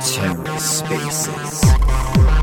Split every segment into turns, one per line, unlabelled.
TerraSpaces. Hello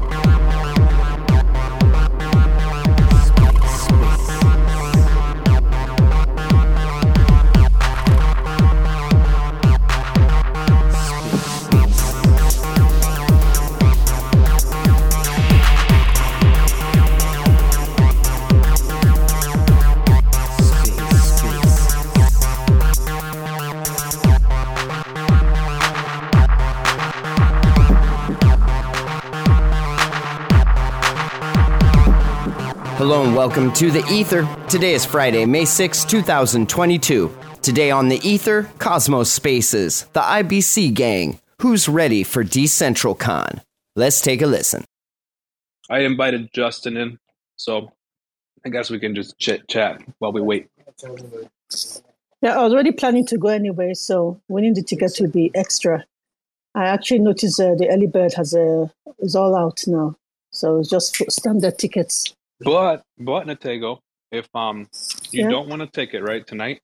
and welcome to the Ether. Today is Friday, May 6, 2022. Today on the Ether, Cosmos Spaces, the IBC gang. Who's ready for DecentralCon? Let's take a listen.
I invited Justin in, so I guess we can just chit chat while we wait.
Yeah, I was already planning to go anyway, so winning the tickets will be extra. I actually noticed uh, the early bird has a is all out now, so it's just standard tickets.
But but Nitego, if um you
Yeah.
don't want a ticket right tonight,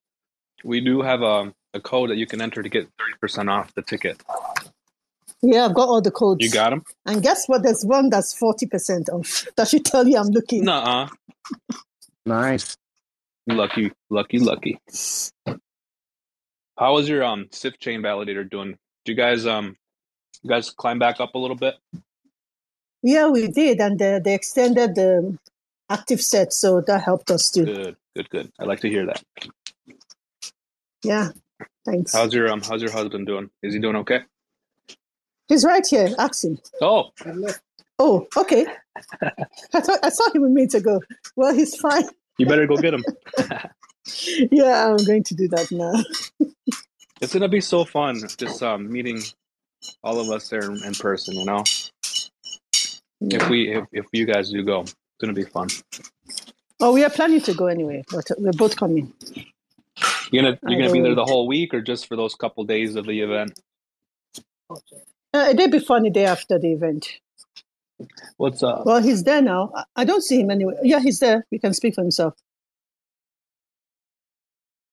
we do have a, a code that you can enter to get thirty percent off the ticket.
Yeah, I've got all the codes.
You got them?
And guess what? There's one that's forty percent off. That should tell you I'm looking.
Nuh-uh.
Nice.
Lucky, lucky, lucky. How was your um Sifchain validator doing? Do you guys um you guys climb back up a little bit?
Yeah, we did, and uh, they extended the active set, so that helped us too.
Good, good, good. I like to hear that.
Yeah, thanks.
How's your um how's your husband doing? Is he doing okay?
He's right here. Ask him.
Oh,
Oh, okay. I thought I saw him a minute ago. Well, he's fine.
you better go get him.
Yeah, I'm going to do that now.
It's gonna be so fun just um meeting all of us there in, person, you know. If we if, if you guys do go, it's gonna be fun.
Oh, we are planning to go anyway, but we're both coming.
You're gonna you're gonna be there the whole week or just for those couple days of the event?
Uh, a day before and a day after the event.
What's up?
Well, he's there now. I- I don't see him anyway. Yeah, he's there. He can speak for himself.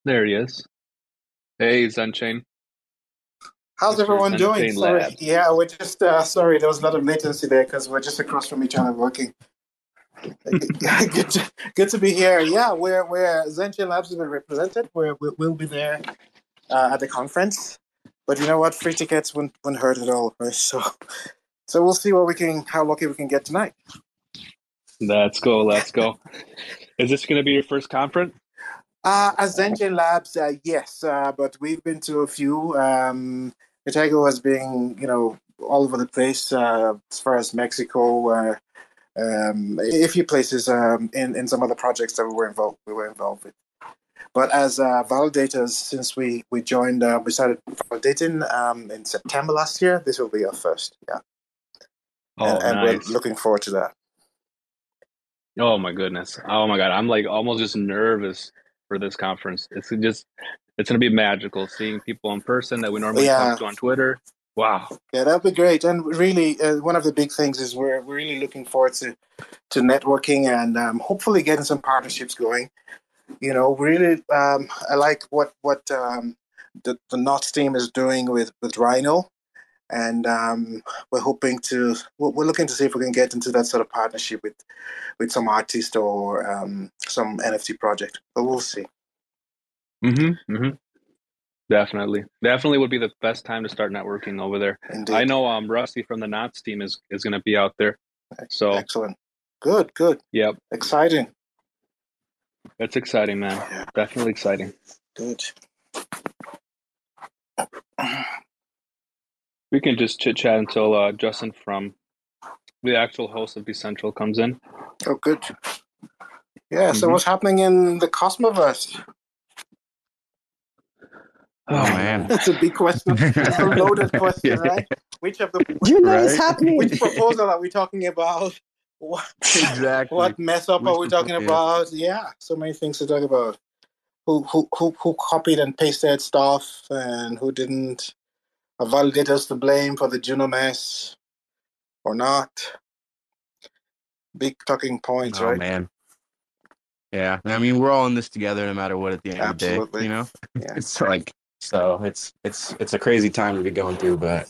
There he is. Hey Zen Chain.
How's
Mr.
everyone doing?
Entertain
Sorry. Yeah, we're just uh, sorry. There was a lot of latency there because we're just across from each other working. Good, to, good to be here. Yeah, we're we're Labs has been represented. We're, we, we'll be there uh, at the conference. But you know what? Free tickets wouldn't, wouldn't hurt at all. Right? So so we'll see what we can how lucky we can get tonight.
Let's go, let's go. Is this gonna be your first conference?
Uh, as Zen Chain Labs, uh, yes, uh, but we've been to a few. Um, Nitego has been, you know, all over the place uh, as far as Mexico, uh, um, a few places um, in in some other projects that we were involved we were involved with. But as uh, validators, since we we joined, uh, we started validating um, in September last year. This will be our first, yeah,
Oh
and, and
nice.
we're looking forward to that.
Oh my goodness. Oh my god. I'm like almost just nervous for this conference. It's just it's gonna be magical seeing people in person that we normally
Yeah.
talk to on Twitter. Wow.
Yeah, that'd be great. And really, uh, one of the big things is we're, we're really looking forward to, to networking and um, hopefully getting some partnerships going. You know, really, um, I like what what um, the the Knots team is doing with with Rhino, and um, we're hoping to we're we're looking to see if we can get into that sort of partnership with with some artist or um, some NFT project. But we'll see.
Mm-hmm. Mm-hmm. Definitely. Definitely would be the best time to start networking over there.
Indeed.
I know um Rusty from the Knots team is is gonna be out there. So
Excellent. Good. Good.
yep.
Exciting.
That's exciting, man.
Yeah.
Definitely exciting.
Good.
We can just chit chat until uh, Justin from the actual host of Decentral comes in.
Oh, good. Yeah. So
Mhm.
what's happening in the Cosmoverse?
Oh man.
That's a big question. That's a loaded question, right? Which of the
Do you know it's
Right?
happening?
which proposal are we talking about? What,
exactly.
what mess up
Which
are we talking
propo- yeah.
about? Yeah, so many things to talk about. Who who who who copied and pasted stuff and who didn't? Are validators to blame for the Juno mess or not? Big talking points, right?
Oh
right?
man. Yeah, I mean, we're all in this together, no matter what. At the end of the
Absolutely.
day, you know,
Yeah.
it's like so. It's it's it's a crazy time to be going through, but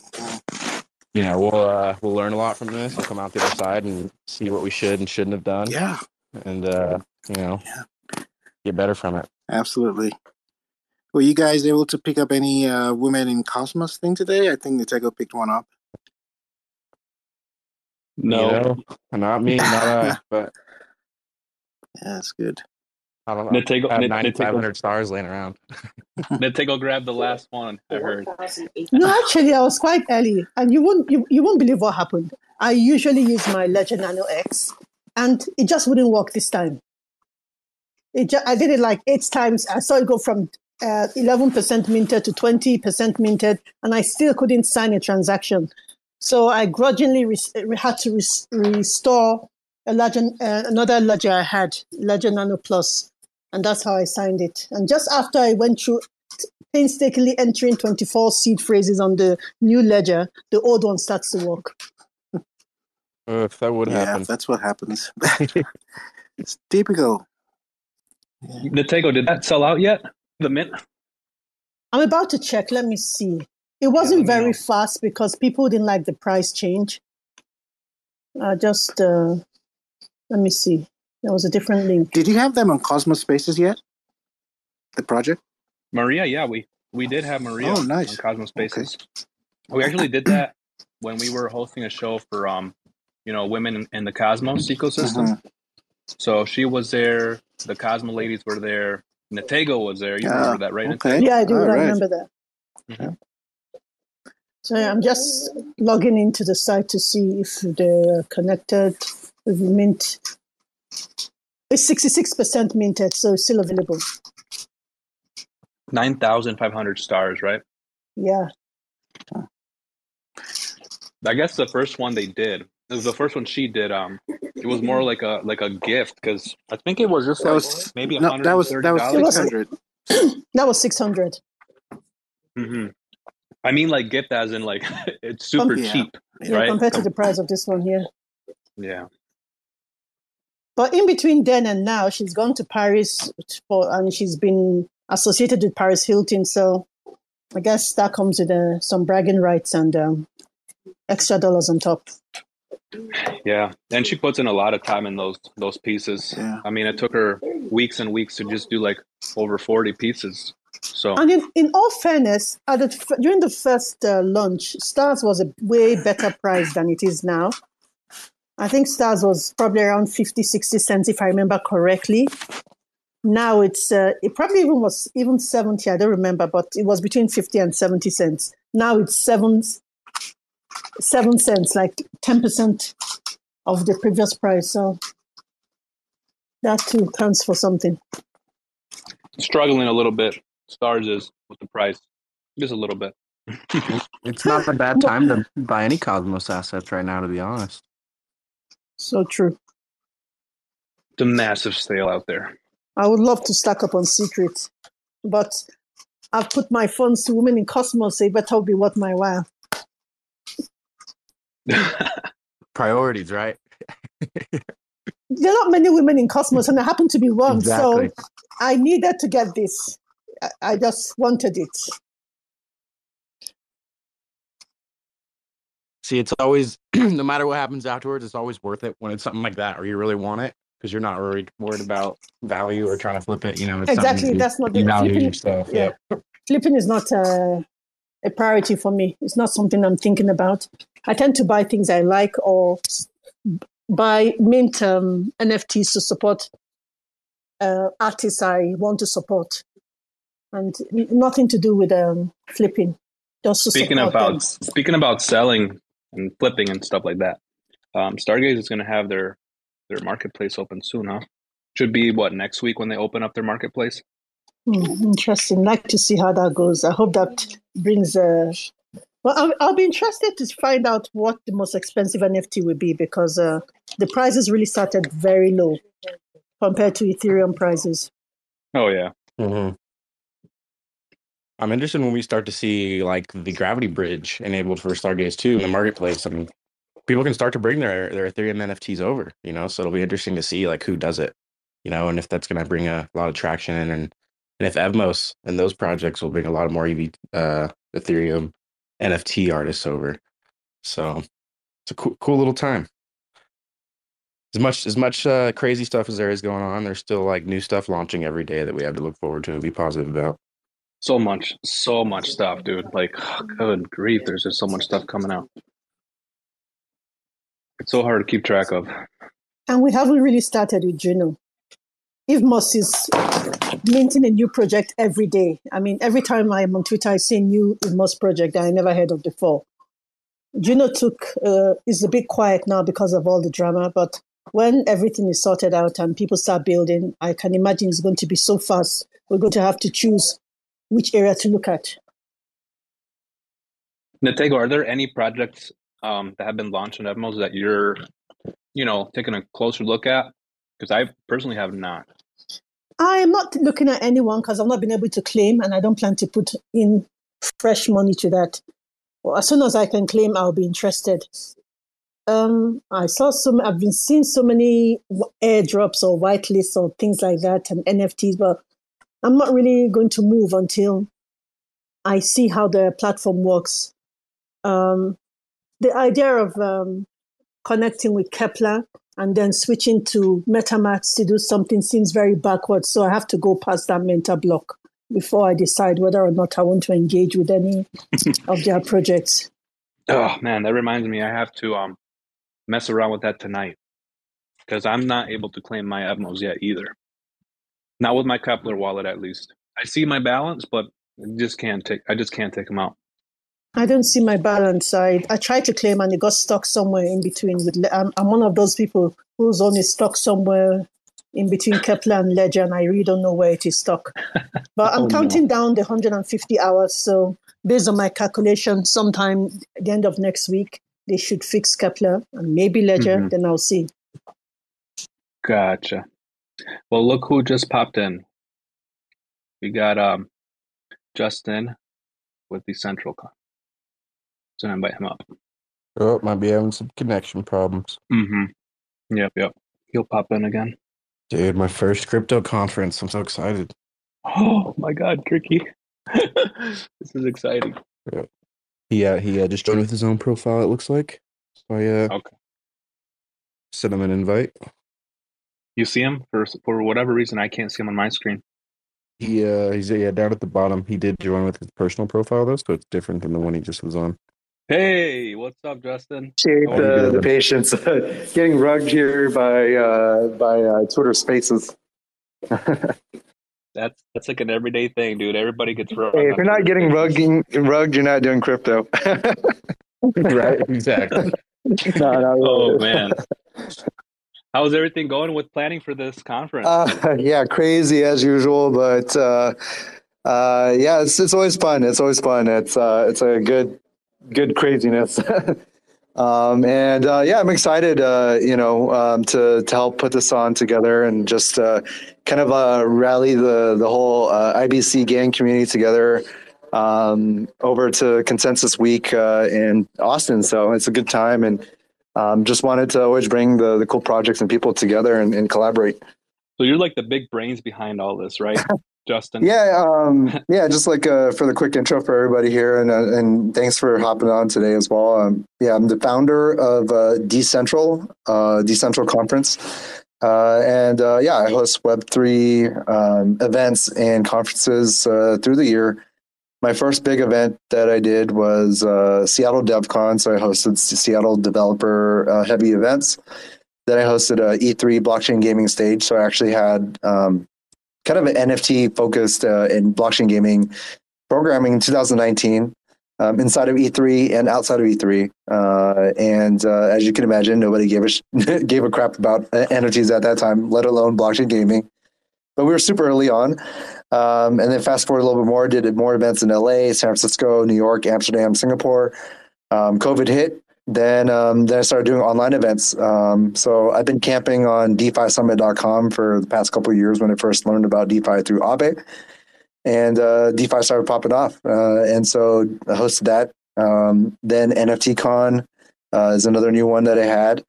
you know, we'll uh, we'll learn a lot from this. We'll come out the other side and see what we should and shouldn't have done,
Yeah,
and uh, you know,
Yeah.
get better from it.
absolutely. Were you guys able to pick up any uh, women in cosmos thing today? I think Nitego picked one up.
No,
You know? not me, not I, but
Yeah, that's good.
I don't know.
Nitego,
I have 9,500 stars laying around.
Nitego grabbed the last one. I heard.
No, actually, I was quite early, and you won't you, you won't believe what happened. I usually use my Ledger Nano X, and it just wouldn't work this time. It ju- I did it like eight times. I saw it go from uh, 11% minted to 20% minted, and I still couldn't sign a transaction. So I grudgingly res- had to res- restore a ledger, uh, another ledger I had, Ledger Nano Plus, and that's how I signed it. And just after I went through painstakingly entering 24 seed phrases on the new ledger, the old one starts to work.
If that would
yeah,
happen.
that's what happens. it's typical.
Nitego, did that sell out yet? The mint?
I'm about to check. Let me see. It wasn't
me
very
know.
fast because people didn't like the price change. Uh, just uh, let me see. There was a different link.
Did you have them on Cosmos Spaces yet? The project?
Maria, yeah, we we did have Maria
Oh, nice.
on Cosmos Spaces. We actually did that when we were hosting a show for um, you know, women in, in the Cosmos ecosystem.
Mhm.
So she was there. The Cosmo ladies were there. Nitego was there. You
Ah,
remember that, right?
Okay.
Yeah, I do.
All
I
right.
remember that.
Mhm.
So yeah, I'm just logging into the site to see if they're connected with Mint. It's 66% minted, so it's still available.
Nine thousand five hundred stars, right?
Yeah.
I guess the first one they did. It was the first one she did. Um, it was more like a like a gift because I think it was just
That
like
was
maybe
no, that was that was
It
six hundred.
That was 600.
hmm I mean, like gift as in like it's super
Yeah.
cheap.
Yeah,
Right.
compared to the price of this one here.
Yeah.
But in between then and now, she's gone to Paris for, and she's been associated with Paris Hilton. So I guess that comes with uh, some bragging rights and um, extra dollars on top.
Yeah, and she puts in a lot of time in those those pieces.
Yeah.
I mean, it took her weeks and weeks to just do like over forty pieces. So
And in, in all fairness, at the, during the first uh, launch, Stars was a way better price than it is now. I think Stars was probably around 50, 60 cents, if I remember correctly. Now it's, uh, it probably even was even 70, I don't remember, but it was between 50 and 70 cents. Now it's seven, seven cents, like 10% of the previous price. So that too counts for something.
struggling a little bit. Stars is with the price, just a little bit.
It's not a bad time to buy any Cosmos assets right now, to be honest.
So true.
The massive sale out there.
I would love to stack up on Secret, but I've put my funds to Women in Cosmos, so it better be worth my while.
Priorities, right?
There are not many women in Cosmos, and I happen to be one,
Exactly.
so I needed to get this. I, I just wanted it.
See, it's always, no matter what happens afterwards, it's always worth it when it's something like that, or you really want it because you're not worried worried about value or trying to flip it. You know, it's something
Exactly,
you-
that's not
you
the
value
flipping,
your stuff.
yeah.
Yeah.
flipping is not a, a priority for me. It's not something I'm thinking about. I tend to buy things I like or buy mint um, NFTs to support uh, artists I want to support, and nothing to do with um, flipping. Just to
speaking about
them.
speaking about selling and flipping and stuff like that, um, Stargaze is going to have their their marketplace open soon, huh? Should be what next week when they open up their marketplace.
Hmm, interesting. Like to see how that goes. I hope that brings a. Well, I'll, I'll be interested to find out what the most expensive NFT will be because uh, the prices really started very low compared to Ethereum prices.
Oh yeah,
hmm I'm interested when we start to see like the gravity bridge enabled for Stargaze 2 in the marketplace. I mean, people can start to bring their their Ethereum NFTs over, you know, so it'll be interesting to see like who does it. you know, and if that's going to bring a lot of traction in, and and if Evmos and those projects will bring a lot of more EV, uh, Ethereum NFT artists over. So it's a cool, cool little time. As much as much uh, crazy stuff as there is going on, there's still like new stuff launching every day that we have to look forward to and be positive about.
So much, so much stuff, dude. Like, good grief, there's just so much stuff coming out. It's so hard to keep track of.
And we haven't really started with Juno. Evmos is minting a new project every day. I mean, every time I'm on Twitter, I see a new Evmos project that I never heard of before. Juno took uh, is a bit quiet now because of all the drama, but when everything is sorted out and people start building, I can imagine it's going to be so fast. We're going to have to choose which area to look at.
Nitego, are there any projects um, that have been launched on Evmos that you're, you know, taking a closer look at? Because I personally have not.
I am not looking at anyone because I've not been able to claim, and I don't plan to put in fresh money to that. Well, as soon as I can claim, I'll be interested. Um, I saw some. I've been seeing so many airdrops or whitelists or things like that, and NFTs, but I'm not really going to move until I see how the platform works. Um, the idea of um, connecting with Keplr and then switching to MetaMask to do something seems very backwards. So I have to go past that mental block before I decide whether or not I want to engage with any of their projects.
Oh man, that reminds me. I have to um, mess around with that tonight because I'm not able to claim my Evmos yet either. Not with my Keplr wallet, at least. I see my balance, but I just can't take. I just can't take them out.
I don't see my balance. I, I tried to claim and it got stuck somewhere in between. With I'm, I'm one of those people whose own is stuck somewhere in between Keplr and Ledger, and I really don't know where it is stuck. But I'm oh, counting no. down the 150 hours. So based on my calculation, sometime at the end of next week, they should fix Keplr and maybe Ledger. Mm-hmm. Then I'll see.
Gotcha. Well, look who just popped in. We got um, Justin with DecentralCon. So invite him up.
Oh, might be having some connection problems.
Mm-hmm. Yep, yep. He'll pop in again.
Dude, my first crypto conference. I'm so excited.
Oh my god, Tricky. this is exciting.
Yeah. He uh, he uh, just joined with his own profile, it looks like. So I uh
okay.
sent him an invite.
You see him? For for whatever reason I can't see him on my screen.
He uh he's yeah, down at the bottom. He did join with his personal profile though, so it's different than the one he just was on.
Hey, what's up, Justin?
Appreciate the, the patience. Getting rugged here by uh, by uh, Twitter Spaces.
that's that's like an everyday thing, dude. Everybody gets rugged.
Hey, if you're not getting rugging, rugged, you're not doing crypto.
right? Exactly.
no, no,
oh man. How's everything going with planning for this conference?
Uh, yeah, crazy as usual, but uh, uh, yeah, it's it's always fun. It's always fun. It's uh, it's a good good craziness. um, and uh, yeah, I'm excited, uh, you know, um, to to help put this on together and just kind of rally the the whole IBC gang community together um, over to Consensus Week in Austin. So it's a good time, and um, just wanted to always bring the the cool projects and people together and, and collaborate.
So you're like the big brains behind all this, right? Justin.
Yeah, um, yeah. Just like uh, for the quick intro for everybody here, and uh, and thanks for hopping on today as well. Um, yeah, I'm the founder of uh, Decentral, uh, Decentral Conference, uh, and uh, yeah, I host Web three um, events and conferences uh, through the year. My first big event that I did was uh, Seattle DevCon, so I hosted Seattle developer uh, heavy events. Then I hosted a E3 blockchain gaming stage, so I actually had um, kind of an NFT focused uh, in blockchain gaming programming in 2019 um, inside of E3 and outside of E3. Uh, and uh, as you can imagine, nobody gave a sh- gave a crap about NFTs at that time, let alone blockchain gaming. But we were super early on. Um, and then fast forward a little bit more, did more events in LA, San Francisco, New York, Amsterdam, Singapore. Um, COVID hit, then um, then I started doing online events. Um, so I've been camping on DeFiSummit.com for the past couple of years when I first learned about DeFi through Aave, and uh, DeFi started popping off, uh, and so I hosted that. Um, then NFTCon uh, is another new one that I had.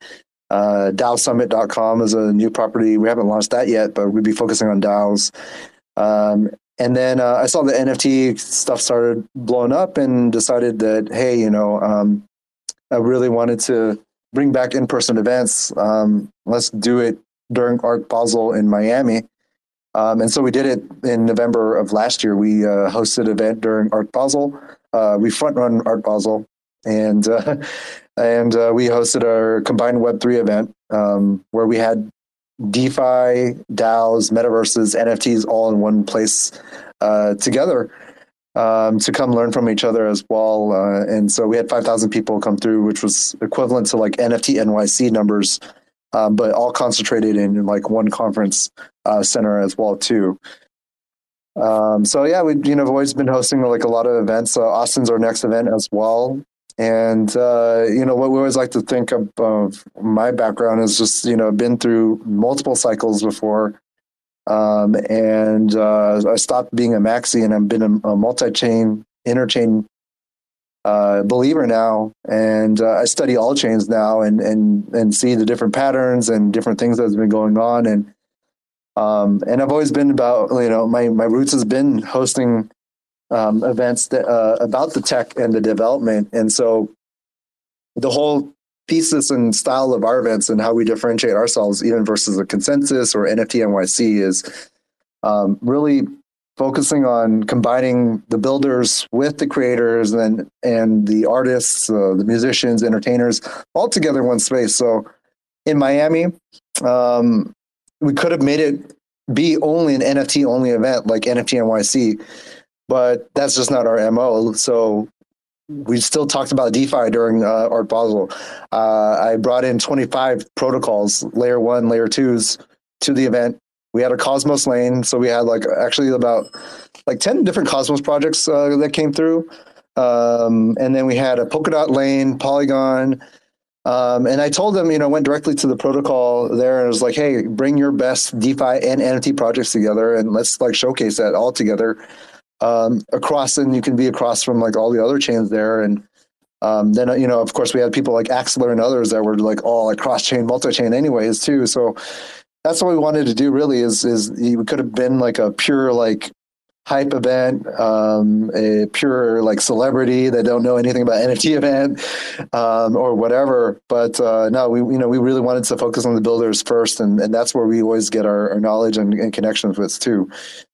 Uh, DAOSummit.com is a new property. We haven't launched that yet, but we'll be focusing on DAOs. Um, and then uh, I saw the NFT stuff started blowing up and decided that, hey, you know, um, I really wanted to bring back in person events. Um, let's do it during Art Basel in Miami. Um, and so we did it in November of last year. We uh, hosted an event during Art Basel. Uh, we front run Art Basel, and uh, and uh, we hosted our combined Web three event um, where we had DeFi, DAOs, metaverses, NFTs all in one place uh, together um, to come learn from each other as well. Uh, and so we had 5,000 people come through, which was equivalent to like NFT NYC numbers, um, but all concentrated in like one conference uh, center as well too. Um, so yeah, we you know have always been hosting like a lot of events. Austin's our next event as well. And uh, you know what we always like to think of, of, my background is just you know been through multiple cycles before, um, and uh, I stopped being a maxi and I've been a, a multi-chain, interchain uh, believer now, and uh, I study all chains now and and and see the different patterns and different things that's been going on and. Um, and I've always been about, you know, my, my roots has been hosting um, events that, uh, about the tech and the development. And so the whole thesis and style of our events and how we differentiate ourselves, even versus a consensus or NFT NYC, is um, really focusing on combining the builders with the creators and and the artists, uh, the musicians, entertainers, all together in one space. So in Miami, um, we could have made it be only an NFT only event like NFT NYC but that's just not our mo. So we still talked about DeFi during uh, Art Basel. Uh, I brought in 25 protocols, layer one, layer twos, to the event. We had a Cosmos lane, so we had like actually about like 10 different Cosmos projects uh, that came through. Um, and then we had a Polkadot lane, Polygon. Um, and I told them, you know, went directly to the protocol there and was like, hey, bring your best DeFi and NFT projects together and let's like showcase that all together um, across, and you can be across from like all the other chains there. And um, then you know, of course, we had people like Axelar and others that were like all like cross chain, multi chain, anyways, too. So that's what we wanted to do. Really, is is we could have been like a pure like hype event, um, a pure like celebrity that don't know anything about NFT event um, or whatever. But uh, no, we you know we really wanted to focus on the builders first, and, and that's where we always get our, our knowledge and, and, connections with too.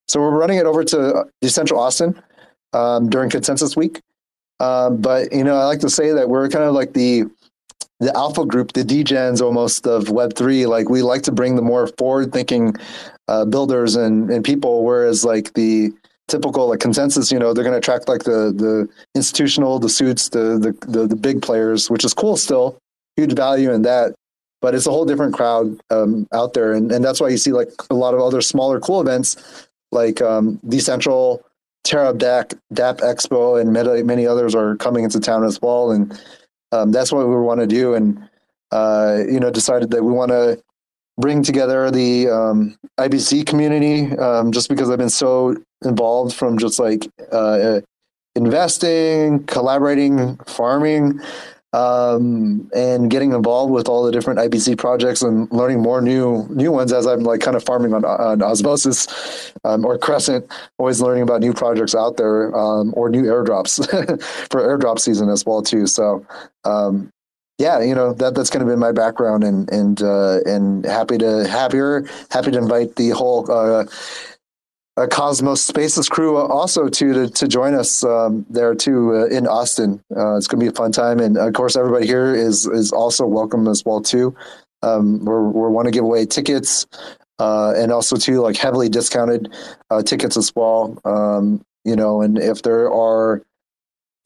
So we're running it over to Decentral Austin um, during Consensus Week. Um, but you know, I like to say that we're kind of like the the alpha group, the degens almost of Web three. Like we like to bring the more forward thinking uh, builders and and people, whereas like the typical like consensus, you know, they're going to attract like the the institutional, the suits, the, the the the big players, which is cool still, huge value in that. But it's a whole different crowd um, out there, and and that's why you see like a lot of other smaller cool events like um, Decentral, Terra DAC, DAP Expo, and many, many others are coming into town as well. And um, that's what we want to do. And, uh, you know, decided that we want to bring together the um, IBC community um, just because I've been so involved from just like uh, investing, collaborating, farming, um, and getting involved with all the different IBC projects and learning more new new ones as I'm like kind of farming on, on Osmosis um, or Crescent, always learning about new projects out there um, or new airdrops for airdrop season as well too. So um, yeah, you know that that's kind of been my background and and uh, and happy to have here, happy to invite the whole. Uh, uh, Cosmos Spaces crew also too to, to join us um, there too uh, in Austin. Uh, it's going to be a fun time, and of course everybody here is is also welcome as well too. Um, we're we want to give away tickets uh, and also too like heavily discounted uh, tickets as well. Um, you know, and if there are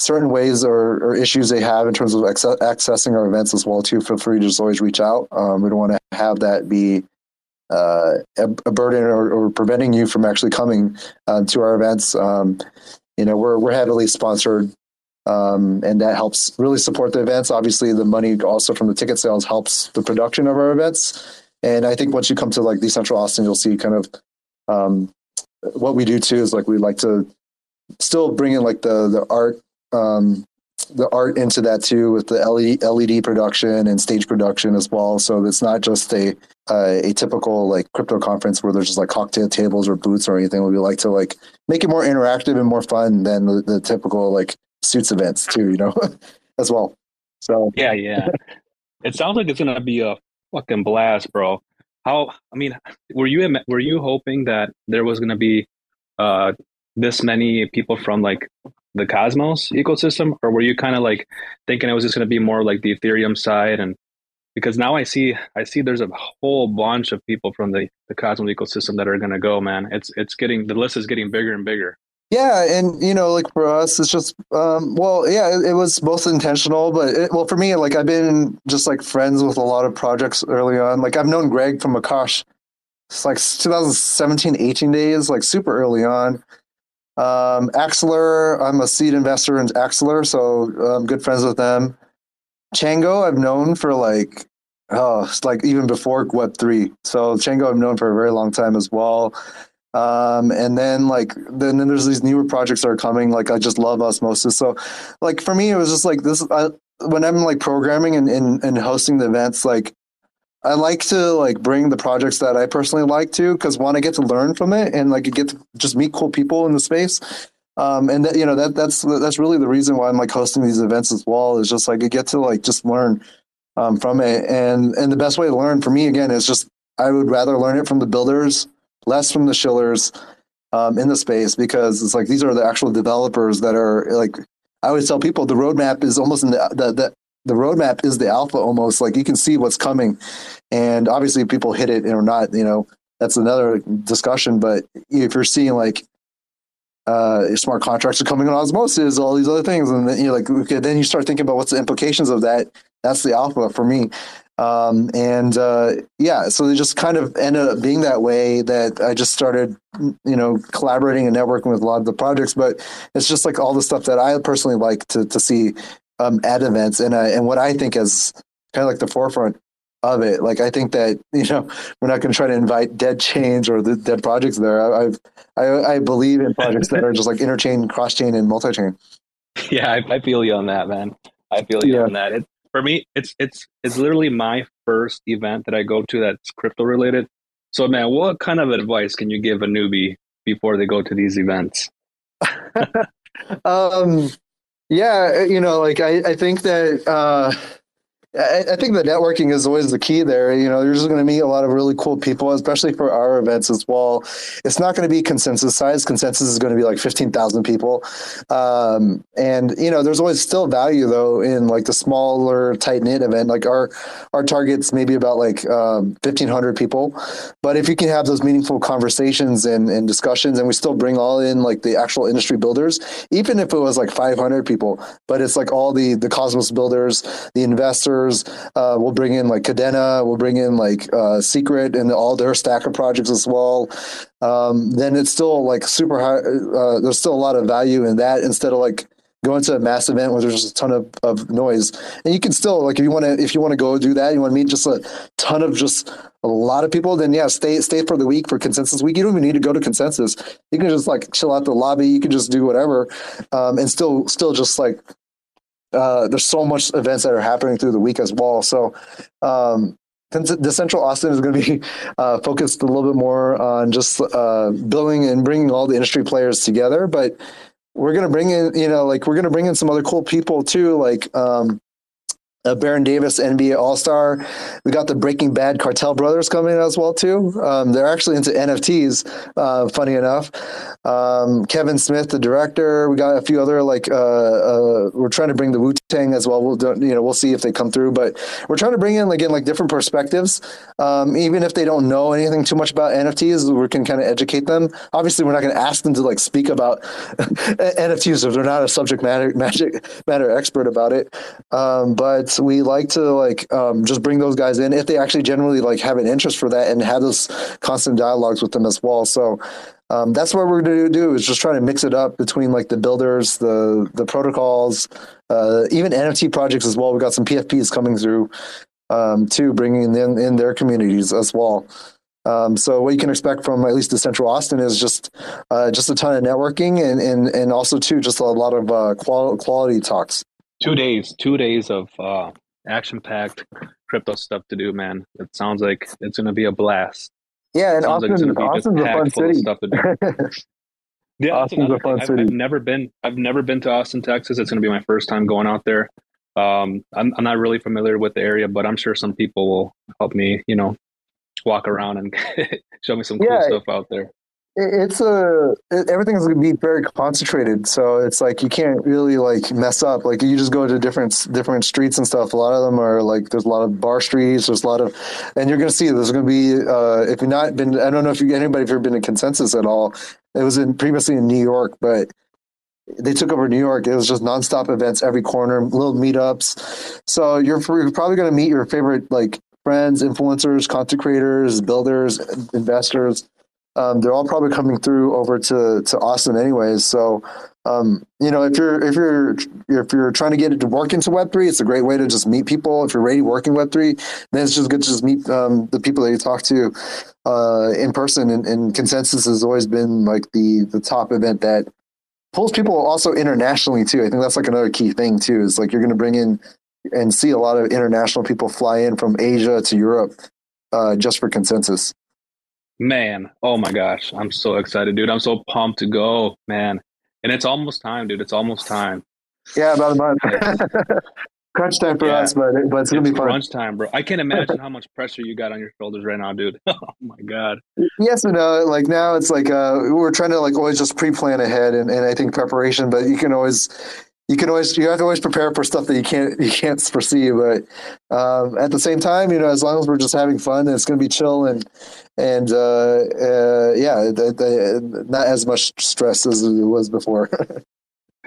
certain ways or, or, issues they have in terms of accessing our events as well too, feel free to just always reach out. Um, we don't want to have that be uh, a, burden or, or, preventing you from actually coming uh, to our events. Um, you know, we're we're heavily sponsored, um, and that helps really support the events. Obviously, the money also from the ticket sales helps the production of our events. And I think once you come to like Decentral Austin, you'll see kind of um, what we do too is like we like to still bring in like the the art um, the art into that too with the LED, production and stage production as well. So it's not just a uh, a typical like crypto conference where there's just like cocktail tables or booths or anything. We like to like make it more interactive and more fun than the, the typical like suits events too, you know, as well. So
yeah, yeah. it sounds like it's gonna be a fucking blast, bro. How? I mean, were you were you hoping that there was gonna be uh this many people from like the Cosmos ecosystem, or were you kind of like thinking it was just gonna be more like the Ethereum side and because now I see I see there's a whole bunch of people from the, the Cosmos ecosystem that are gonna go, man. It's it's getting the list is getting bigger and bigger.
Yeah, and you know, like for us, it's just um, well, yeah, it, it was both intentional, but it, well, for me, like I've been just like friends with a lot of projects early on. Like I've known Greg from Akash, it's like 2017, 18 days, like super early on. Um, Axelar, I'm a seed investor in Axelar, so I'm good friends with them. Chango, I've known for like oh, it's like even before Web three. So Chango, I've known for a very long time as well. Um, and then like then, then there's these newer projects that are coming. Like I just love osmosis. So like for me, it was just like this. I, when I'm like programming and, and and hosting the events, like I like to like bring the projects that I personally like to because one, I get to learn from it and like you get to just meet cool people in the space. Um, and that you know that that's that's really the reason why I'm like hosting these events as well. Is just like I get to like just learn um, from it, and and the best way to learn for me again is just I would rather learn it from the builders less from the shillers um, in the space because it's like these are the actual developers that are like I always tell people the roadmap is almost in the the, the the roadmap is the alpha almost like you can see what's coming. And obviously people hit it or not you know that's another discussion. But if you're seeing like uh, smart contracts are coming on osmosis all these other things and then you're like okay then you start thinking about what's the implications of that. That's the alpha for me. Um, and uh, yeah, so they just kind of ended up being that way that I just started, you know, collaborating and networking with a lot of the projects. But it's just like all the stuff that I personally like to to see um, at events, and uh, and what I think is kind of like the forefront of it. Like I think that you know we're not going to try to invite dead chains or the dead projects there. I, I've, I I believe in projects that are just like interchain, cross chain, and multi chain.
Yeah, I, I, feel you on that, man. I feel you yeah. on that. It, for me, it's it's it's literally my first event that I go to that's crypto related. So, man, what kind of advice can you give a newbie before they go to these events?
um, yeah, you know, like I, I think that uh, I, I, think the networking is always the key there. You know, you're just going to meet a lot of really cool people, especially for our events as well. It's not going to be consensus size. Consensus is going to be like 15,000 people. Um, and, you know, there's always still value though in like the smaller, tight knit event. Like our, our target's maybe about like um, 1,500 people. But if you can have those meaningful conversations and, and discussions, and we still bring all in like the actual industry builders, even if it was like 500 people, but it's like all the, the Cosmos builders, the investors, uh, we'll bring in like Kadena, We'll bring in like uh, Secret and all their stacker projects as well. Um, then it's still like super high. Uh, there's still a lot of value in that instead of like going to a mass event where there's just a ton of, of noise. And you can still like if you want to if you want to go do that, you want to meet just a ton of just a lot of people, then yeah, stay stay for the week for consensus week. You don't even need to go to consensus. You can just like chill out the lobby. You can just do whatever, um, and still still just like uh, there's so much events that are happening through the week as well. So um, Decentral Austin is going to be uh, focused a little bit more on just uh, building and bringing all the industry players together. But we're going to bring in, you know, like we're going to bring in some other cool people too, like um, uh, Baron Davis, NBA All Star. We got the Breaking Bad Cartel Brothers coming as well too. Um, they're actually into NFTs. Uh, funny enough, um, Kevin Smith, the director. We got a few other like uh, uh we're trying to bring the Wu Tang as well. We'll do, you know we'll see if they come through, but we're trying to bring in again like different perspectives. Um, even if they don't know anything too much about NFTs, we can kind of educate them. Obviously, we're not going to ask them to like speak about NFTs if they're not a subject matter magic matter expert about it. Um, we like to like um, just bring those guys in if they actually generally like have an interest for that and have those constant dialogues with them as well. So um, that's what we're going to do is just try to mix it up between like the builders, the the protocols, uh, even NFT projects as well. We got some PFPs coming through um, too, bringing in in their communities as well. Um, so what you can expect from at least Decentral Austin is just uh, just a ton of networking and, and and also too just a lot of uh, quality talks.
Two days, two days of uh, action-packed crypto stuff to do, man. It sounds like it's going to be a blast.
Yeah, and
sounds
Austin,
like it's
Austin's a fun city.
stuff to do. Yeah,
Austin's a fun
thing. I've,
city.
I've never been. I've never been to Austin, Texas. It's going to be my first time going out there. Um, I'm, I'm not really familiar with the area, but I'm sure some people will help me. You know, walk around and show me some cool
Yeah.
stuff out there.
It- it's a it, everything's to be very concentrated so it's like you can't really like mess up like you just go to different different streets and stuff a lot of them are like there's a lot of bar streets there's a lot of and you're to see there's to be uh if you've not been i don't know if you anybody if you've been to consensus at all it was in previously in new york but they took over New York. It was just nonstop events every corner, little meetups. So you're, you're probably going to meet your favorite like friends, influencers, content creators, builders, investors. Um, they're all probably coming through over to to Austin anyways. So um, you know, if you're if you're if you're trying to get it to work into Web three, it's a great way to just meet people. If you're already working Web three, then it's just good to just meet um, the people that you talk to uh, in person. And, and Consensus has always been like the the top event that pulls people also internationally too. I think that's like another key thing too. Is like you're going to bring in and see a lot of international people fly in from Asia to Europe uh, just for Consensus.
Man, oh my gosh, I'm so excited, dude. I'm so pumped to go, man. And it's almost time, dude. It's almost time.
Yeah, about a month. Crunch time for
Yeah.
us, but but it's gonna
It's
be fun.
crunch time, bro. I can't imagine how much pressure you got on your shoulders right now, dude. Oh my god.
Yes and no. Like now, it's like uh, we're trying to like always just pre-plan ahead, and, and I think preparation. But you can always, you can always, you have to always prepare for stuff that you can't you can't foresee. But um, at the same time, you know, as long as we're just having fun, and it's going to be chill and and uh, uh, yeah, the, the, not as much stress as it was before.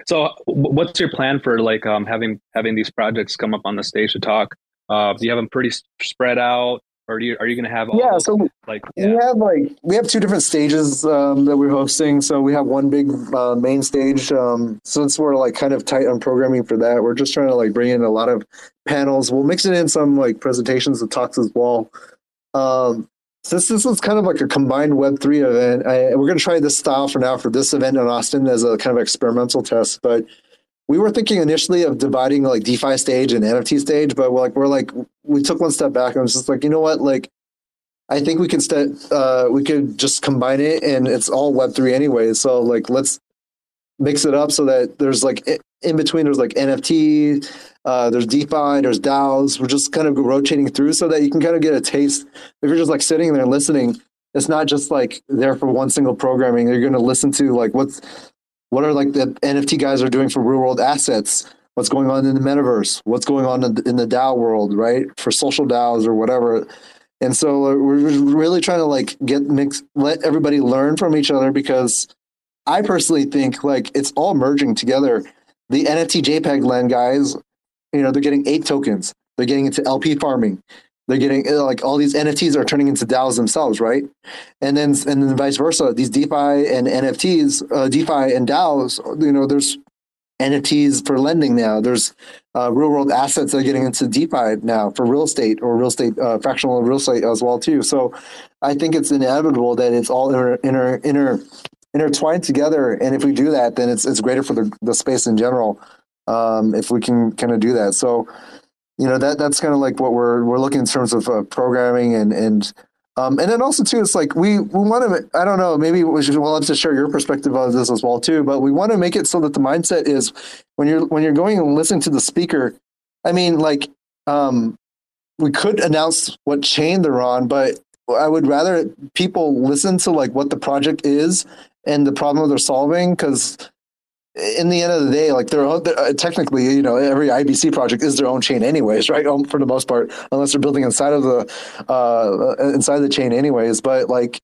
So, what's your plan for like um having having these projects come up on the stage to talk? Uh, do you have them pretty spread out, or do you are you going to have all
yeah.
those,
So
like
We have like we have two different stages um, that we're hosting. So we have one big uh, main stage. Um, since we're like kind of tight on programming for that, we're just trying to like bring in a lot of panels. We'll mix it in some like presentations and talks as well. Um, since this was kind of like a combined Web three event, I, we're going to try this style for now for this event in Austin as a kind of experimental test. But we were thinking initially of dividing like DeFi stage and NFT stage, but we're like we're like we took one step back and was just like you know what like I think we can st- uh, we could just combine it, and it's all Web three anyway. So like, let's mix it up so that there's like in between. There's like NFT, uh, there's DeFi, there's DAOs. We're just kind of rotating through so that you can kind of get a taste. If you're just like sitting there listening, it's not just like there for one single programming. You're going to listen to like what's what are like the NFT guys are doing for real world assets. What's going on in the metaverse? What's going on in the, in the DAO world, right? For social DAOs or whatever. And so uh, we're really trying to like get mix, let everybody learn from each other because I personally think like it's all merging together. The NFT JPEG land guys, you know, they're getting eight tokens. They're getting into LP farming. They're getting uh, like all these NFTs are turning into DAOs themselves, right? And then and then vice versa. These DeFi and NFTs, uh, DeFi and DAOs, you know, there's NFTs for lending now. There's uh, real world assets that are getting into DeFi now for real estate or real estate uh, fractional real estate as well too. So I think it's inevitable that it's all inter, inter intertwined together. And if we do that, then it's it's greater for the, the space in general. Um, if we can kind of do that, so you know that that's kind of like what we're we're looking in terms of uh, programming and and um, and then also too, it's like we we want to. I don't know. Maybe we should. We'll have to share your perspective on this as well too. But we want to make it so that the mindset is when you're when you're going and listening to the speaker. I mean, like um, we could announce what chain they're on, but I would rather people listen to like what the project is and the problem they're solving because in the end of the day, like they're, they're technically, you know, every IBC project is their own chain, anyways, right? Um, for the most part, unless they're building inside of the uh, inside the chain, anyways. But like,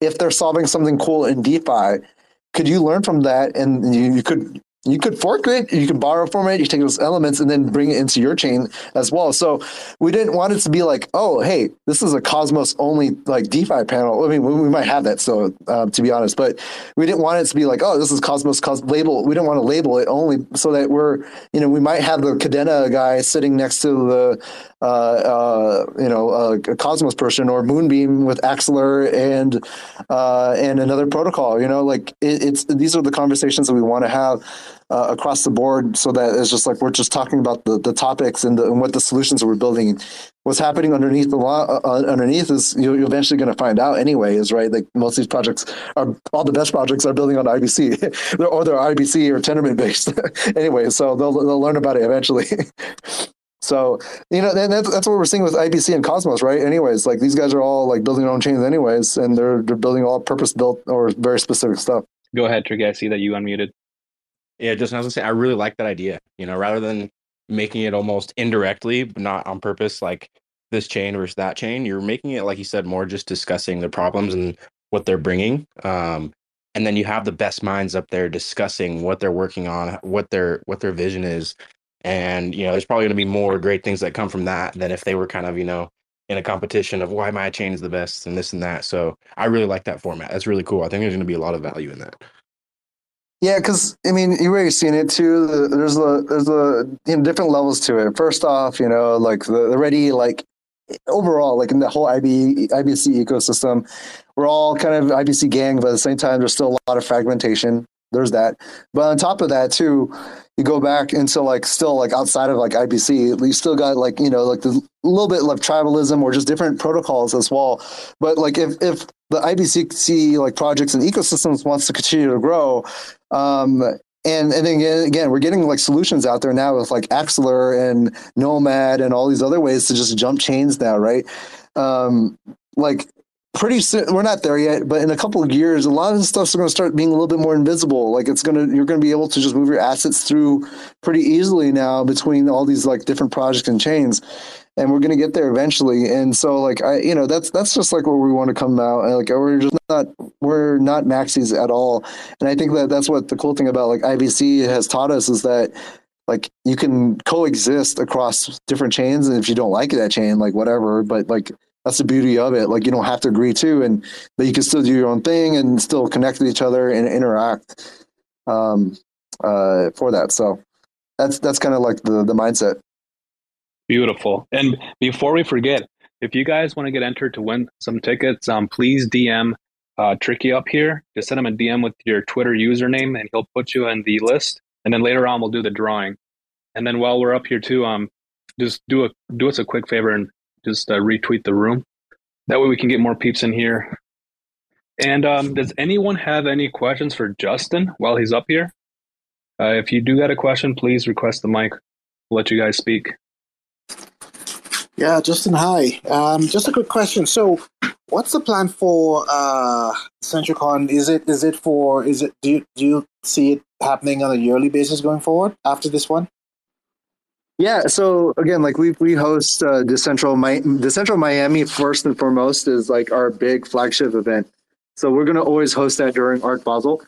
if they're solving something cool in DeFi, could you learn from that? And you, you could you could fork it, you can borrow from it, you take those elements and then bring it into your chain as well. So we didn't want it to be like, oh, hey, this is a Cosmos only like DeFi panel. I mean, we, we might have that, so um, to be honest, but we didn't want it to be like, oh, this is Cosmos Cos label. We didn't want to label it only so that we're, you know, we might have the Kadena guy sitting next to the, uh, uh, you know, a Cosmos person or Moonbeam with Axelar and uh, and another protocol. You know, like it, it's these are the conversations that we want to have uh, across the board so that it's just like we're just talking about the, the topics and, the, and what the solutions we're building. What's happening underneath the law uh, uh underneath is you're, you're eventually going to find out anyway is right? Like most of these projects are all the best projects are building on ibc or they're ibc or tendermint based. Anyway so they'll, they'll learn about it eventually. So you know that's, that's what we're seeing with ibc and cosmos right? Anyways like these guys are all like building their own chains anyways and they're, they're building all purpose built or very specific stuff.
Go ahead Tricky. i see that you unmuted
yeah, just as I say, I really like that idea. You know, rather than making it almost indirectly, but not on purpose, like this chain versus that chain, you're making it, like you said, more just discussing the problems and what they're bringing. Um, and then you have the best minds up there discussing what they're working on, what their what their vision is, and you know, there's probably going to be more great things that come from that than if they were kind of you know in a competition of why my chain is the best and this and that. So I really like that format. That's really cool. I think there's going to be a lot of value in that.
Yeah, because I mean, you've already seen it too. There's a there's a you know, different levels to it. First off, you know, like the already like overall, like in the whole IB IBC ecosystem, we're all kind of IBC gang, but at the same time, there's still a lot of fragmentation. There's that, but on top of that too, you go back into like still like outside of like IBC, you still got like you know like the little bit of tribalism or just different protocols as well. But like if if the IBC like projects and ecosystems wants to continue to grow, um, and and then again, we're getting like solutions out there now with like Axelar and Nomad and all these other ways to just jump chains now, right? Um, like pretty soon we're not there yet but in a couple of years a lot of the stuff's going to start being a little bit more invisible. Like it's to you're going to be able to just move your assets through pretty easily now between all these like different projects and chains and we're going to get there eventually and so like i you know that's that's just like where we want to come out And like we're just not we're not maxis at all and i think that that's what the cool thing about like ibc has taught us is that like you can coexist across different chains and if you don't like that chain like whatever but like that's the beauty of it. Like you don't have to agree to, and but you can still do your own thing and still connect with each other and interact um, uh, for that. So that's that's kind of like the the mindset.
Beautiful. And before we forget, if you guys want to get entered to win some tickets, um, please DM uh, Tricky up here. Just send him a DM with your Twitter username, and he'll put you in the list. And then later on, we'll do the drawing. And then while we're up here too, um, just do a do us a quick favor and just uh, retweet the room. That way we can get more peeps in here. And um, does anyone have any questions for Justin while he's up here? Uh, if you do got a question, please request the mic. We'll let you guys speak.
Yeah, Justin, hi. Um, just a quick question. So, what's the plan for uh, CentralCon? Is it is it for is it do you, do you see it happening on a yearly basis going forward after this one?
Yeah, so again, like we we host uh, Decentral Mi- Decentral Miami first and foremost is like our big flagship event. So we're gonna always host that during Art Basel.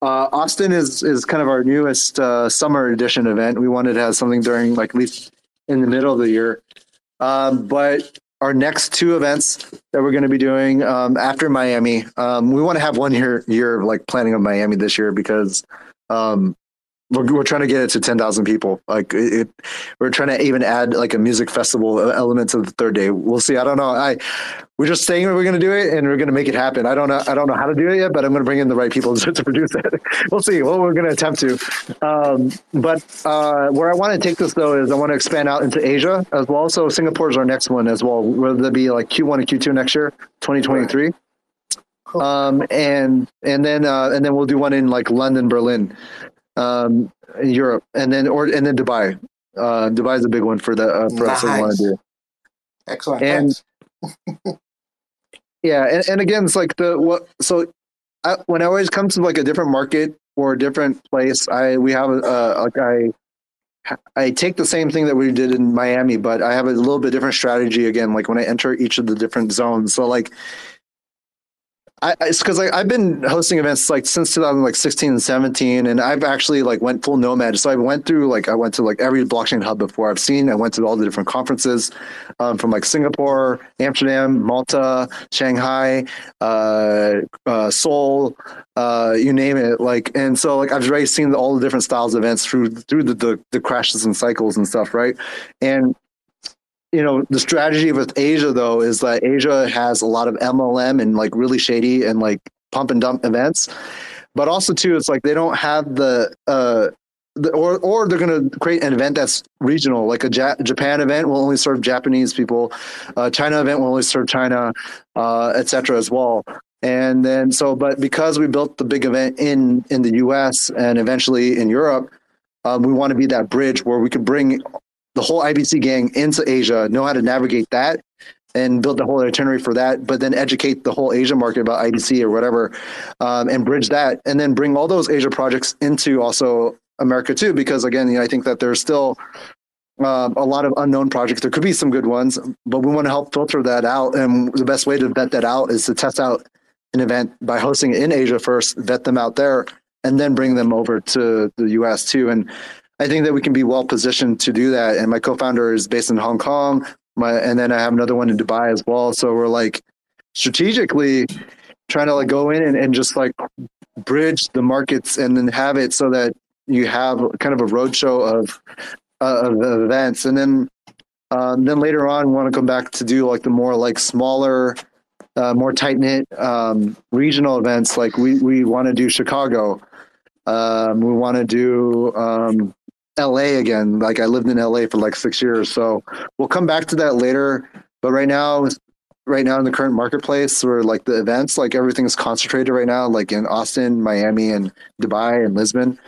Uh, Austin is is kind of our newest uh, summer edition event. We wanted to have something during like at least in the middle of the year. Um, but our next two events that we're going to be doing um, after Miami, um, we want to have one year year like planning of Miami this year because um, we're, we're trying to get it to 10,000 people. Like it, we're trying to even add like a music festival element to the third day. We'll see. I don't know. I, we're just saying we're going to do it and we're going to make it happen. I don't know. I don't know how to do it yet, but I'm going to bring in the right people to, to produce it. we'll see what we're going to attempt to. Um, but uh, where I want to take this though is I want to expand out into Asia as well. So Singapore is our next one as well. Whether that be like Q1 and Q2 next year, 2023. Right. Um, and and then uh, and then we'll do one in like London, Berlin um, in Europe, and then or and then Dubai. Uh, Dubai is a big one for the uh, for nice. us to want to do.
Excellent.
And yeah, and, and again, it's like the what. So I, when I always come to like a different market or a different place, I we have a like I I take the same thing that we did in Miami, but I have a little bit different strategy again. Like when I enter each of the different zones, so like I, it's because like I've been hosting events like since 2016 and 17, and I've actually like went full nomad. So I went through like I went to like every blockchain hub before I've seen. I went to all the different conferences um, from like Singapore, Amsterdam, Malta, Shanghai, uh, uh, Seoul, uh, you name it. Like and so like I've already seen all the different styles of events through through the, the the crashes and cycles and stuff, right? And you know the strategy with asia though is that asia has a lot of mlm and like really shady and like pump and dump events but also too it's like they don't have the uh the, or or they're going to create an event that's regional, like a ja- Japan event will only serve Japanese people, uh, China event will only serve China, uh, etc. as well. And then so, but because we built the big event in in the U.S. and eventually in Europe, um, we want to be that bridge where we can bring the whole IBC gang into Asia, know how to navigate that, and build the whole itinerary for that, but then educate the whole Asia market about IBC or whatever, um, and bridge that, and then bring all those Asia projects into also America too. Because again, you know, I think that there's still um, a lot of unknown projects. There could be some good ones, but we want to help filter that out. And the best way to vet that out is to test out an event by hosting it in Asia first, vet them out there, and then bring them over to the US too. And I think that we can be well positioned to do that. And my co-founder is based in Hong Kong. My and then I have another one in Dubai as well. So we're like strategically trying to like go in and, and just like bridge the markets and then have it so that you have kind of a roadshow of uh, of events. And then um, then later on, want to come back to do like the more like smaller, uh, more tight knit um, regional events. Like we we want to do Chicago. Um, we want to do um, LA again. Like I lived in LA for like six years, so we'll come back to that later. But right now, right now in the current marketplace, where like the events, like everything's concentrated right now, like in Austin, Miami, and Dubai and Lisbon.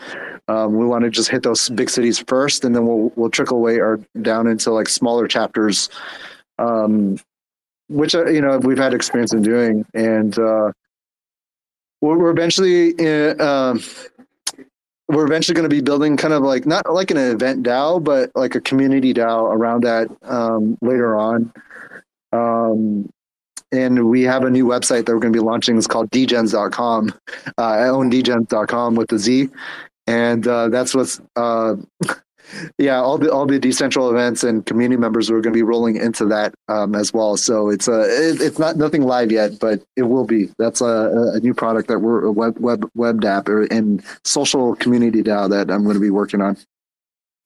Um, we want to just hit those big cities first, and then we'll we'll trickle away or down into like smaller chapters, um, which uh, you know we've had experience in doing, and uh, we're eventually. In, uh, um, we're eventually going to be building kind of like not like an event DAO, but like a community DAO around that um, later on. Um, and we have a new website that we're going to be launching. It's called dgens.com. Uh, I own dgens.com with the Z. And uh, that's what's, uh, yeah, all the all the decentral events and community members are going to be rolling into that um, as well. So it's a it, it's not nothing live yet, but it will be. That's a, a new product that we're a web web web app or and social community DAO that I'm going to be working on.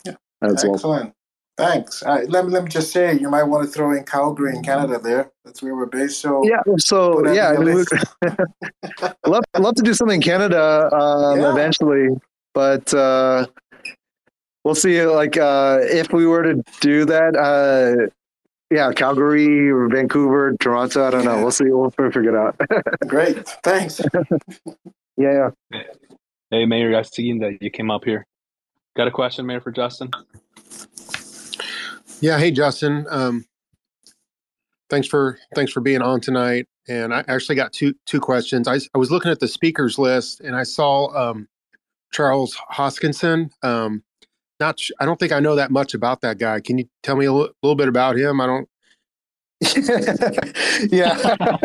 Yeah, excellent. Well. Thanks. Uh, let me let me just say, you might want to throw in Calgary in Canada. There, that's where we're based. So
yeah, so yeah, I mean, love love to do something in Canada um, yeah. eventually, but uh, we'll see. Like uh, if we were to do that, uh, yeah, Calgary Vancouver, Toronto. I don't know. We'll see. We'll figure it out.
Great. Thanks.
yeah, yeah.
Hey, Mayor, I seen that you came up here. Got a question, Mayor, for Justin?
Yeah. Hey, Justin. Um, thanks for thanks for being on tonight. And I actually got two two questions. I, I was looking at the speakers list and I saw um, Charles Hoskinson. Um, not I don't think I know that much about that guy. Can you tell me a l- little bit about him? I don't.
yeah,
I,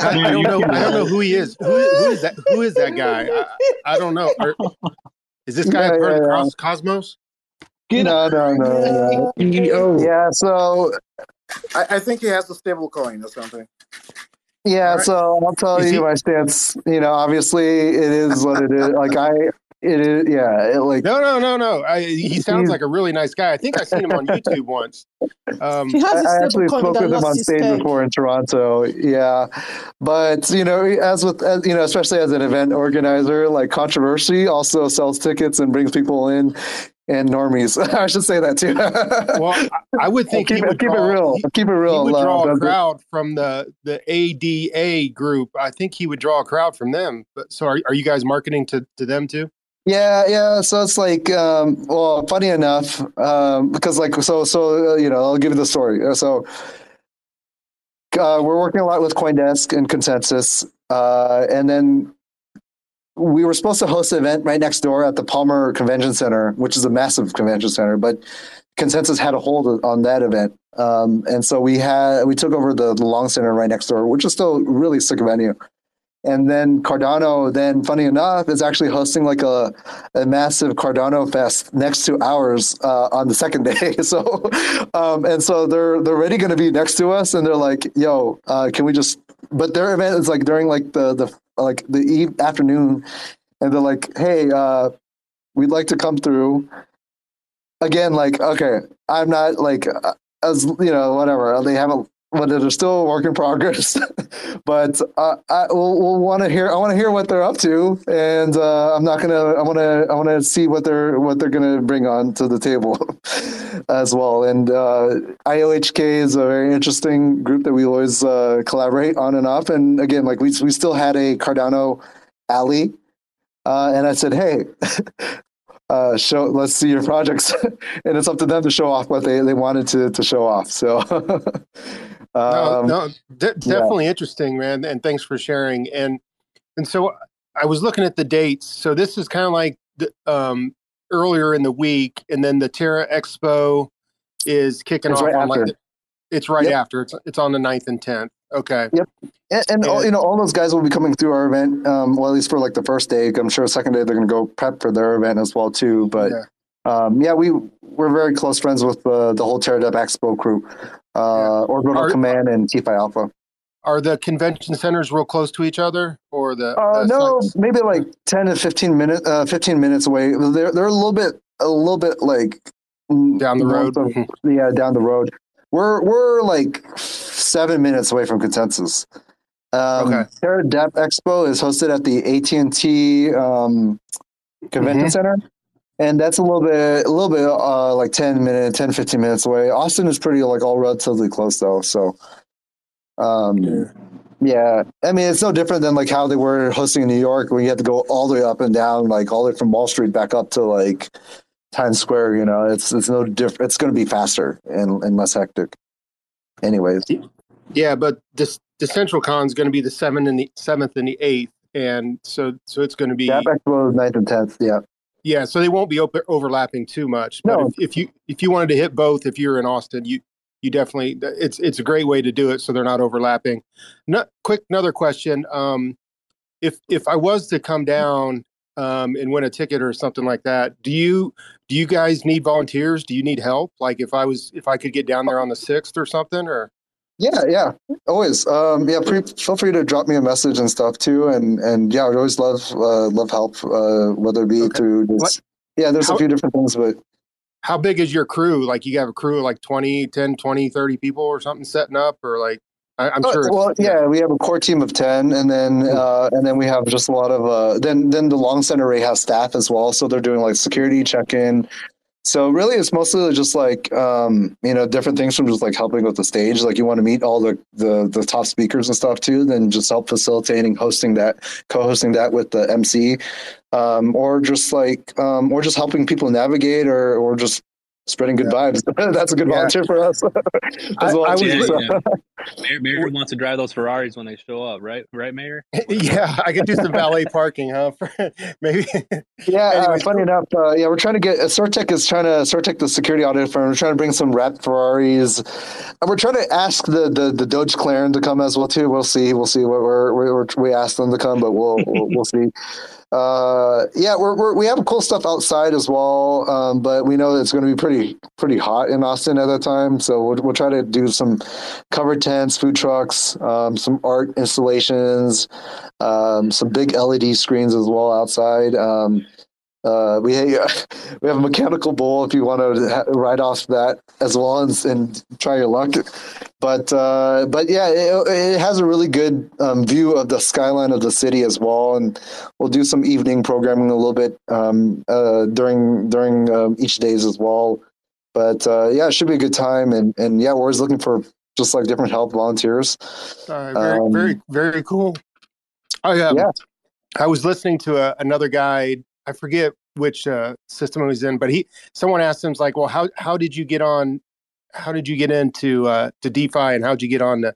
I, don't know. I don't know who he is. Who, who is that? Who is that guy? I, I don't know. Are, is this guy yeah, part yeah, of yeah. Cosmos?
no, no, no, no. Yeah, so
I, I, think he has a stable coin or something.
Yeah, right. so I'll tell is you he... my stance. You know, obviously it is what it is. Like I, it is, yeah. It like
no, no, no, no. I, he sounds like a really nice guy. I think I've seen him on YouTube once.
Um, I actually spoke with him on stage before in Toronto. Yeah, but you know, as with as, you know, especially as an event organizer, like controversy also sells tickets and brings people in and normies. I should say that too.
well, I would think
keep, it, keep
draw,
it real.
He,
keep it real.
He would draw a crowd from the the ADA group. I think he would draw a crowd from them. But so are are you guys marketing to to them too?
Yeah, yeah. So it's like, um, well, funny enough, um, because like, so, so, uh, you know, I'll give you the story. Uh, so, uh, we're working a lot with CoinDesk and Consensus, uh, and then we were supposed to host an event right next door at the Palmer Convention Center, which is a massive convention center, but Consensus had a hold on that event. Um, and so we had we took over the, the Long Center right next door, which is still really sick venue. And then Cardano, then funny enough, is actually hosting like a, a massive Cardano fest next to ours uh, on the second day. so, um, and so they're they're already going to be next to us, and they're like, "Yo, uh, can we just?" But their event is like during like the the like the eve afternoon, and they're like, "Hey, uh, we'd like to come through." Again, like, okay, I'm not like uh, as you know, whatever. They haven't but they're still a work in progress. but uh, I will we'll want to hear. I want to hear what they're up to, and uh, I'm not gonna. I want to. I want to see what they're what they're gonna bring on to the table as well. And uh, IOHK is a very interesting group that we always uh, collaborate on and off. And again, like we we still had a Cardano alley, uh, and I said, hey. Uh, show let's see your projects and it's up to them to show off what they, they wanted to, to show off so
um, no, no de- definitely yeah. interesting, man. And thanks for sharing. And and so I was looking at the dates. So this is kind of like the, um, earlier in the week, and then the Terra Expo is kicking
it's
off
right
on
after.
like the, it's right
Yep.
after. It's it's on the 9th and tenth. Okay.
Yep. and, and all,
And-
you know all those guys will be coming through our event um, well at least for like the first day i'm sure second day they're going to go prep for their event as well too but
Yeah.
um, yeah we we're very close friends with uh, the whole Terra DAP expo crew uh, orbital
Are-
command and t-fi alpha
Are the convention centers real close to each other, or the?
Uh,
the
no,
sites?
maybe like ten to fifteen minutes. Uh, fifteen minutes away. They're they're a little bit a little bit like
Down the road?
of- yeah, down the road. We're we're like seven minutes away from consensus. Um,
Okay.
Terra DAP Expo is hosted at the AT and T um, Convention
Mhm.
Center, and that's a little bit a little bit uh, like 10 minutes, 10, 15 minutes away. Austin is pretty like all relatively close though. So, um,
Yeah.
yeah, I mean, it's no different than like how they were hosting in New York when you had to go all the way up and down, like all the way from Wall Street back up to like Times Square. You know, it's it's no different. It's going to be faster and, and less hectic. Anyways,
Yeah, but this the Central Con is going to be the seventh and the seventh and the eighth, and so so it's going to be
yeah, 9th and tenth. Yeah,
Yeah, so they won't be op- overlapping too much. But
No.
if, if you if you wanted to hit both, if you're in Austin, you you definitely it's it's a great way to do it, so they're not overlapping. No, quick another question: um, if if I was to come down um, and win a ticket or something like that, do you do you guys need volunteers? Do you need help? Like if I was if I could get down there on the sixth or something, or
yeah, yeah. Always. Um, yeah, pre- feel free to drop me a message and stuff too. And and yeah, I would always love uh, love help, uh, whether it be
Okay.
through this. Yeah, there's
How-
a few different things, but
how big is your crew? Like you have a crew of like 20, 10, 20, 30 people or something setting up, or like I, I'm
Uh,
sure.
well,
it's-
yeah, we have a core team of ten, and then uh, and then we have just a lot of uh, then then the long center array has staff as well, so they're doing like security check in. So really, it's mostly just like um, you know different things from just like helping with the stage. Like you want to meet all the, the the top speakers and stuff too, then just help facilitating, hosting that, co-hosting that with the MC, um, or just like um, or just helping people navigate, or or just spreading good vibes. That's a good
Yeah.
volunteer for us
I-
as well.
I was.
Yeah,
So-
yeah. Mayor, Mayor wants to drive those Ferraris when they show up, right? Right, Mayor?
yeah, I could do some valet parking, huh? Maybe.
Yeah, uh,
Anyways.
funny enough, uh, yeah, we're trying to get uh, CertiK is trying to CertiK, the security audit firm. We're trying to bring some rat Ferraris, and we're trying to ask the the, the Doge Claren to come as well too. We'll see, we'll see. What we're, we're, we asked them to come, but we'll we'll, we'll see. Uh, yeah, we're, we're we have cool stuff outside as well, um, but we know it's going to be pretty pretty hot in Austin at that time. So we'll we'll try to do some covered tents, food trucks, um, some art installations, um, some big LED screens as well outside. Um, uh, we we have a mechanical bull if you want to ha- ride off that as well and, and try your luck. But uh, but yeah, it, it has a really good um, view of the skyline of the city as well, and we'll do some evening programming a little bit um, uh, during during um, each days as well. But uh, yeah, it should be a good time, and and yeah, we're always looking for just like different help volunteers.
Uh, very,
Um,
very, very cool. I um,
Yeah.
I was listening to a, another guy. I forget which uh, system he was in, but he someone asked him, like, "Well, how how did you get on? How did you get into uh, to DeFi, and how did you get on to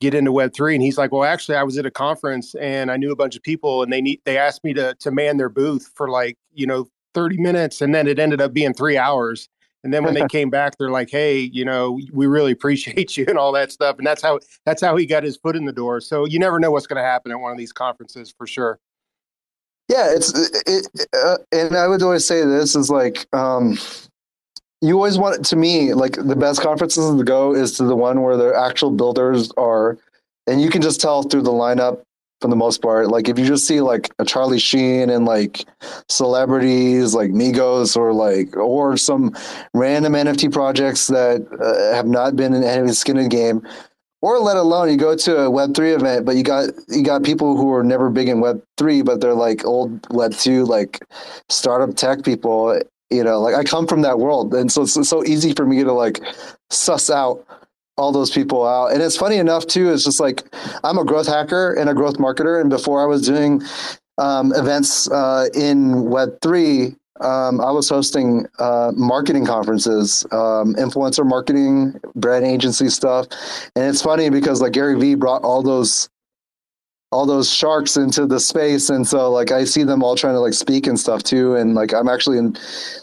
get into Web three? And he's like, "Well, actually, I was at a conference and I knew a bunch of people, and they need they asked me to to man their booth for like you know thirty minutes, and then it ended up being three hours." And then when they came back, they're like, "Hey, you know, we really appreciate you and all that stuff." And that's how that's how he got his foot in the door. So you never know what's going to happen at one of these conferences for sure.
Yeah, it's it, it uh, and I would always say this is like um you always want to me like the best conferences to go is to the one where the actual builders are and you can just tell through the lineup for the most part. Like if you just see like a Charlie Sheen and like celebrities like Migos or like or some random NFT projects that uh, have not been in any skin in the game or let alone you go to a Web three event, but you got you got people who are never big in Web three, but they're like old Web two, like startup tech people. You know, like I come from that world, and so it's, so easy for me to like suss out all those people out. And it's funny enough too. It's just like I'm a growth hacker and a growth marketer, and before I was doing um, events uh, in Web three, um, I was hosting uh, marketing conferences, um, influencer marketing, brand agency stuff, and it's funny because like Gary Vee brought all those all those sharks into the space. And so like i see them all trying to like speak and stuff too. And like i'm actually in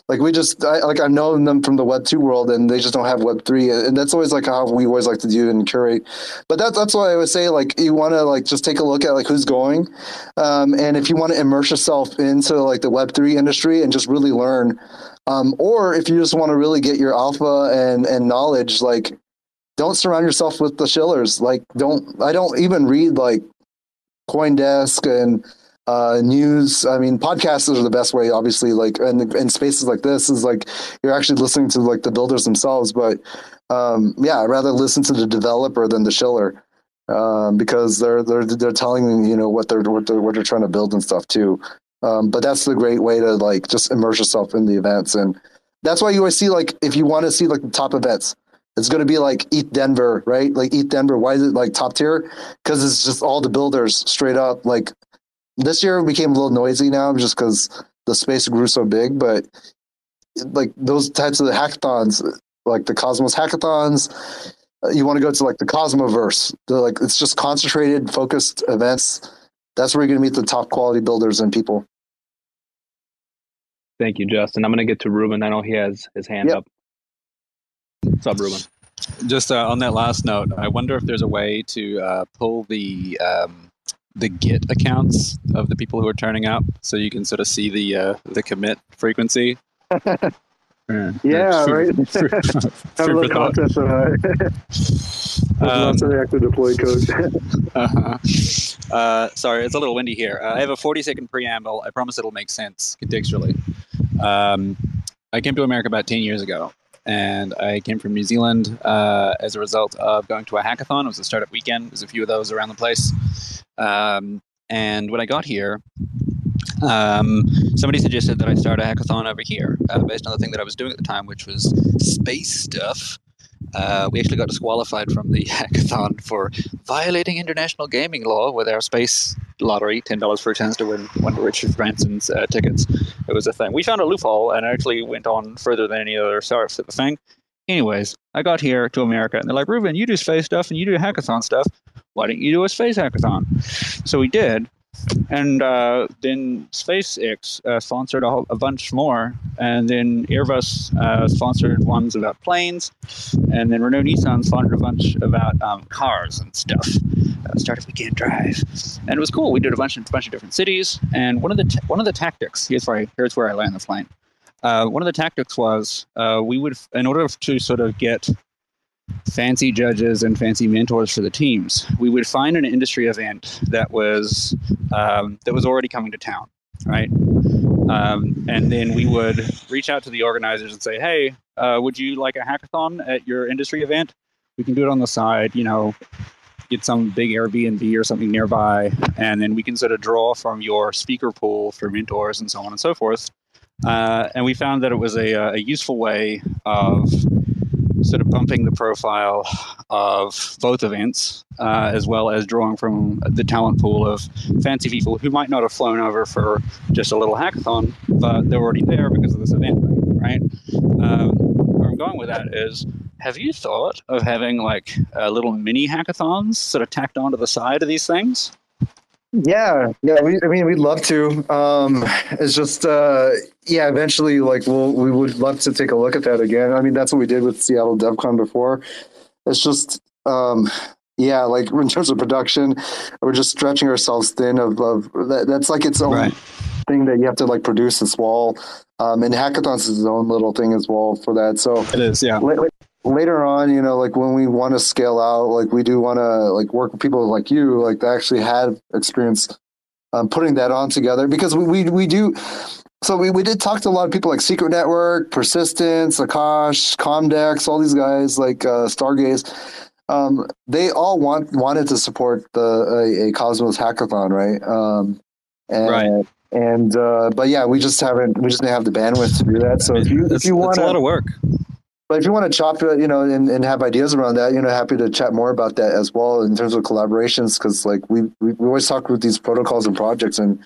like we just I, like i've known them from the web 2 world and they just don't have web 3 and that's always like how we always like to do and curate. But that's that's why i would say like you want to like just take a look at like who's going. Um, and if you want to immerse yourself into like the web 3 industry and just really learn um, or if you just want to really get your alpha and and knowledge like don't surround yourself with the shillers. Like don't i don't even read like CoinDesk and uh, news. I mean, podcasts are the best way, obviously. Like, and in spaces like this is like you're actually listening to like the builders themselves. But um, yeah, I'd rather listen to the developer than the shiller um, because they're they're they're telling you know what they're what they're what they're trying to build and stuff too. Um, but that's the great way to like just immerse yourself in the events, and that's why you always see like if you want to see like the top events, it's going to be like ETHDenver, right? Like ETHDenver. Why is it like top tier? Because it's just all the builders straight up. Like this year became a little noisy now just because the space grew so big. But like those types of the hackathons, like the Cosmos hackathons, uh, you want to go to like the Cosmoverse. They're like it's just concentrated, focused events. That's where you're going to meet the top quality builders and people.
Thank you, Justin. I'm going to get to Ruben. I know he has his hand
Yep.
up. What's up, Ruben?
Just uh, on that last note, I wonder if there's a way to uh, pull the um, the Git accounts of the people who are turning up, so you can sort of see the uh, the commit frequency. Yeah,
Yeah,
Food-
right.
food-
Have a
food for
little
thought.
contest of uh,
Um,
lots of reactive deploy code.
Uh-huh. Uh, sorry, it's a little windy here. Uh, I have a 40 second preamble. I promise it'll make sense contextually. Um, I came to America about 10 years ago, and I came from New Zealand uh, as a result of going to a hackathon. It was a startup weekend, there's a few of those around the place. Um, and when I got here, um, somebody suggested that I start a hackathon over here uh, based on the thing that I was doing at the time, which was space stuff. Uh, we actually got disqualified from the hackathon for violating international gaming law with our space lottery, ten dollars for a chance to win one of Richard Branson's uh, tickets. It was a thing. We found a loophole and actually went on further than any other startups at the thing. Anyways, I got here to America and they're like, Ruben, you do space stuff and you do hackathon stuff. Why don't you do a space hackathon? So we did. And uh, then SpaceX uh, sponsored a, whole, a bunch more. And then Airbus uh, sponsored ones about planes. And then Renault Nissan sponsored a bunch about um, cars and stuff. Uh, startup weekend drive, and it was cool. We did a bunch of bunch of different cities, and one of the ta- one of the tactics here's where I, here's where I land the plane. Uh, one of the tactics was uh, we would, in order to sort of get fancy judges and fancy mentors for the teams, we would find an industry event that was um, that was already coming to town, right? Um, and then we would reach out to the organizers and say, "Hey, uh, would you like a hackathon at your industry event? We can do it on the side, you know, get some big Airbnb or something nearby, and then we can sort of draw from your speaker pool for mentors and so on and so forth." Uh, and we found that it was a, a useful way of sort of bumping the profile of both events, uh, as well as drawing from the talent pool of fancy people who might not have flown over for just a little hackathon, but they're already there because of this event, right? Um, where I'm going with that is, have you thought of having like uh, little mini hackathons sort of tacked onto the side of these things?
Yeah, yeah. We, I mean, we'd love to. Um, it's just, uh, yeah. Eventually, like, we'll we would love to take a look at that again. I mean, that's what we did with Seattle DevCon before. It's just, um, yeah, like in terms of production, we're just stretching ourselves thin. Of, of that, that's like its own
Right.
thing that you have to like produce as well. Um, and hackathons is its own little thing as well for that. So
It is, yeah.
la- later on, you know, like when we want to scale out, like we do want to like work with people like you, like that actually had experience um, putting that on together because we, we, we do. So we, we did talk to a lot of people like Secret Network, Persistence, Akash, Comdex, all these guys like uh, Stargaze. um, they all want wanted to support the a, a Cosmos hackathon, right? Um, and,
Right.
And uh, but yeah, we just haven't we just didn't have the bandwidth to do that. So if you if you want
a lot of work.
But if you want to chop it, you know, and, and have ideas around that, you know, happy to chat more about that as well in terms of collaborations. Because like we, we we always talk with these protocols and projects, and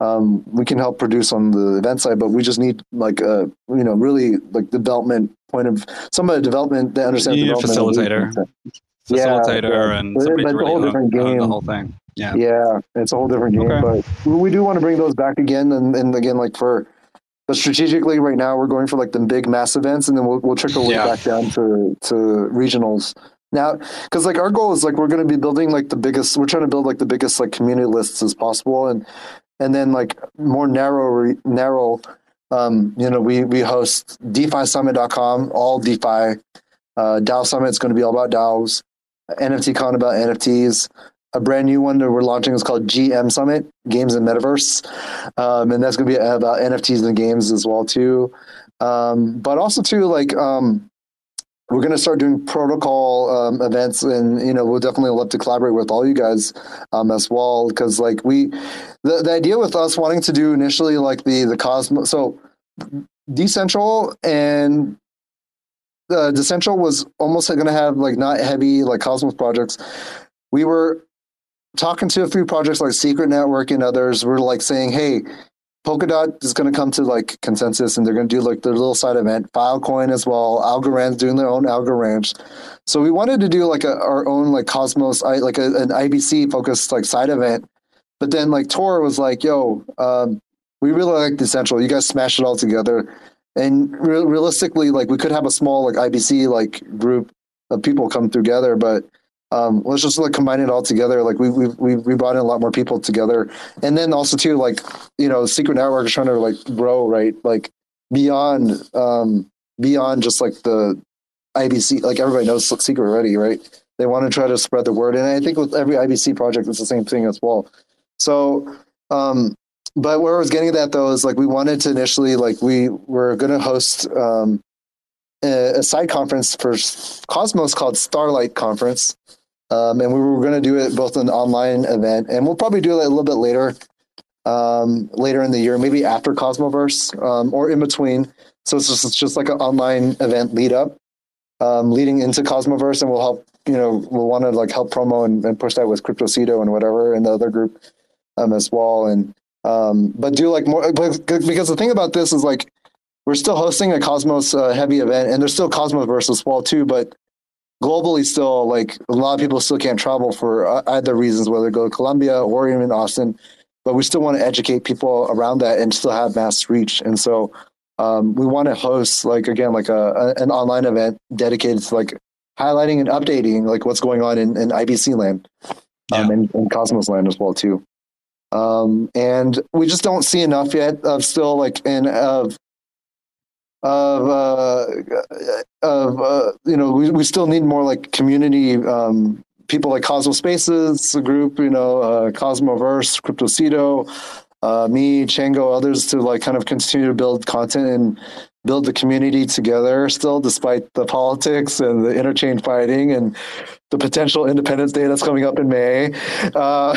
um, we can help produce on the event side, but we just need like a you know really like development point of some of the development that understands
You need a
development.
facilitator. Facilitator
yeah.
and
But-
somebody
but
to
it's a whole different
own the
game.
whole thing. Yeah.
Yeah, it's a whole different game.
Okay.
But we- we do want to bring those back again, and, and again, like for, but strategically, right now we're going for like the big mass events, and then we'll we'll trickle way
Yeah.
back down to to regionals now, because like our goal is like we're going to be building like the biggest. We're trying to build like the biggest like community lists as possible, and and then like more narrow narrow. Um, you know, we we host DeFiSummit.com, all DeFi. Uh, DAO Summit is going to be all about DAOs. NFT Con about NFTs a brand new one that we're launching is called GM Summit, Games and Metaverse, um, and that's going to be about NFTs and games as well too. Um, but also too, like um, we're going to start doing protocol um, events, and you know we'll definitely love to collaborate with all you guys um, as well because like we, the the idea with us wanting to do initially like the the Cosmos, so decentral and uh, Decentral was almost going to have like not heavy like Cosmos projects. We were talking to a few projects like Secret Network and others. We're like saying, hey, Polkadot is going to come to like consensus and they're going to do like their little side event. Filecoin as well. Algorand's doing their own Algorand. So we wanted to do like a, our own like Cosmos, like a, an IBC focused like side event. But then like Tor was like, yo, um, we really like Decentral. You guys smash it all together. And re- realistically, like we could have a small like IBC like group of people come together, but um, let's just like combine it all together. Like we we we we brought in a lot more people together, and then also too like you know Secret Network is trying to like grow right like beyond um beyond just like the IBC. Like everybody knows Secret already, right? They want to try to spread the word, and I think with every IBC project, it's the same thing as well. So um but where I was getting at that though is like we wanted to initially like we were going to host um, a side conference for Cosmos called Starlight Conference, um, and we were going to do it both an online event, and we'll probably do it a little bit later, um, later in the year, maybe after Cosmoverse um, or in between. So it's just it's just like an online event lead up, um, leading into Cosmoverse, and we'll help you know we'll want to like help promo and, and push that with CryptoCito and whatever and the other group um, as well, and um, but do like more because the thing about this is like we're still hosting a Cosmos uh, heavy event, and there's still Cosmoverse as well too, but globally still like a lot of people still can't travel for uh, either reasons, whether go to Colombia or even Austin. But we still want to educate people around that and still have mass reach, and so um, we want to host like again like a, a an online event dedicated to like highlighting and updating like what's going on in, in IBC land um,
Yeah.
and, and Cosmos land as well too. Um, and we just don't see enough yet of still like in of of uh, of uh, you know we, we still need more like community um, people like Cosmos Spaces group you know uh, Cosmoverse CryptoCito uh, me Chango others to like kind of continue to build content and build the community together still despite the politics and the interchange fighting and the potential Independence Day that's coming up in May. Uh,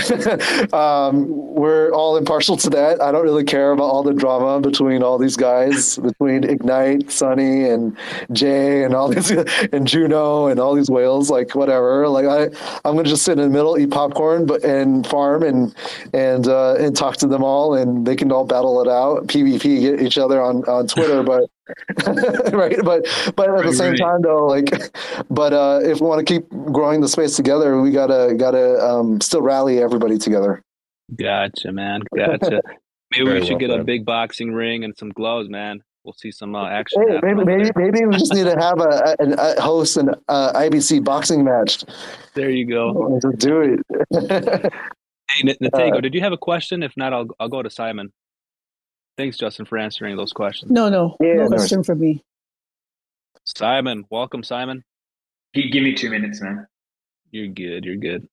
um, we're all impartial to that. I don't really care about all the drama between all these guys, between Ignite, Sunny, and Jae, and all these, and Juno, and all these whales. Like whatever. Like I, I'm gonna just sit in the middle, eat popcorn, but and farm and and uh, and talk to them all, and they can all battle it out, PvP, get each other on on Twitter, but. right but but at the same
right.
time though like but uh if we want to keep growing the space together we gotta gotta um still rally everybody together
Gotcha, man. Gotcha. Maybe
Very
we should
well
get a big boxing ring and some gloves, man. We'll see some uh, action.
hey, maybe maybe maybe we just need to have a, a, a host an uh, ibc boxing match
There you go.
Just do it
Hey, Nitego,
Uh,
did you have a question? If not, I'll I'll go to Simon. Thanks, Justin, for answering those questions.
No, no,
Yeah,
no
no
question for me.
Simon, welcome, Simon.
Gi- Give me two minutes, man.
You're good. You're good.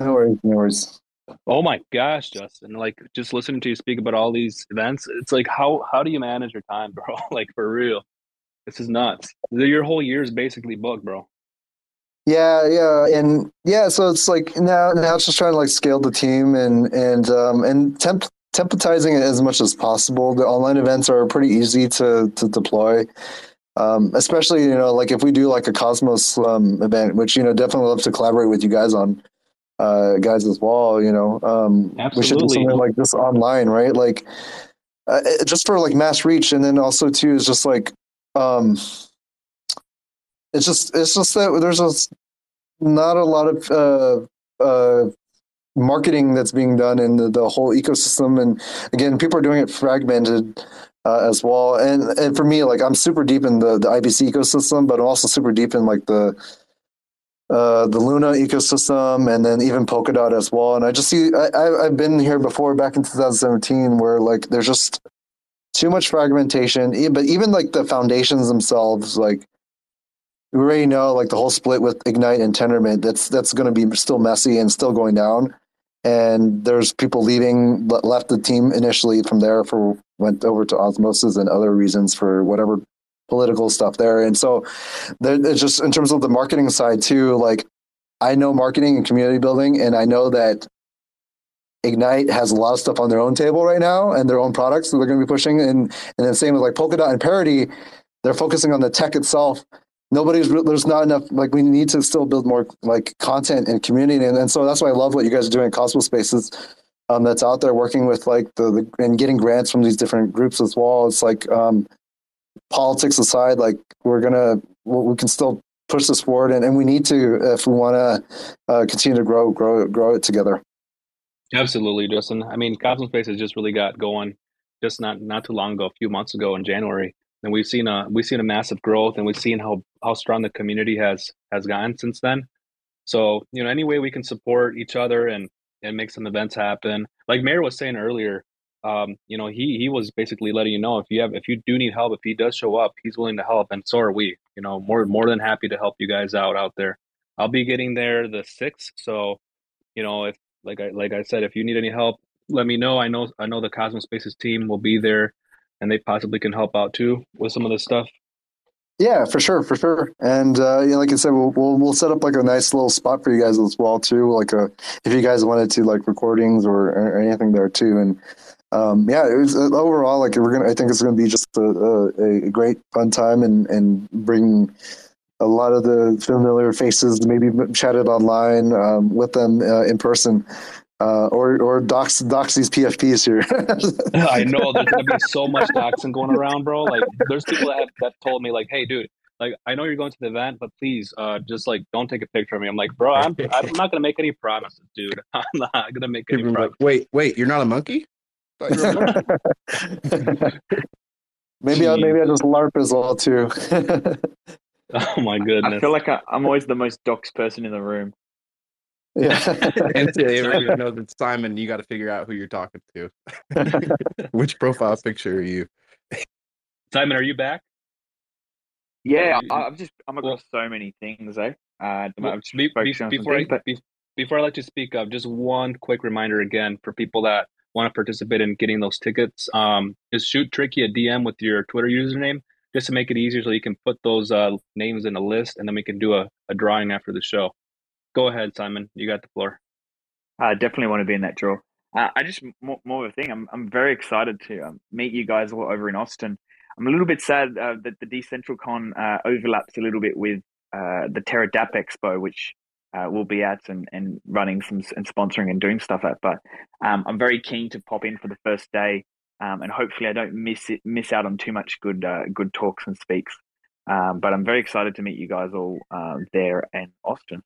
no worries no worries
Oh my gosh, Justin! Like just listening to you speak about all these events, it's like how how do you manage your time, bro? like for real, this is nuts. Your whole year is basically booked, bro.
Yeah, yeah, and yeah. So it's like now, now it's just trying to like scale the team and and um, and temp templatizing it as much as possible. The online events are pretty easy to to deploy, um, especially you know like if we do like a Cosmos um, event, which you know definitely love to collaborate with you guys on, uh, guys as well. You know, um, we should do something like this online, right? Like uh, just for like mass reach, and then also too is just like um, it's just it's just that there's just not a lot of uh, uh, marketing that's being done in the, the whole ecosystem, and again, people are doing it fragmented. Uh, as well, and and for me, like I'm super deep in the, the IBC ecosystem, but I'm also super deep in like the uh, the Luna ecosystem, and then even Polkadot as well. And I just see I, I've been here before back in 2017, where like there's just too much fragmentation. But even like the foundations themselves, like we already know, like the whole split with Ignite and Tendermint, that's that's going to be still messy and still going down. And there's people leaving, le- left the team initially from there for went over to Osmosis and other reasons for whatever political stuff there. And so just in terms of the marketing side too, like I know marketing and community building, and I know that Ignite has a lot of stuff on their own table right now and their own products that they're going to be pushing. And and then same with like Polkadot and Parity, they're focusing on the tech itself. Nobody's re- there's not enough like we need to still build more like content and community and, and so that's why I love what you guys are doing in Cosmos Spaces. Um, that's out there working with like the, the and getting grants from these different groups as well. It's like um, politics aside, like we're gonna we we can still push this forward and, and we need to if we want to uh, continue to grow grow grow it together.
Absolutely, Justin. I mean, Cosmos Space has just really got going just not not too long ago, a few months ago in January, and we've seen a we've seen a massive growth, and we've seen how how strong the community has has gotten since then. So you know, any way we can support each other and and make some events happen, like Mayor was saying earlier, um, you know, he he was basically letting you know if you have if you do need help, if he does show up, he's willing to help, and so are we. You know, more more than happy to help you guys out out there. I'll be getting there the sixth, so you know if like I like I said, if you need any help, let me know. I know I know the Cosmos Spaces team will be there, and they possibly can help out too with some of this stuff.
Yeah, for sure, for sure. And uh, yeah, like I said, we'll, we'll we'll set up like a nice little spot for you guys as well too. Like a if you guys wanted to like recordings or, or anything there too. And um, yeah, it was uh, overall like we're gonna. I think it's gonna be just a, a, a great fun time and and bring a lot of the familiar faces, maybe chatted online um, with them uh, in person. Uh, or or dox dox these PFPs here.
I know there's gonna be so much doxing going around, bro. Like there's people that have that told me like, hey, dude. Like I know you're going to the event, but please, uh, just like don't take a picture of me. I'm like, bro, I'm I'm not gonna make any promises, dude. I'm not gonna make any
People like,
promises.
wait, wait, you're not a monkey? Thought you a monkey.
maybe I, maybe I just LARP as well too.
Oh my goodness!
I feel like I, I'm always the most dox person in the room.
Yeah.
and to everyone knows it's Simon, you got to figure out who you're talking to. Which profile picture are you?
Simon, are you back?
Yeah, I, I've just I'm across so many things, eh? Uh,
Well,
just
be- be-
focusing on
before I
but
be- before I let you speak up, just one quick reminder again for people that want to participate in getting those tickets. Um, just shoot Tricky a DM with your Twitter username just to make it easier, so you can put those uh, names in a list, and then we can do a, a drawing after the show. Go ahead, Simon. You got the floor.
I definitely want to be in that draw. Uh, I just more, more of a thing. I'm I'm very excited to um, meet you guys all over in Austin. I'm a little bit sad uh, that the Decentralcon uh, overlaps a little bit with uh, the Terra DAP Expo, which uh, we'll be at and, and running some and sponsoring and doing stuff at. But um, I'm very keen to pop in for the first day, um, and hopefully I don't miss it miss out on too much good uh, good talks and speaks. Um, but I'm very excited to meet you guys all uh, there in Austin.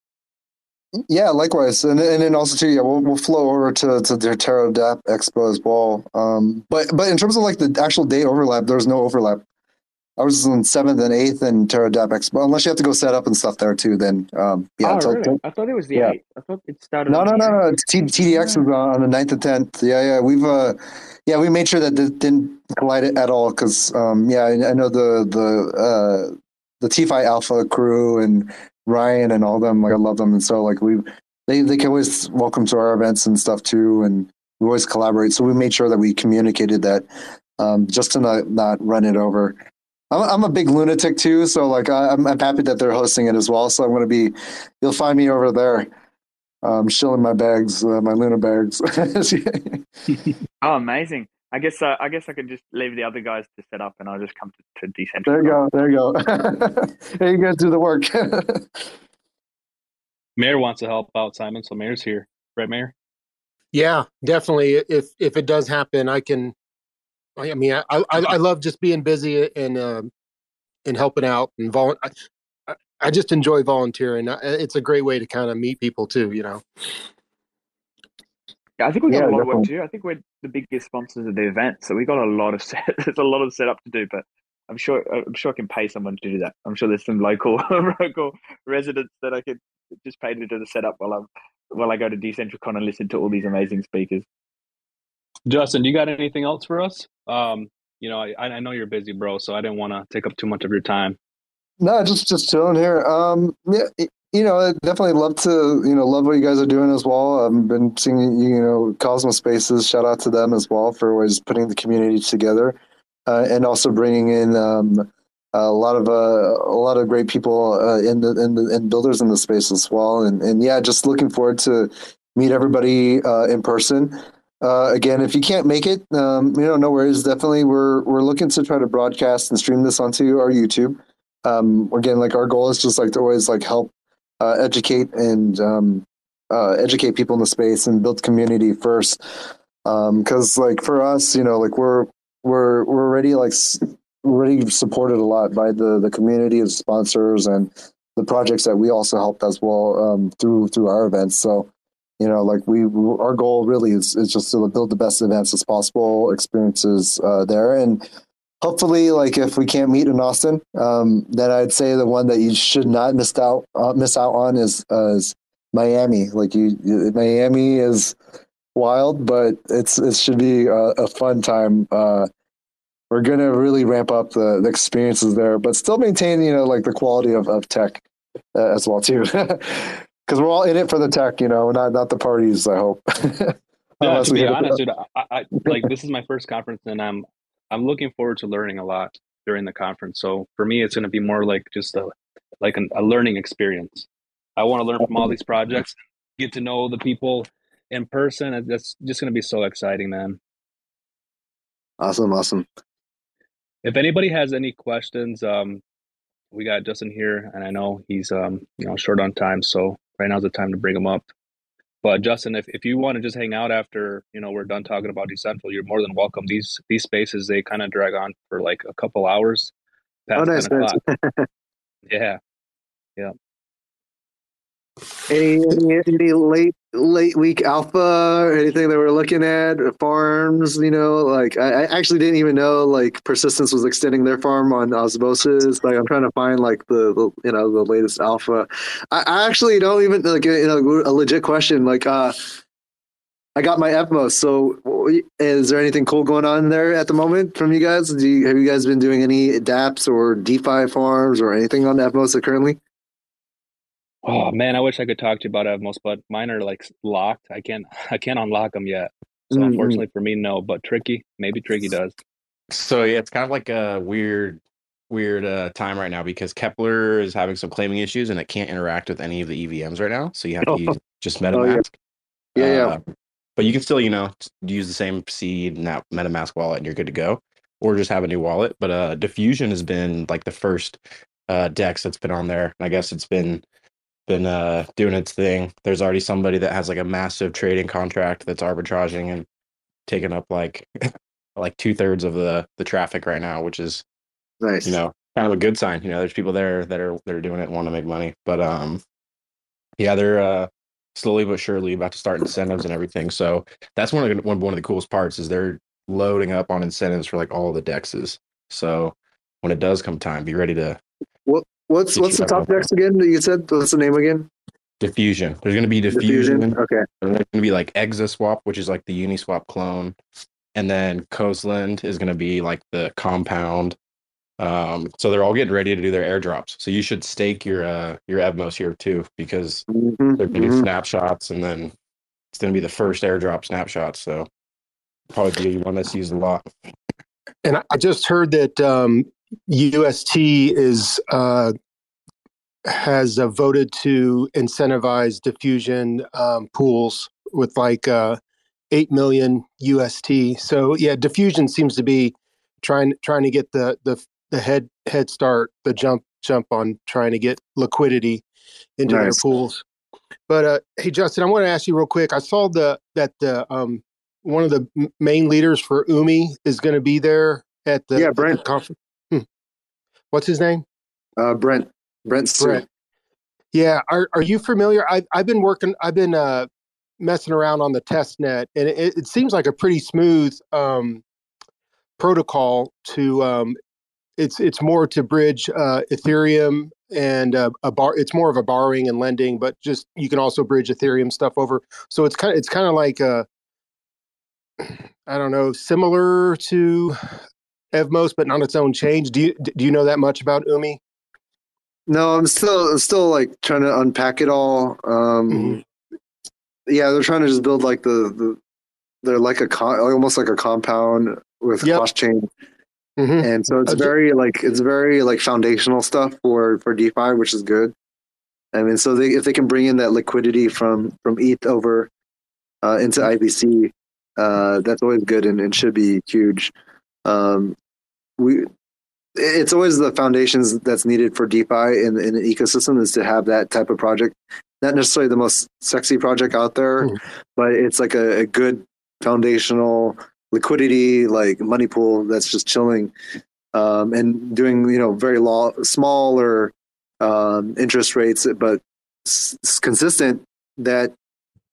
Yeah, likewise, and and then also too, yeah, we'll we'll flow over to to the Terra DAP Expo as well. Um, but but in terms of like the actual date overlap, there's no overlap. I was on seventh and eighth in Terra DAP Expo, unless you have to go set up and stuff there too. Then um, yeah,
oh,
till-
really?
till-
I thought it was the
yeah.
eighth. I thought it started.
no, no, no, no. T- TDX is on on the 9th and tenth. Yeah, yeah, we've uh, yeah, we made sure that it didn't collide at all because um, yeah, I, I know the the uh, the T5 Alpha crew and Ryan and all them. Like I love them, and so like we they they can always welcome to our events and stuff too, and we always collaborate. So we made sure that we communicated that um, just to not not run it over. I'm, I'm a big lunatic too, so like I, I'm, I'm happy that they're hosting it as well. So I'm to be, you'll find me over there, um, shilling my bags, uh, my Luna bags.
oh, amazing! I guess uh, I guess I could just leave the other guys to set up, and I'll just come to, to decentral.
there you go, there you go. there you guys do the work.
Mayor wants to help out Simon, so Mayor's here, right, Mayor?
Yeah, definitely. If if it does happen, I can. I mean, I I, I love just being busy and um, and helping out and vol- I, I- I just enjoy volunteering. It's a great way to kind of meet people too. You know.
Yeah, I think we got
Yeah,
a lot of work to do. I think we're the biggest sponsors of the event, so we got a lot of set. There's a lot of setup to do, but I'm sure I'm sure I can pay someone to do that. I'm sure there's some local local residents that I could just pay to do the setup while I'm while I go to DecentralCon and listen to all these amazing speakers.
Justin, do you got anything else for us? Um, you know, I, I know you're busy, bro, so I didn't want to take up too much of your time.
No, just just chilling here. Um, yeah, y- you know, I definitely love to, you know, love what you guys are doing as well. I've been seeing, you know, Cosmos Spaces. Shout out to them as well for always putting the community together, uh, and also bringing in um, a lot of uh, a lot of great people uh, in the in the in builders in the space as well. And and yeah, just looking forward to meet everybody uh, in person. Uh, again, if you can't make it, um, you know, no worries. Definitely, we're we're looking to try to broadcast and stream this onto our YouTube um, again, like our goal is just like to always like help uh, educate and um, uh, educate people in the space and build community first. Because like for us, you know, like we're we're we're already like already supported a lot by the the community of sponsors and the projects that we also helped as well um, through through our events. So you know, like we our goal really is is just to build the best events as possible, experiences uh, there and hopefully like if we can't meet in austin um, then i'd say the one that you should not miss out uh, miss out on is uh, is miami. Like you, miami is wild but it's it should be a, a fun time. Uh, we're gonna really ramp up the, the experiences there but still maintain you know like the quality of, of tech uh, as well too. Because we're all in it for the tech you know not not the parties i hope.
No, to be honest, dude, I, I like this is my first conference, and I'm I'm looking forward to learning a lot during the conference. So for me, it's going to be more like just a like an, a learning experience. I want to learn from all these projects, get to know the people in person. That's just going to be so exciting, man.
awesome awesome
If anybody has any questions, um, we got Justin here, and I know he's um, you know short on time, so right now's the time to bring him up. But Justin, if, if you want to just hang out after you know we're done talking about Decentral, you're more than welcome. These these spaces they kind of drag on for like a couple hours oh, past
Oh, nice,
10
nice.
o'clock. yeah, yeah.
Any, any any late late week alpha or anything that we're looking at farms? You know, like I, I actually didn't even know like Persistence was extending their farm on Osmosis. Like I'm trying to find like the, the you know the latest alpha. I, I actually don't even like you know a legit question. Like uh, I got my Evmos. So is there anything cool going on there at the moment from you guys? Do you, have you guys been doing any DApps or DeFi farms or anything on Evmos currently?
Oh man, I wish I could talk to you about Evmos, but mine are like locked. I can't I can't unlock them yet. So
Mhm.
unfortunately for me, no. But Tricky, maybe Tricky does.
So yeah, it's kind of like a weird, weird uh, time right now because Keplr is having some claiming issues and it can't interact with any of the EVMs right now. So you have to use just
Oh, yeah.
MetaMask.
Yeah, yeah.
Uh, but you can still, you know, use the same seed and that MetaMask wallet, and you're good to go, or just have a new wallet. But uh, Diffusion has been like the first uh, Dex that's been on there. I guess it's been been uh, doing its thing. There's already somebody that has like a massive trading contract that's arbitraging and taking up like like two thirds of the the traffic right now, which is
Nice.
you know kind of a good sign. You know, there's people there that are that are doing it and want to make money. But um, yeah, they're uh, slowly but surely about to start incentives and everything. So that's one of the, one one of the coolest parts is they're loading up on incentives for like all the dexes. So when it does come time, be ready to
What what's what's the top
on
decks again? that You said what's the name again?
diffusion. There's going to be diffusion.
Okay.
There's going to be like ExaSwap, which is like the Uniswap clone, and then Coslend is going to be like the compound. Um, so they're all getting ready to do their airdrops. So you should stake your uh your Evmos here too because
Mhm,
they're going to do
mhm.
snapshots, and then it's going to be the first airdrop snapshot. So probably be one that's used a lot.
And I- I just heard that um, UST is uh, has uh, voted to incentivize diffusion um, pools with like uh, eight million UST. So yeah, diffusion seems to be trying trying to get the the the head head start, the jump jump on trying to get liquidity into nice. their pools. But uh, hey, Justin, I want to ask you real quick. I saw the that the um, one of the main leaders for Umee is going to be there at the
yeah Brent
conference. What's his name?
Uh, Brent. Brent. Brent.
Yeah. Are Are you familiar? I've I've been working. I've been uh, messing around on the test net, and it, it seems like a pretty smooth um, protocol to. Um, it's it's more to bridge uh, Ethereum and uh, a bar. It's more of a borrowing and lending, but just you can also bridge Ethereum stuff over. So it's kind of it's kind of like a, I don't know, similar to Evmos, but not its own change. Do you do you know that much about Umee?
No, I'm still still like trying to unpack it all. Um, mm-hmm yeah, they're trying to just build like the, the they're like a con- almost like a compound with yep. cross chain. Mm-hmm. And so it's very like it's very like foundational stuff for for DeFi, which is good. I mean, so they, if they can bring in that liquidity from from ETH over uh, into IBC, uh, that's always good and, and should be huge. Um, we it's always the foundations that's needed for DeFi in, in an ecosystem is to have that type of project not necessarily the most sexy project out there, mm. but it's like a, a, good foundational liquidity, like money pool that's just chilling um, and doing, you know, very low, smaller um, interest rates, but it's consistent that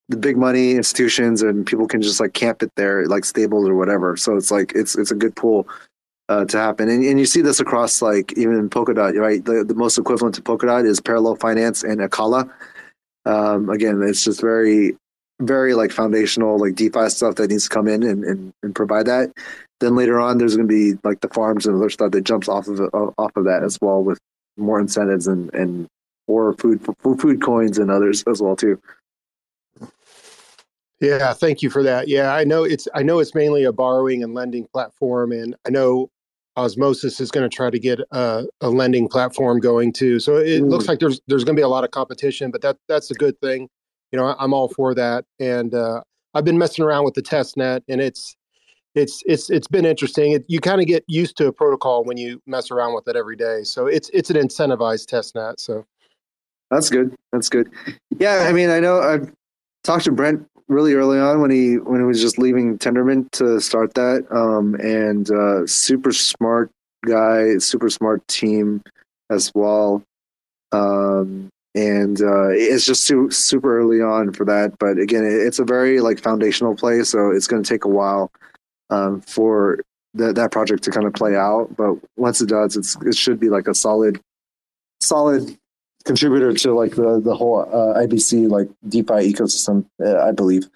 the big money institutions and people can just like camp it there, like stables or whatever. So it's like it's it's a good pool uh, to happen, and and you see this across like even Polkadot, right? The the most equivalent to Polkadot is Parallel Finance and Acala um, again, it's just very, very like foundational, like DeFi stuff that needs to come in and, and, and provide that. Then later on, there's going to be like the farms and other stuff that jumps off of off of that as well with more incentives and and or food food coins and others as well too.
Yeah, thank you for that. Yeah, I know it's I know it's mainly a borrowing and lending platform, and I know Osmosis is going to try to get a, a, lending platform going too. So it mm. looks like there's there's going to be a lot of competition, but that that's a good thing. You know, I'm all for that. And uh, I've been messing around with the test net, and it's it's it's it's been interesting. It, you kind of get used to a protocol when you mess around with it every day. So it's it's an incentivized test net. So
that's good. That's good. Yeah, I mean, I know I've talked to Brent really early on when he when he was just leaving Tendermint to start that. Um, and uh, super smart guy, super smart team as well. Um, and uh, it's just su- super early on for that. But again, it's a very like foundational play, so it's going to take a while um, for that that project to kind of play out. But once it does, it's it should be like a solid, solid contributor to like the the whole uh, IBC like DeFi ecosystem, uh, I believe.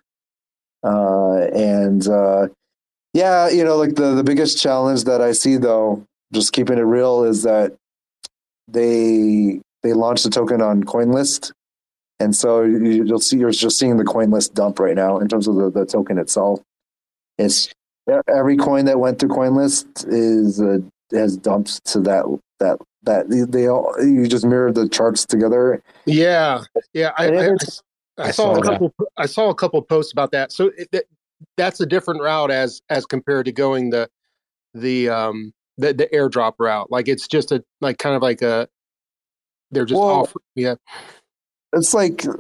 Uh, and uh, yeah, you know, like the the biggest challenge that I see though, just keeping it real, is that they they launched the token on CoinList, and so you, will see you're just seeing the CoinList dump right now in terms of the, the token itself. It's every coin that went through CoinList is uh, has dumped to that that that they, they all you just mirrored the charts together.
Yeah, yeah. I, I, I, saw, a couple. That. I saw a couple posts about that. So it, that's a different route as as compared to going the the um the the airdrop route. Like it's just a like kind of like a they're just well, off. Yeah,
it's like.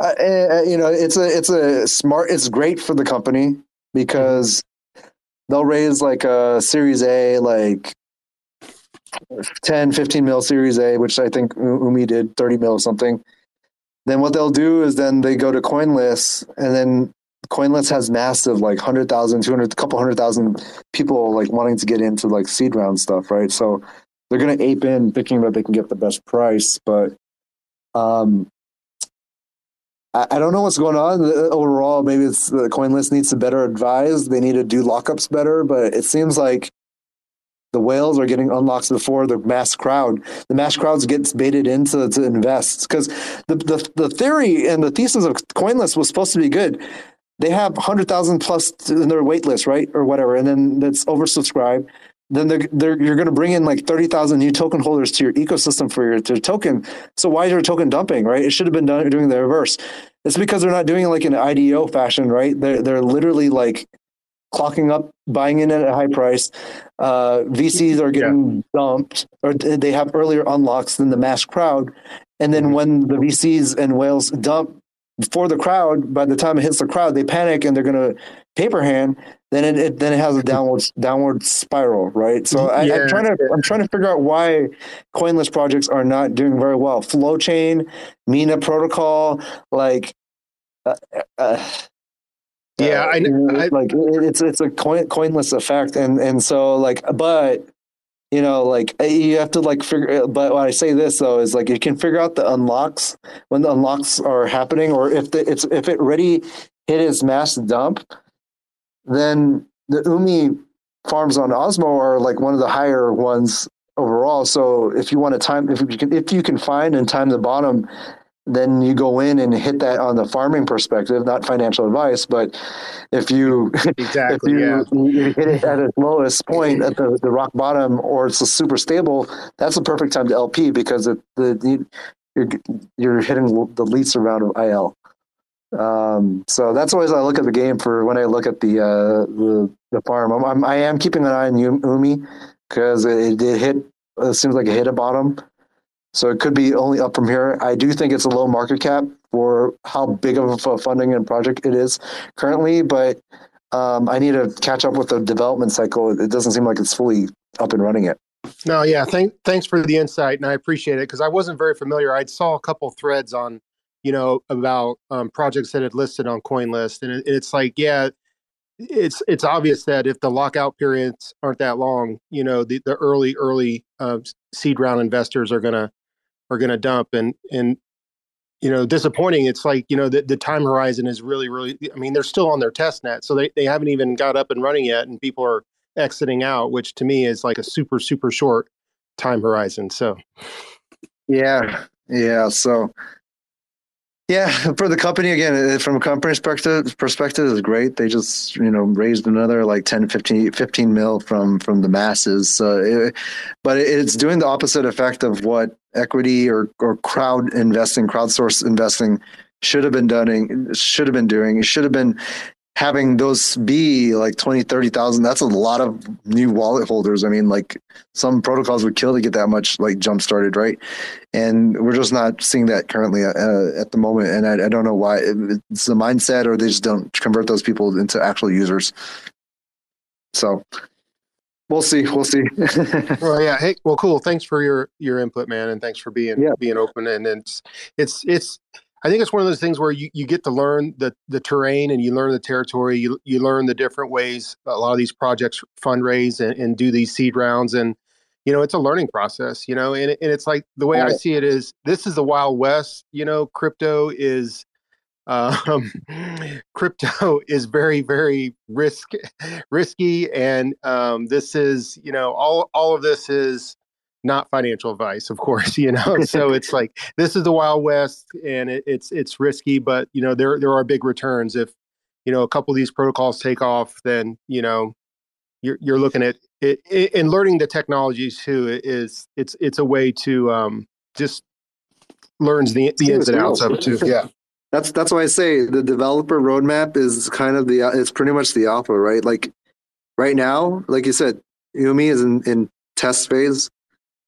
Uh, you know, it's a it's a smart. It's great for the company because mm-hmm. they'll raise like a Series A, like 10, 15 mil Series A, which I think Umee did 30 mil or something. Then what they'll do is then they go to CoinList, and then CoinList has massive like 100,000, 200, couple hundred thousand people like wanting to get into like seed round stuff, right? So they're going to ape in thinking that they can get the best price, but um, I, don't know what's going on overall. Maybe it's the CoinList needs to better advise. They need to do lockups better, but it seems like the whales are getting unlocked before the mass crowd. The mass crowds gets baited into to invest because the, the the theory and the thesis of CoinList was supposed to be good. They have hundred thousand plus in their wait list, right, or whatever, and then that's oversubscribed. then they're, they're, you're going to bring in like 30,000 new token holders to your ecosystem for your, your token. So why is your token dumping, right? It should have been done, doing the reverse. It's because they're not doing it like an IDO fashion, right? They're, they're literally like clocking up, buying in at a high price. Uh, VCs are getting yeah. dumped or they have earlier unlocks than the mass crowd. And then when the VCs and whales dump for the crowd, by the time it hits the crowd, they panic and they're going to paper hand. Then it, it, then it has a downward downward spiral, right? So I, am trying to I'm trying to figure out why CoinList projects are not doing very well. Flowchain, Mina protocol, like. Uh, uh,
yeah, I,
I, like it's it's a coin, CoinList effect, and and so like, but you know, like eh, you have to like figure. Eh, but when I say this though, is like you can figure out the unlocks when the unlocks are happening, or if the, it's if it already hit its mass dump, then the Umee farms on Osmo are like one of the higher ones overall. So if you want to time, if you can, if you can find and time the bottom then you go in and hit that on the farming perspective, not financial advice, but if you
exactly
if you,
yeah.
you, hit it at its lowest point at the, the rock bottom or it's a super stable, that's the perfect time to LP because it, the you're you're hitting the least amount of IL. Um, so that's always I look at the game for when I look at the uh, the, the farm. I'm, I'm I am keeping an eye on Umee because it, it did hit. It seems like it hit a bottom so it could be only up from here. I do think it's a low market cap for how big of a funding and project it is currently, but um, I need to catch up with the development cycle. It doesn't seem like it's fully up and running yet.
No, yeah. Thank, thanks for the insight, and I appreciate it because I wasn't very familiar. I saw a couple threads on, you know, about um, projects that had listed on CoinList, and it, it's like, yeah, it's it's obvious that if the lockout periods aren't that long, you know, the, the early early uh, seed round investors are gonna are going to dump and and you know disappointing it's like you know the, the time horizon is really really i mean they're still on their test net so they, they haven't even got up and running yet and people are exiting out which to me is like a super super short time horizon so.
Yeah yeah so yeah, for the company again, uh, from a company perspective, perspective is great. They just you know raised another like 10, 15, 15 mil from from the masses, uh, it, but it's doing the opposite effect of what equity or or crowd investing, crowdsource investing should have been doing. Should have been doing. It should have been having those be like 20 30,000 that's a lot of new wallet holders. I mean like some protocols would kill to get that much like jump started right? And we're just not seeing that currently uh, at the moment. And I, I, don't know why it's the mindset or they just don't convert those people into actual users. So we'll see we'll see.
Well yeah hey well cool. Thanks for your your input man and thanks for being yeah. being open. And it's it's it's I think it's one of those things where you, you get to learn the, the terrain and you learn the territory. You, you learn the different ways a lot of these projects fundraise and, and do these seed rounds. And, you know, it's a learning process, you know, and, and it's like the way I see it is this is the Wild West, you know, crypto is, um, crypto is very, very risk risky. And um, this is, you know, all, all of this is, not financial advice, of course, you know. so it's like this is the Wild West, and it, it's it's risky, but you know there there are big returns if you know a couple of these protocols take off. Then you know you're you're looking at it, it and learning the technologies too is it's it's a way to um, just learns the the ins and outs of it too. Yeah.
That's that's why I say the developer roadmap is kind of the it's pretty much the alpha, right? Like right now, like you said, Umee is in, in test phase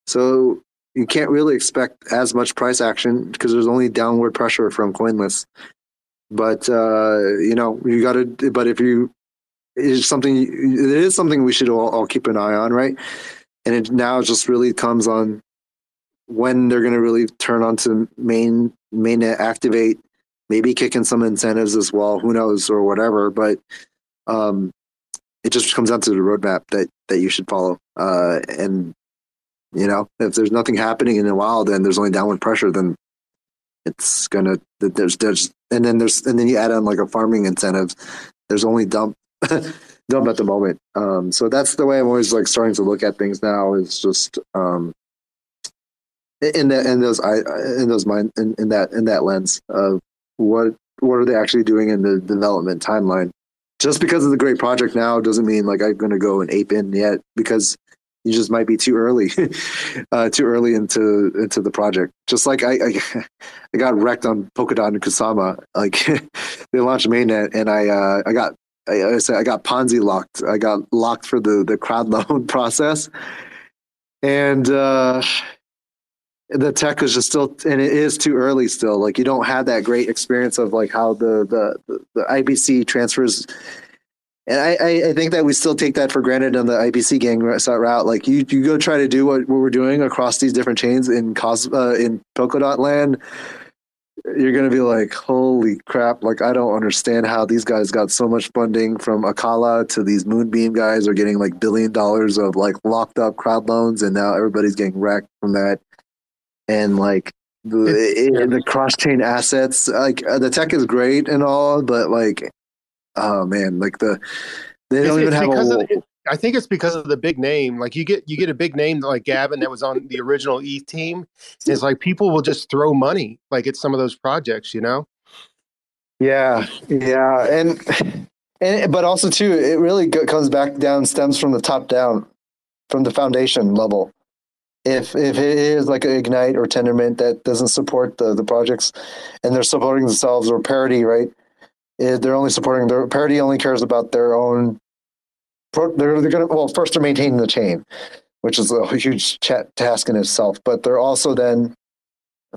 so you can't really expect as much price action because there's only downward pressure from CoinList. But uh, you know, you got to. But if you is something, it is something we should all, all keep an eye on, right? And it now just really comes on when they're going to really turn on to main mainnet activate, maybe kicking some incentives as well. Who knows or whatever, but um, it just comes down to the roadmap that that you should follow. Uh, and you know, if there's nothing happening in a while, then there's only downward pressure. Then it's gonna there's there's and then there's and then you add on like a farming incentive. There's only dump dump at the moment. Um, so that's the way I'm always like starting to look at things now. Is just um, in that in those I in those mind in, in that in that lens of what what are they actually doing in the development timeline. Just because it's a great project now doesn't mean like I'm going to go and ape in yet because you just might be too early, uh, too early into into the project. Just like I, I, I got wrecked on Polkadot and Kusama. Like they launched mainnet, and I uh, I got I, I said I got Ponzi locked. I got locked for the the crowd loan process, and uh, the tech is just still and it is too early still. Like you don't have that great experience of like how the the the IBC transfers and I, I think that we still take that for granted on the IBC gang route. Like you, you go try to do what, what we're doing across these different chains in Cos uh, in Polkadot land. You're gonna be like, holy crap! Like I don't understand how these guys got so much funding from Acala to these Moonbeam guys are getting like billion dollars of like locked up crowd loans, and now everybody's getting wrecked from that. And like the the cross chain assets, like uh, the tech is great and all, but like oh man, like the they don't
it's,
even
it's
have a.
of the, I think it's because of the big name. Like you get you get a big name like Gavin that was on the original ETH team. It's like people will just throw money like it's some of those projects, you know.
Yeah, yeah, and and but also too, it really comes back down, stems from the top down, from the foundation level. If if it is like an ignite or Tendermint that doesn't support the the projects, and they're supporting themselves or parity, right? Eh, they're only supporting their parity only cares about their own they're, they're going to well first they're maintaining the chain which is a huge task in itself but they're also then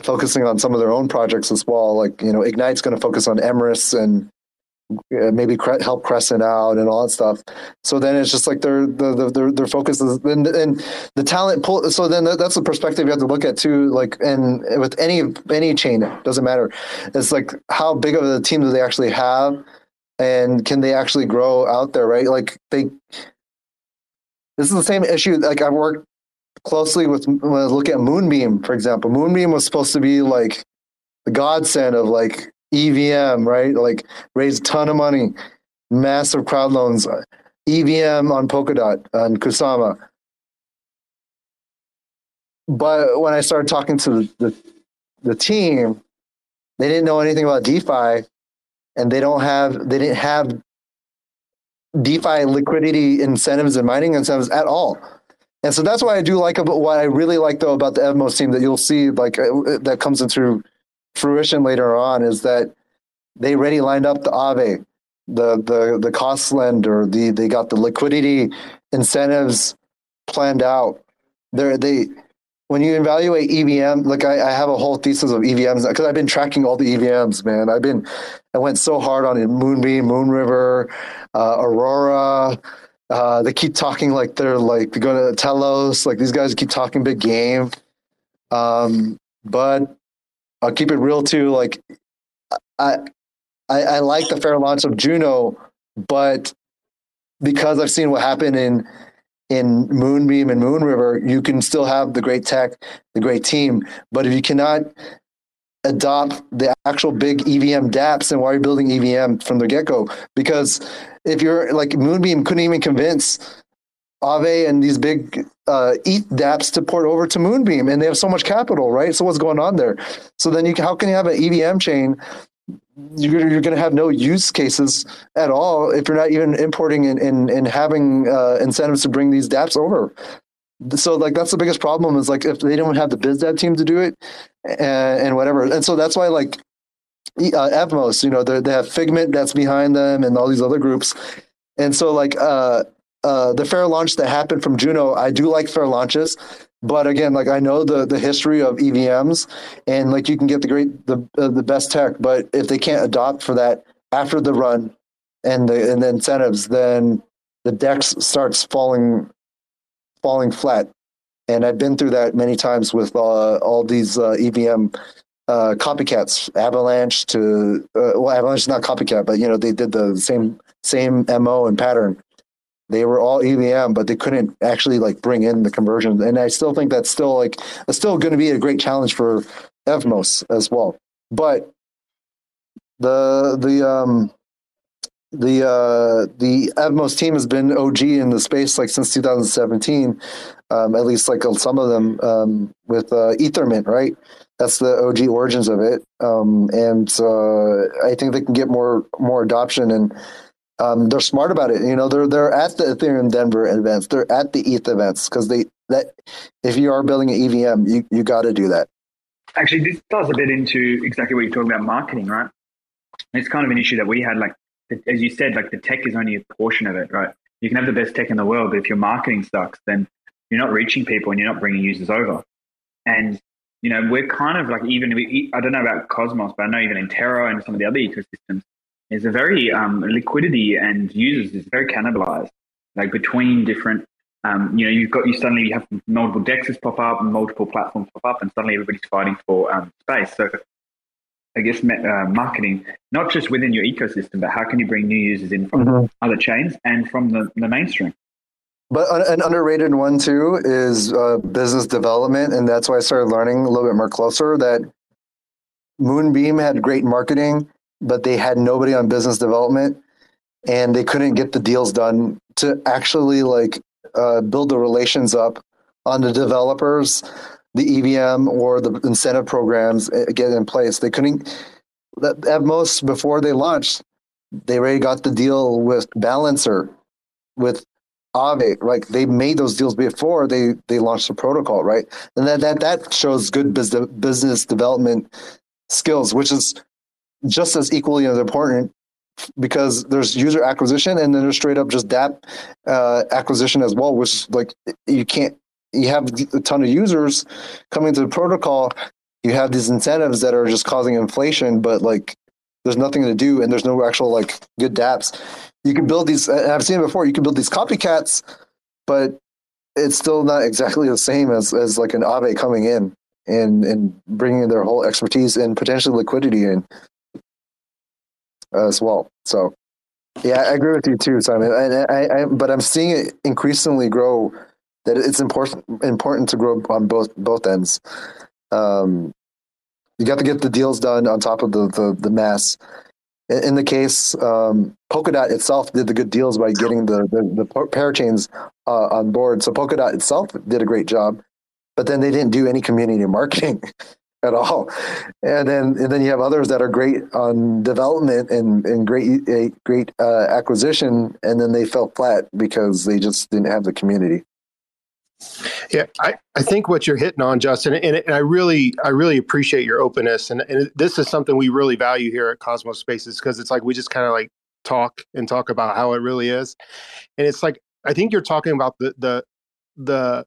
focusing on some of their own projects as well like you know ignite's going to focus on Emeris and Uh, maybe cre- help Crescent out and all that stuff. So then it's just like their the, their their focus is and, and the talent pull. So then that's the perspective you have to look at too. Like and with any any chain, it doesn't matter. It's like how big of a team do they actually have, and can they actually grow out there? Right? Like they. This is the same issue. Like I worked closely with when I look at Moonbeam, for example. Moonbeam was supposed to be like the godsend of like EVM, right? Like raised a ton of money, massive crowd loans, EVM on Polkadot and Kusama. But when I started talking to the, the, the team, they didn't know anything about DeFi, and they don't have they didn't have DeFi liquidity incentives and mining incentives at all. And so that's why I do like about what I really like though about the Evmos team that you'll see like uh, that comes into fruition later on is that they already lined up the Aave, the the the cost lender, the they got the liquidity incentives planned out. There they when you evaluate EVM, like I, I have a whole thesis of EVMs because I've been tracking all the EVMs, man. I've been I went so hard on it, Moonbeam, Moonriver, uh, Aurora. Uh, they keep talking like they're like they're going to Telos. Like these guys keep talking big game. Um, but I'll keep it real too. Like I, I, I like the fair launch of Juno, but because I've seen what happened in in Moonbeam and Moonriver, you can still have the great tech, the great team. But if you cannot adopt the actual big EVM dApps, then why are you building EVM from the get go? Because if you're like Moonbeam couldn't even convince Aave and these big uh, ETH dApps to port over to Moonbeam, and they have so much capital, right? So what's going on there? So then you how can you have an EVM chain? You're, you're going to have no use cases at all if you're not even importing and, and, and having uh, incentives to bring these dApps over. So like that's the biggest problem is like if they don't have the biz dev team to do it and, and whatever. And so that's why like uh, Evmos, you know, they have Figment that's behind them and all these other groups. And so like uh, uh, the fair launch that happened from Juno, I do like fair launches, but again, like I know the the history of EVMs, and like you can get the great the uh, the best tech, but if they can't adopt for that after the run and the and the incentives, then the DEX starts falling falling flat. And I've been through that many times with uh, all these uh, EVM uh, copycats, Avalanche to uh, well, Avalanche is not copycat, but you know they did the same same mo and pattern they were all EVM, but they couldn't actually like bring in the conversion. And I still think that's still like it's still going to be a great challenge for Evmos as well. But the the um the uh the Evmos team has been OG in the space like since 2017, um, at least like some of them um, with uh, Ethermint, right? That's the OG origins of it, um, and uh, I think they can get more more adoption and um, they're smart about it. You know, they're they're at the Ethereum Denver events, they're at the ETH events because they that if you are building an EVM, you you got to do that.
Actually, this does a bit into exactly what you're talking about marketing, right? It's kind of an issue that we had. Like as you said, like the tech is only a portion of it, right? You can have the best tech in the world, but if your marketing sucks, then you're not reaching people and you're not bringing users over. And you know, we're kind of like even I don't know about Cosmos, but I know even in Terra and some of the other ecosystems, is a very um, liquidity and users is very cannibalized, like between different. Um, you know, you've got you suddenly you have multiple dexes pop up and multiple platforms pop up, and suddenly everybody's fighting for um, space. So, I guess uh, marketing not just within your ecosystem, but how can you bring new users in from mm-hmm. other chains and from the, the mainstream?
But an underrated one too is uh, business development, and that's why I started learning a little bit more closer that Moonbeam had great marketing, but they had nobody on business development, and they couldn't get the deals done to actually like uh, build the relations up on the developers, the EVM or the incentive programs uh, get in place. They couldn't. At most, before they launched, they already got the deal with Balancer, with Aave. like they made those deals before they they launched the protocol, right? And that that that shows good business business development skills, which is just as equally as important because there's user acquisition and then there's straight up just DApp uh, acquisition as well, which like you can't you have a ton of users coming to the protocol. You have these incentives that are just causing inflation, but like there's nothing to do and there's no actual like good dApps you can build these. I've seen it before. You can build these copycats, but it's still not exactly the same as as like an Aave coming in and and bringing their whole expertise and potentially liquidity in as well. So, yeah, I agree with you too, Simon. And I, I, but I'm seeing it increasingly grow. That it's important important to grow on both both ends. Um, you got to get the deals done on top of the the, the mass in the case, um, Polkadot itself did the good deals by getting the the, the parachains uh, on board. So Polkadot itself did a great job, but then they didn't do any community marketing at all. And then and then you have others that are great on development and and great great uh, acquisition, and then they fell flat because they just didn't have the community.
Yeah, I, I think what you're hitting on, Justin, and, and I really I really appreciate your openness, and, and this is something we really value here at Cosmos Spaces because it's like we just kind of like talk and talk about how it really is, and it's like I think you're talking about the the the the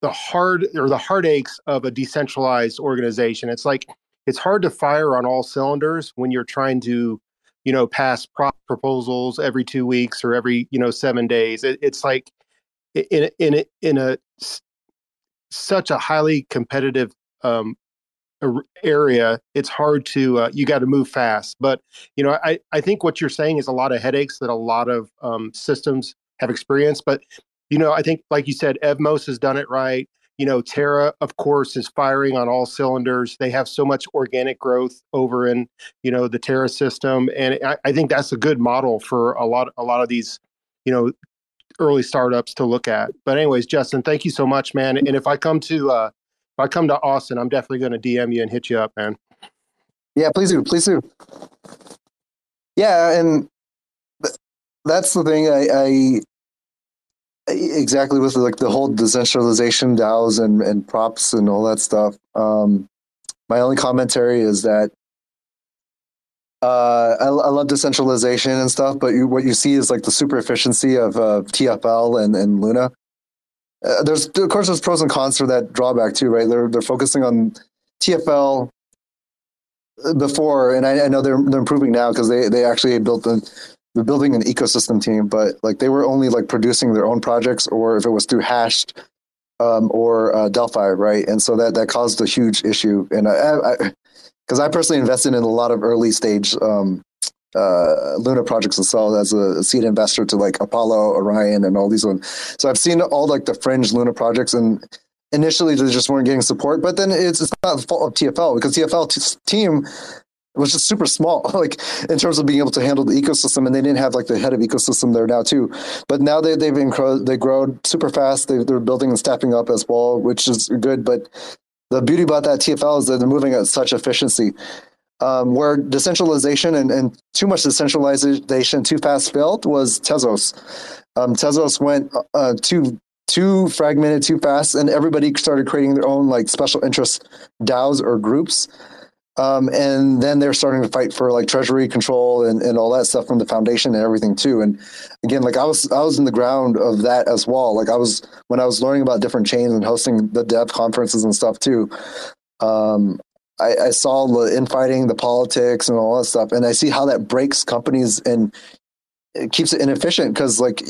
the hard or the heartaches of a decentralized organization. It's like it's hard to fire on all cylinders when you're trying to you know pass prop proposals every two weeks or every you know seven days. It, it's like in in a, in a such a highly competitive um, area, it's hard to uh, you got to move fast. But you know, I I think what you're saying is a lot of headaches that a lot of um, systems have experienced. But you know, I think like you said, Evmos has done it right. You know, Terra, of course, is firing on all cylinders. They have so much organic growth over in you know the Terra system, and I, I think that's a good model for a lot a lot of these you know early startups to look at. But anyways, Justin, thank you so much, man. And if I come to uh, if I come to Austin, I'm definitely going to DM you and hit you up, man.
Yeah, please do, please do. Yeah, and that's the thing. I, I exactly with like the whole decentralization DAOs and and props and all that stuff. Um, my only commentary is that uh, I, I, love decentralization and stuff, but you, what you see is like the super efficiency of uh, TFL and, and Luna. Uh, there's of course there's pros and cons for that drawback too, right? They're they're focusing on TFL before, and I, I know they're they're improving now because they they actually built the building an ecosystem team, but like they were only like producing their own projects, or if it was through Hashed um, or uh, Delphi, right? And so that that caused a huge issue. And I, I, because I personally invested in a lot of early stage um, uh, Luna projects as well as a seed investor to like Apollo, Orion, and all these ones. So I've seen all like the fringe Luna projects, and initially they just weren't getting support. But then it's, it's not the fault of TFL because TFL t- team was just super small, like in terms of being able to handle the ecosystem, and they didn't have like the head of ecosystem there now too. But now they they've been they grow super fast. They, they're building and stepping up as well, which is good. But the beauty about that TFL is that they're moving at such efficiency. Um, where decentralization and, and too much decentralization too fast failed was Tezos. Um, Tezos went uh, too too fragmented too fast, and everybody started creating their own like special interest DAOs or groups. Um, and then they're starting to fight for like treasury control and, and all that stuff from the foundation and everything too. And again, like I was I was in the ground of that as well. Like I was when I was learning about different chains and hosting the dev conferences and stuff too. Um, I, I saw the infighting, the politics, and all that stuff, and I see how that breaks companies and it keeps it inefficient because like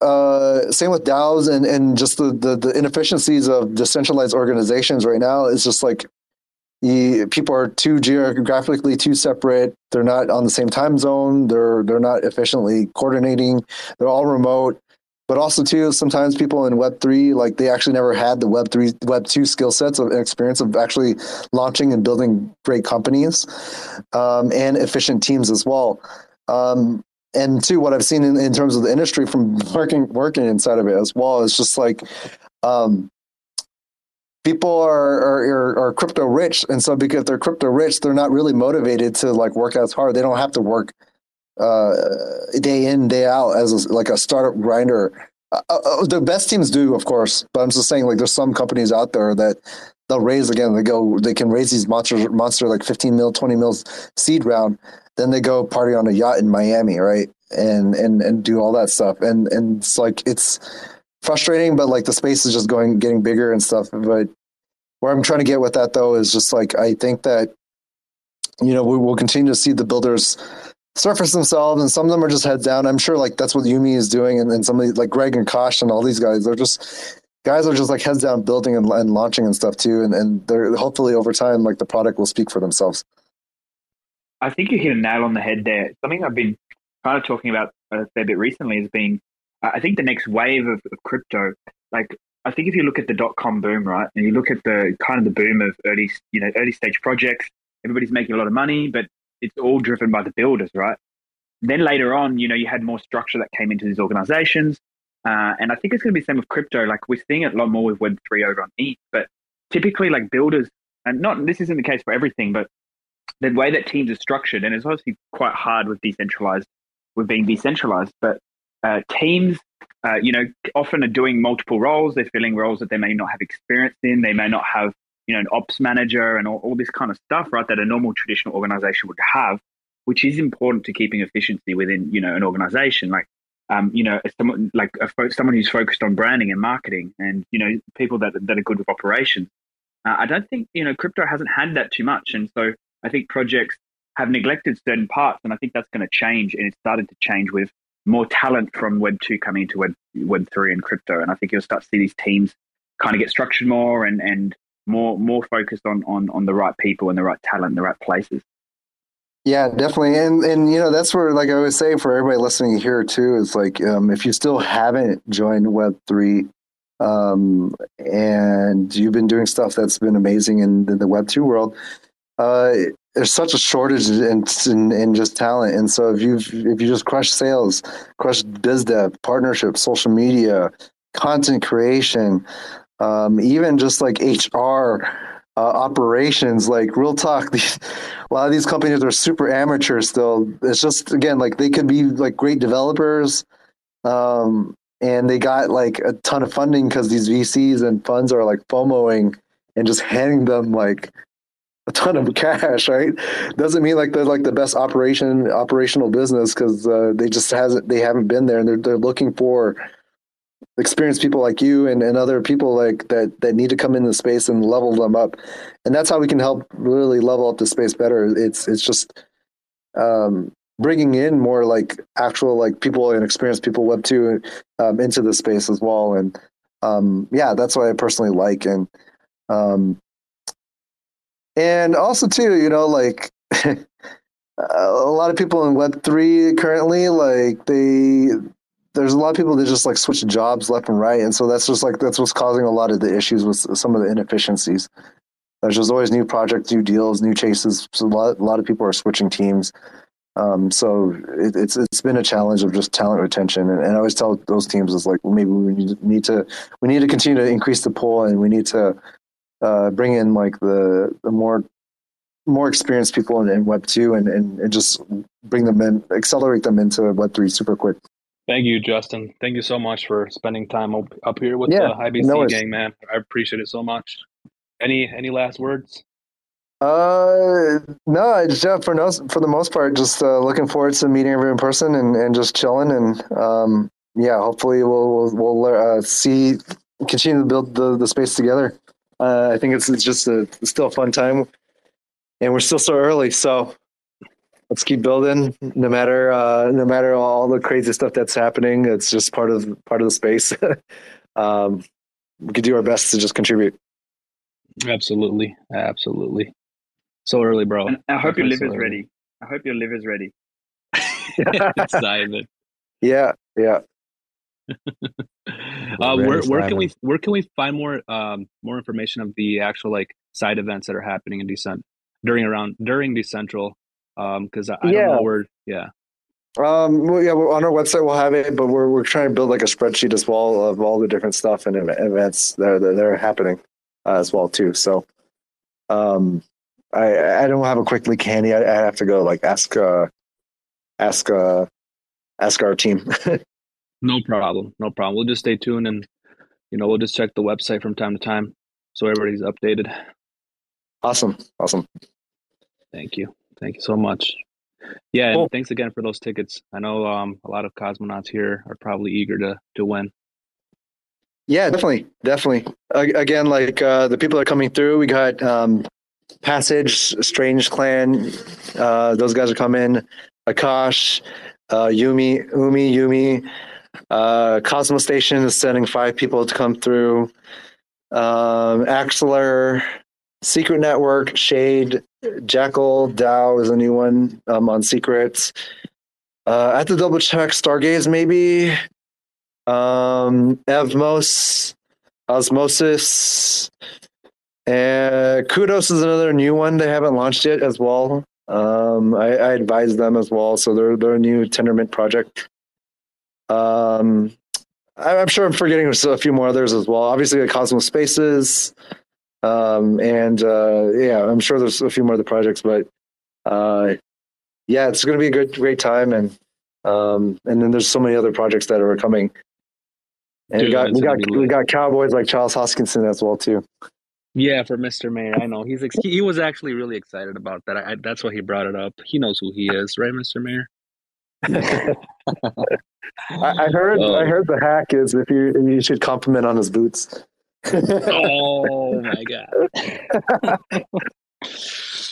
uh, same with DAOs and, and just the, the, the inefficiencies of decentralized organizations right now is just like you, people are too geographically too separate. They're not on the same time zone. They're they're not efficiently coordinating. They're all remote. But also too, sometimes people in Web three, like they actually never had the Web three, Web two skill sets of experience of actually launching and building great companies um, and efficient teams as well. Um, and two, what I've seen in, in terms of the industry from working working inside of it as well is just like um, people are, are are crypto rich, and so because they're crypto rich, they're not really motivated to like work as hard. They don't have to work uh, day in day out as a, like a startup grinder. Uh, uh, uh, the best teams do, of course, but I'm just saying like there's some companies out there that they'll raise again. They go, they can raise these monster monster like 15 mil, 20 mils seed round, then they go party on a yacht in Miami, right? And and and do all that stuff. And and it's like it's frustrating, but like the space is just going getting bigger and stuff. But where I'm trying to get with that though is just like I think that you know we will continue to see the builders surface themselves and some of them are just heads down. I'm sure like that's what Umee is doing and then somebody like Greg and Kosh and all these guys, they're just guys are just like heads down building and, and launching and stuff too. And, and they're hopefully over time, like the product will speak for themselves.
I think you hit a nail on the head there. Something I've been kind of talking about uh, a fair bit recently is being, I think the next wave of, of crypto, like I think if you look at the dot com boom, right, and you look at the kind of the boom of early, you know, early stage projects, everybody's making a lot of money, but it's all driven by the builders, right? Then later on, you know, you had more structure that came into these organizations. Uh, and I think it's going to be the same with crypto. Like we're seeing it a lot more with Web3 over on ETH, but typically like builders, and not, this isn't the case for everything, but the way that teams are structured, and it's obviously quite hard with decentralized, with being decentralized, but uh, teams, uh, you know, often are doing multiple roles. They're filling roles that they may not have experience in. They may not have, you know, an ops manager and all, all this kind of stuff, right? That a normal traditional organization would have, which is important to keeping efficiency within, you know, an organization. Like, um, you know, someone like a, someone who's focused on branding and marketing, and you know, people that that are good with operations. Uh, I don't think you know crypto hasn't had that too much, and so I think projects have neglected certain parts, and I think that's going to change. And it started to change with more talent from Web two coming into Web Web three and crypto. And I think you'll start to see these teams kind of get structured more and and more more focused on on on the right people and the right talent, the right places.
Yeah, definitely, and and you know that's where like I always say for everybody listening here too is like um, if you still haven't joined Web three, um, and you've been doing stuff that's been amazing in, in the Web two world, uh, there's such a shortage in, in, in just talent, and so if you if you just crush sales, crush biz dev, partnership, social media, content creation, um, even just like HR. Uh, operations like real talk these, a lot of these companies are super amateur still it's just again like they could be like great developers um, and they got like a ton of funding because these vcs and funds are like fomoing and just handing them like a ton of cash, right? Doesn't mean like they're like the best operation operational business because uh, they just hasn't they haven't been there and they're they're looking for experienced people like you and, and other people like that that need to come in the space and level them up, and that's how we can help really level up the space better. It's it's just um, bringing in more like actual like people and experienced people web two um, into the space as well, and um, yeah, that's what I personally like and. Um, and also too you know like a lot of people in web 3 currently like they there's a lot of people that just like switch jobs left and right. And so that's just like that's what's causing a lot of the issues with some of the inefficiencies. There's just always new projects new deals new chases. So a lot, a lot of people are switching teams. Um, so it, it's it's been a challenge of just talent retention, and, and I always tell those teams is like well, maybe we need to we need to continue to increase the pool, and we need to uh, bring in like the the more more experienced people in, in Web two and, and and just bring them in, accelerate them into Web three super quick.
Thank you, Justin. Thank you so much for spending time up, up here with
Yeah,
the IBC
no
gang, man. I appreciate it so much. Any any last words?
Uh, no, yeah, for no, for the most part, just uh, looking forward to meeting everyone in person and, and just chilling and um, yeah, hopefully we'll we'll, we'll uh, see continue to build the, the space together. Uh, I think it's it's just a it's still a fun time, and we're still so early, so let's keep building. No matter uh, no matter all the crazy stuff that's happening, it's just part of part of the space. um, we could do our best to just contribute.
Absolutely, absolutely. So early, bro.
And I hope your
Definitely so
liver's ready. I hope your liver's ready.
Simon.
Yeah, yeah.
Uh, where where can we where can we find more um more information of the actual like side events that are happening in Decent during around during Decentral? Um, because I, I
Yeah.
don't know where. Yeah.
Um, well, yeah, well, on our website we'll have it, but we're we're trying to build like a spreadsheet as well of all the different stuff and events that are, that are happening uh, as well too. So, um, I I don't have a quick link handy. I, I have to go like ask uh ask uh ask our team.
No problem. No problem. We'll just stay tuned and you know we'll just check the website from time to time so everybody's updated.
awesome, awesome.
Thank you. Thank you so much. Yeah, and thanks again for those tickets. I know um, a lot of cosmonauts here are probably eager to to win.
Yeah, definitely, definitely. Again, like uh, the people that are coming through, we got um, Passage, Strange Clan. Uh, those guys are coming. Akash, uh, Yumi, Umi, Yumi. Uh, Cosmostation is sending five people to come through. Um, Axelar, Secret Network, Shade, Jackal, Dow is a new one um, on Secrets. Uh, I have to double check Stargaze maybe. Um, Evmos, Osmosis, and Kudos is another new one they haven't launched yet as well. Um, I, I advise them as well, so they're they're a new Tendermint project. Um, I- I'm sure I'm forgetting a few more others as well. Obviously, the Cosmos Spaces, um, and uh, yeah, I'm sure there's a few more other projects, but uh, yeah, it's going to be a good, great time, and um, and then there's so many other projects that are coming. And we got we got we got cowboys like Charles Hoskinson as well too.
Yeah, for Mr. Mayor, I know he's ex- he, he was actually really excited about that. I, I, that's why he brought it up. He knows who he is, right, Mr. Mayor?
I, I heard
Oh.
I heard the hack is if you you should compliment on his boots.
Oh my god!
I,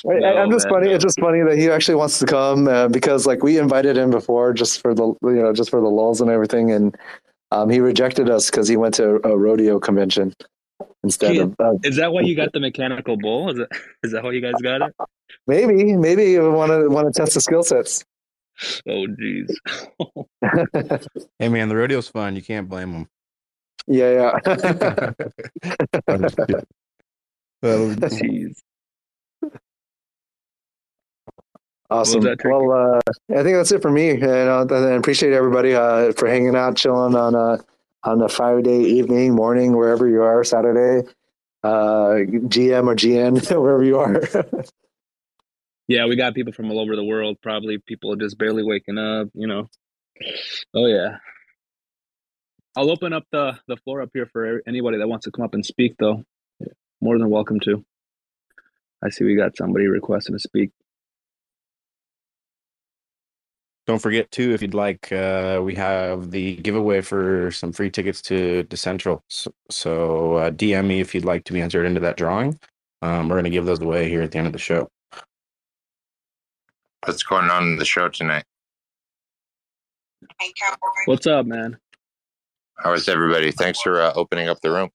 No,
I'm just
man,
funny.
no.
It's just funny that he actually wants to come uh, because like we invited him before just for the you know just for the lulls and everything, and um, he rejected us because he went to a rodeo convention instead
He-
of uh,
Is that why you got the mechanical bull? Is that is that why you guys got it?
maybe maybe you want to want to test the skill sets.
Oh jeez.
Hey man, the rodeo's fun. You can't blame them.
yeah, yeah.
Jeez.
Awesome.
that,
Well, uh, I think that's it for me. And uh, I appreciate everybody uh, for hanging out, chilling on a on a Friday evening, morning, wherever you are, Saturday, uh, GM or GN, wherever you are.
Yeah, we got people from all over the world. Probably people just barely waking up. You know. Oh yeah. I'll open up the the floor up here for anybody that wants to come up and speak, though. More than welcome to. I see we got somebody requesting to speak.
Don't forget too, if you'd like, uh, we have the giveaway for some free tickets to Decentral. So, so uh, DM me if you'd like to be entered into that drawing. Um, we're going to give those away here at the end of the show.
What's going on in the show tonight?
What's up, man?
How is everybody? Thanks for uh, opening up the room.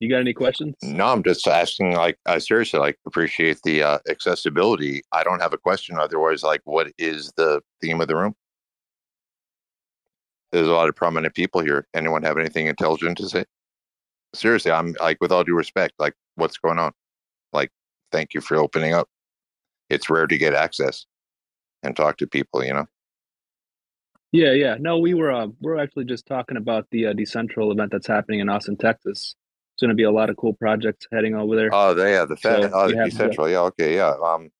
You got any questions?
No, I'm just asking. Like, uh, seriously, like, appreciate the uh, accessibility. I don't have a question. Otherwise, like, what is the theme of the room? There's a lot of prominent people here. Anyone have anything intelligent to say? Seriously, I'm like, with all due respect, like, what's going on? Like, thank you for opening up. It's rare to get access and talk to people. You know.
Yeah, yeah. No, we were uh, we're actually just talking about the uh, decentral event that's happening in Austin, Texas. It's going to be a lot of cool projects heading over there.
Oh, they yeah, the Fed,
So
oh, the decentral. Yeah, okay, yeah. Um,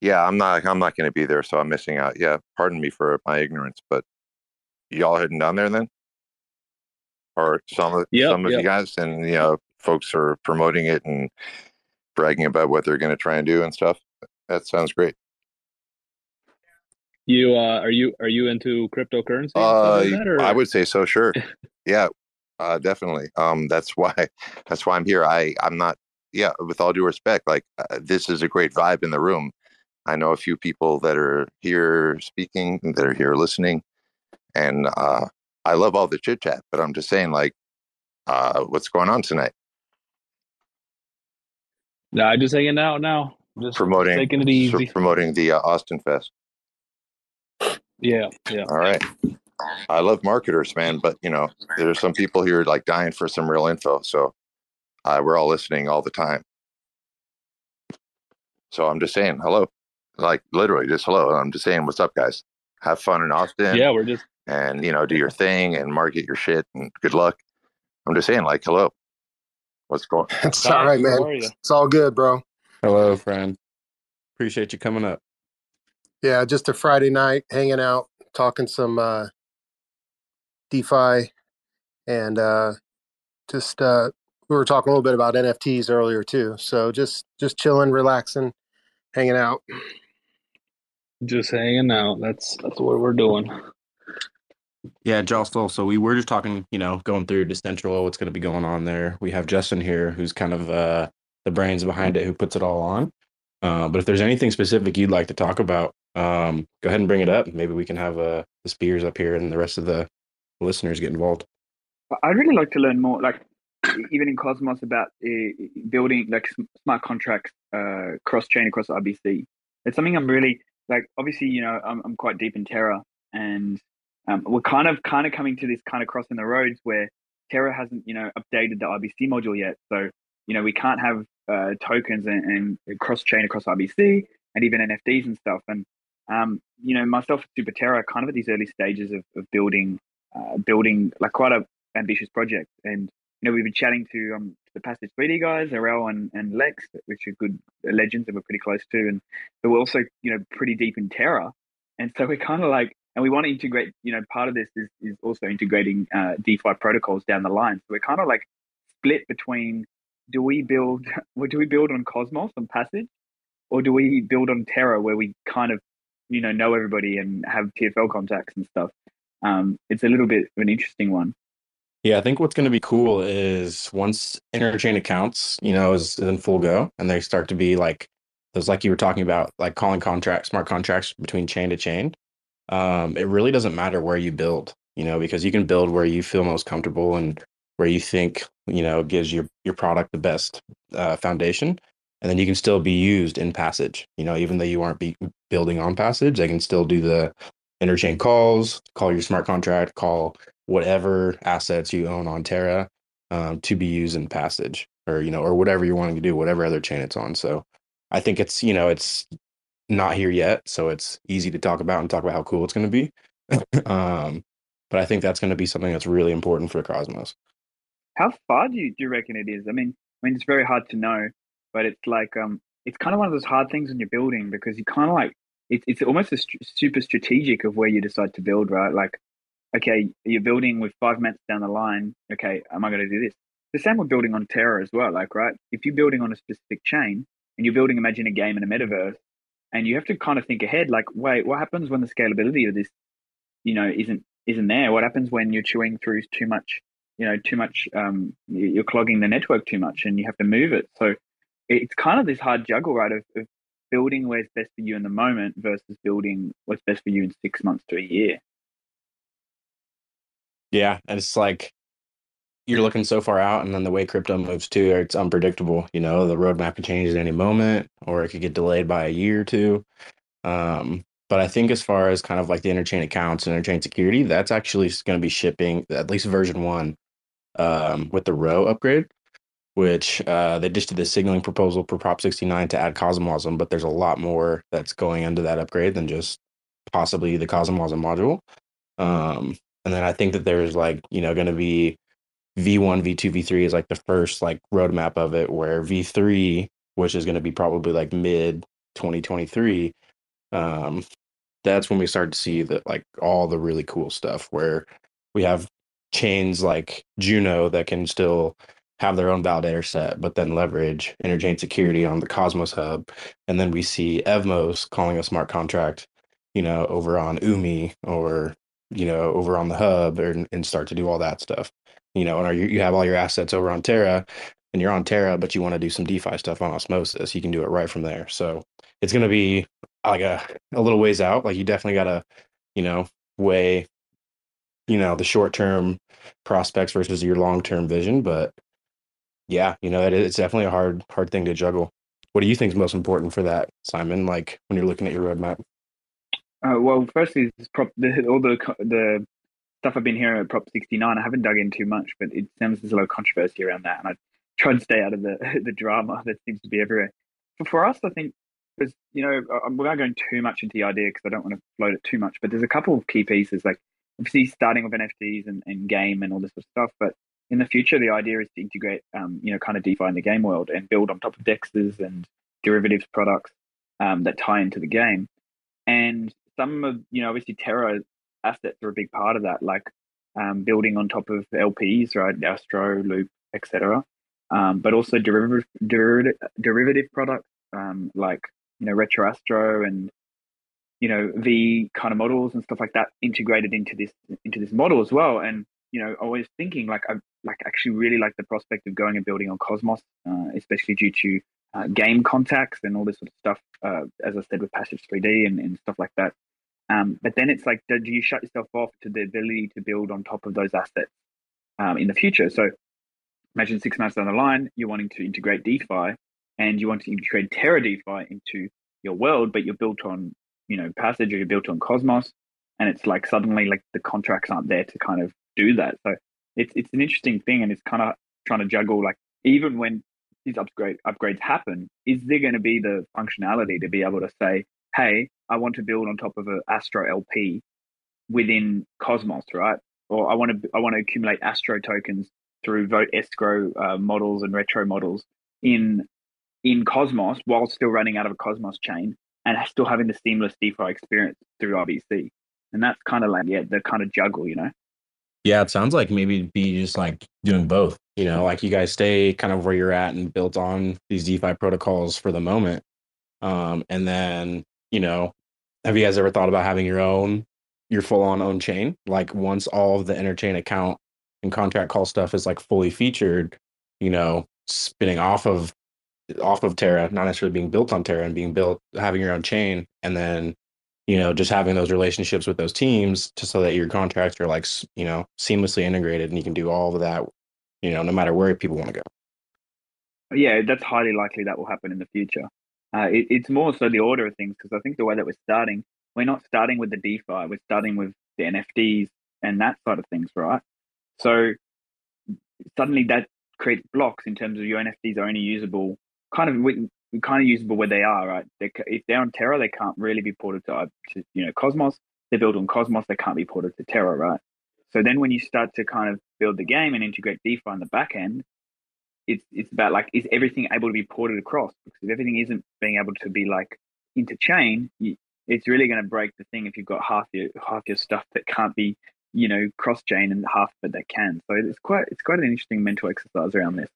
yeah, I'm not. I'm not going to be there, so I'm missing out. Yeah, pardon me for my ignorance, but y'all heading down there then, or some of
Yep,
some of
yep.
you guys, and you know, folks are promoting it and bragging about what they're going to try and do and stuff. That sounds great.
You uh, are you are you into cryptocurrency?
Uh,
like that,
I would say so. Sure. yeah, uh, definitely. Um, that's why. That's why I'm here. I I'm not. Yeah, with all due respect, like uh, this is a great vibe in the room. I know a few people that are here speaking, that are here listening, and uh, I love all the chit chat. But I'm just saying, like, uh, what's going on tonight?
Nah, just hanging out now. Just
Promoting,
taking it easy.
promoting the uh, Austin Fest.
Yeah, yeah.
All right. I love marketers, man, but you know, there's some people here like dying for some real info. So uh, we're all listening all the time. So I'm just saying hello, like literally just hello. I'm just saying what's up, guys. Have fun in Austin.
Yeah, we're just
and you know do your thing and market your shit and good luck. I'm just saying like hello. What's going? on?
It's all right, man. It's all good, bro.
Hello, friend. Appreciate you coming up.
Yeah, just a Friday night hanging out, talking some uh, DeFi, and uh, just uh, we were talking a little bit about NFTs earlier too. So just just chilling, relaxing, hanging out.
just hanging out. That's that's what we're doing.
Yeah, Jostle. So we were just talking, you know, going through Decentral, what's going to be going on there. We have Justin here, who's kind of uh, the brains behind it, who puts it all on. Uh, but if there's anything specific you'd like to talk about, um, go ahead and bring it up. Maybe we can have uh, the spears up here and the rest of the listeners get involved.
I'd really like to learn more, like even in Cosmos, about uh, building like smart contracts uh, cross chain across IBC. It's something I'm really like. Obviously, you know, I'm, I'm quite deep in Terra, and um, we're kind of kind of coming to this kind of crossing the roads where Terra hasn't, you know, updated the IBC module yet. So you know, we can't have uh, tokens and, and cross chain across IBC and even NFTs and stuff. And um, you know, myself and Super Terra kind of at these early stages of, of building uh, building like quite a ambitious project. And you know, we've been chatting to um the Passage 3D guys, Arel and, and Lex, which are good legends that we're pretty close to, and but we're also you know pretty deep in Terra, and so we're kind of like, and we want to integrate. You know, part of this is is also integrating uh, DeFi protocols down the line. So we're kind of like split between do we build what do we build on Cosmos on Passage, or do we build on Terra where we kind of you know know everybody and have TFL contacts and stuff. Um, it's a little bit of an interesting one.
Yeah, I think what's going to be cool is once interchain accounts, you know, is, is in full go and they start to be like those, like you were talking about, like calling contracts, smart contracts between chain to chain. Um, it really doesn't matter where you build, you know, because you can build where you feel most comfortable and where you think, you know, gives your your product the best uh, foundation, and then you can still be used in Passage. You know, even though you aren't be building on Passage, they can still do the interchain calls, call your smart contract, call whatever assets you own on Terra um, to be used in Passage, or you know, or whatever you're wanting to do, whatever other chain it's on. So, I think it's you know it's not here yet, so it's easy to talk about and talk about how cool it's going to be. um, but I think that's going to be something that's really important for Cosmos.
How far do you do you reckon it is? I mean, I mean, it's very hard to know, but it's like um, it's kind of one of those hard things when you're building because you kind of like it's it's almost a st- super strategic of where you decide to build, right? Like, okay, you're building with five months down the line. Okay, am I going to do this? The same with building on Terra as well. Like, right, if you're building on a specific chain and you're building, imagine a game in a metaverse, and you have to kind of think ahead. Like, wait, what happens when the scalability of this, you know, isn't isn't there? What happens when you're chewing through too much? You know, too much. Um, you're clogging the network too much, and you have to move it. So it's kind of this hard juggle, right? Of, of building where's best for you in the moment versus building what's best for you in six months to a year.
Yeah, and it's like you're looking so far out, and then the way crypto moves too, it's unpredictable. You know, the roadmap can change at any moment, or it could get delayed by a year or two. Um, but I think as far as kind of like the interchain accounts and interchain security, that's actually going to be shipping at least version one um, with the Rho upgrade, which uh, they just did the signaling proposal for Prop 69 to add CosmWasm, but there's a lot more that's going into that upgrade than just possibly the CosmWasm module. Um, and then I think that there's like, you know, going to be V1, V2, V3 is like the first like roadmap of it, where V3, which is going to be probably like mid 2023, um, that's when we start to see that like all the really cool stuff where we have chains like Juno that can still have their own validator set, but then leverage interchain security on the Cosmos hub. And then we see Evmos calling a smart contract, you know, over on Umee or, you know, over on the hub or, and start to do all that stuff. You know, and you, you have all your assets over on Terra and you're on Terra, but you want to do some DeFi stuff on Osmosis, you can do it right from there. So it's going to be like a, a little ways out. Like you definitely got to, you know, weigh, you know, the short term prospects versus your long term vision. But yeah, you know, it, it's definitely a hard, hard thing to juggle. What do you think is most important for that, Simon? Like when you're looking at your roadmap?
Uh, well, firstly, prop, the, all the the stuff I've been hearing about Prop 69, I haven't dug in too much, but it sounds there's a lot of controversy around that, and I try and stay out of the the drama that seems to be everywhere. But for us, I think because you know without going too much into the idea because I don't want to float it too much, but there's a couple of key pieces like obviously starting with NFTs and, and game and all this sort of stuff, but in the future, the idea is to integrate, um, you know, kind of DeFi in the game world and build on top of Dexes and derivatives products um, that tie into the game. And some of, you know, obviously Terra assets are a big part of that, like um, building on top of LPs, right? Astro, Loop, etc. Um, but also derivative, derivative, derivative products um, like, you know, Retro Astro and you know the kind of models and stuff like that integrated into this into this model as well and you know, always thinking like I like actually really like the prospect of going and building on Cosmos, uh, especially due to uh, game contacts and all this sort of stuff. Uh, as I said with Passage 3D and, and stuff like that. Um, but then it's like, do you shut yourself off to the ability to build on top of those assets um, in the future? So imagine six months down the line, you're wanting to integrate DeFi and you want to integrate Terra DeFi into your world, but you're built on, you know, Passage or you're built on Cosmos. And it's like suddenly like the contracts aren't there to kind of do that. So it's it's an interesting thing, and it's kind of trying to juggle like even when these upgrade upgrades happen, is there going to be the functionality to be able to say, hey, I want to build on top of an Astro LP within Cosmos, right? Or I want to I want to accumulate Astro tokens through Vote escrow uh, models and retro models in in Cosmos while still running out of a Cosmos chain and still having the seamless DeFi experience through IBC. And that's kind of like yeah, the kind of juggle, you know.
Yeah, it sounds like maybe be just like doing both. You know, like you guys stay kind of where you're at and built on these DeFi protocols for the moment. Um, and then, you know, have you guys ever thought about having your own, your full on own chain? Like once all of the interchain account and contract call stuff is like fully featured, you know, spinning off of off of Terra, not necessarily being built on Terra and being built having your own chain, and then you know, just having those relationships with those teams to so that your contracts are like, you know, seamlessly integrated and you can do all of that, you know, no matter where people want to go.
Yeah, that's highly likely that will happen in the future. Uh, it, it's more so the order of things because I think the way that we're starting, we're not starting with the DeFi, we're starting with the NFTs and that side of things, right? So suddenly that creates blocks in terms of your NFTs are only usable kind of kind of usable where they are, right? They, if they're on Terra, they can't really be ported to, to, you know, Cosmos. They're built on Cosmos, they can't be ported to Terra, right? So then when you start to kind of build the game and integrate DeFi on the back end, it's it's about like is everything able to be ported across? Because if everything isn't being able to be like interchain, you, it's really going to break the thing if you've got half your half your stuff that can't be you know cross chain and half of it that can. So it's quite it's quite an interesting mental exercise around this.